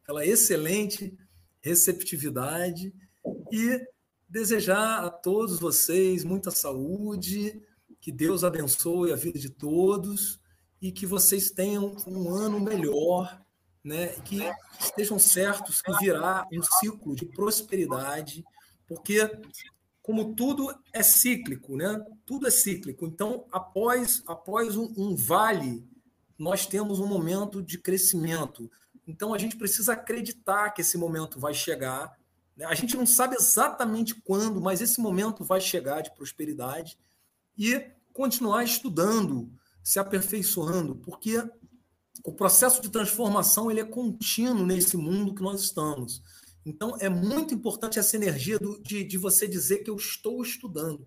pela excelente receptividade e desejar a todos vocês muita saúde, que Deus abençoe a vida de todos e que vocês tenham um ano melhor, né? que estejam certos que virá um ciclo de prosperidade, porque como tudo é cíclico, né? Tudo é cíclico. Então, após, após um, um, vale, nós temos um momento de crescimento. Então, a gente precisa acreditar que esse momento vai chegar. Né? A gente não sabe exatamente quando, mas esse momento vai chegar de prosperidade e continuar estudando, se aperfeiçoando, porque o processo de transformação ele é contínuo nesse mundo que nós estamos. Então, é muito importante essa energia do, de, de você dizer que eu estou estudando.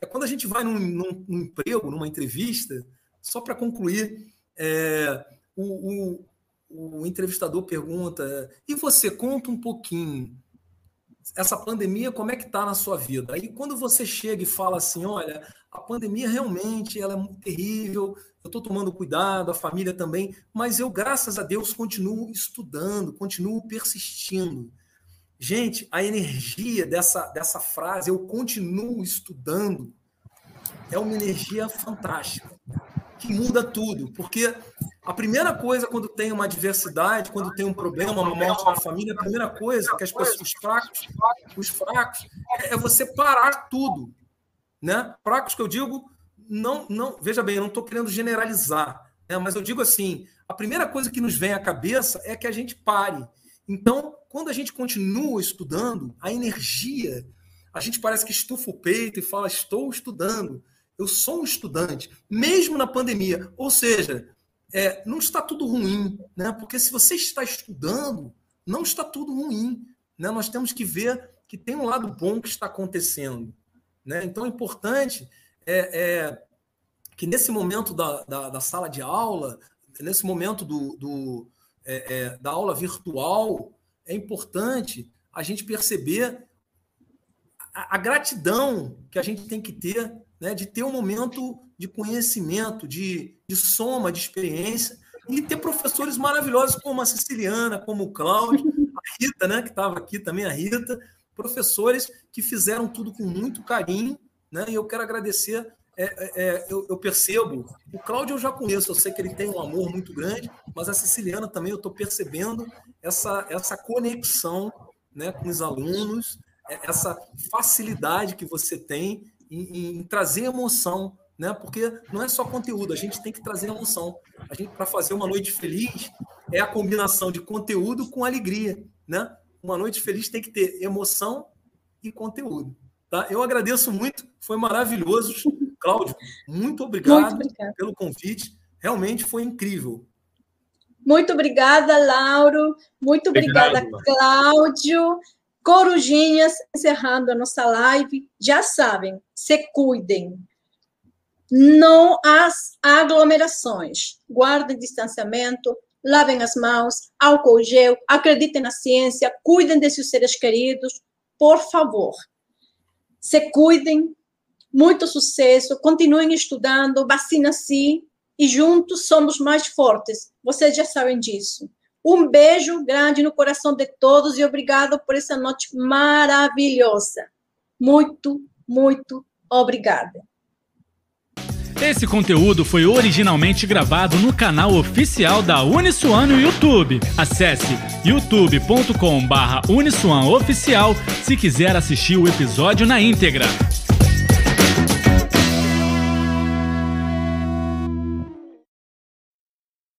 É quando a gente vai num, num, num emprego, numa entrevista, só para concluir, é, o, o, o, entrevistador pergunta: e você conta um pouquinho? Essa pandemia, como é que está na sua vida? Aí, quando você chega e fala assim: olha, a pandemia realmente ela é terrível, eu estou tomando cuidado, a família também, mas eu, graças a Deus, continuo estudando, continuo persistindo. Gente, a energia dessa, dessa frase, eu continuo estudando, é uma energia fantástica, que muda tudo. Porque a primeira coisa, quando tem uma adversidade, quando tem um problema, uma morte na família, a primeira coisa que as pessoas, os fracos, os fracos, é, é você parar tudo. Né? Fracos que eu digo, não, não, veja bem, eu não estou querendo generalizar, né? mas eu digo assim: a primeira coisa que nos vem à cabeça é que a gente pare. Então, quando a gente continua estudando, a energia, a gente parece que estufa o peito e fala: estou estudando, eu sou um estudante, mesmo na pandemia. Ou seja, é, não está tudo ruim, né? Porque se você está estudando, não está tudo ruim, né? Nós temos que ver que tem um lado bom que está acontecendo, né? Então, é importante é, é que nesse momento da, da, da, sala de aula, nesse momento do, do é, é da aula virtual, é importante a gente perceber a, a, gratidão que a gente tem que ter, né, de ter um momento de conhecimento, de, de soma, de experiência, e ter professores maravilhosos como a Siciliana, como o Cláudio, a Rita, né, que estava aqui também, a Rita, professores que fizeram tudo com muito carinho, né, e eu quero agradecer é, é, é, eu, eu, percebo, o Cláudio eu já conheço, eu sei que ele tem um amor muito grande, mas a Siciliana também eu estou percebendo essa, essa conexão né, com os alunos, é, essa facilidade que você tem em, em trazer emoção, né? Porque não é só conteúdo, a gente tem que trazer emoção. A gente para fazer uma noite feliz é a combinação de conteúdo com alegria, né? Uma noite feliz tem que ter emoção e conteúdo. Tá? Eu agradeço muito, foi maravilhoso. Cláudio, muito obrigado, muito pelo convite. Realmente foi incrível.
Muito obrigada, Lauro. Muito obrigada, obrigado, Cláudio. Corujinhas, encerrando a nossa live. Já sabem, se cuidem. Não as aglomerações. Guardem distanciamento, lavem as mãos, álcool gel, acreditem na ciência, cuidem de seus seres queridos, por favor. Se cuidem, muito sucesso, continuem estudando, vacina-se e juntos somos mais fortes. Vocês já sabem disso. Um beijo grande no coração de todos e obrigado por essa noite maravilhosa. Muito, muito obrigada.
Esse conteúdo foi originalmente gravado no canal oficial da Uniswan no YouTube. Acesse youtube.com/uniswanoficial se quiser assistir o episódio na íntegra.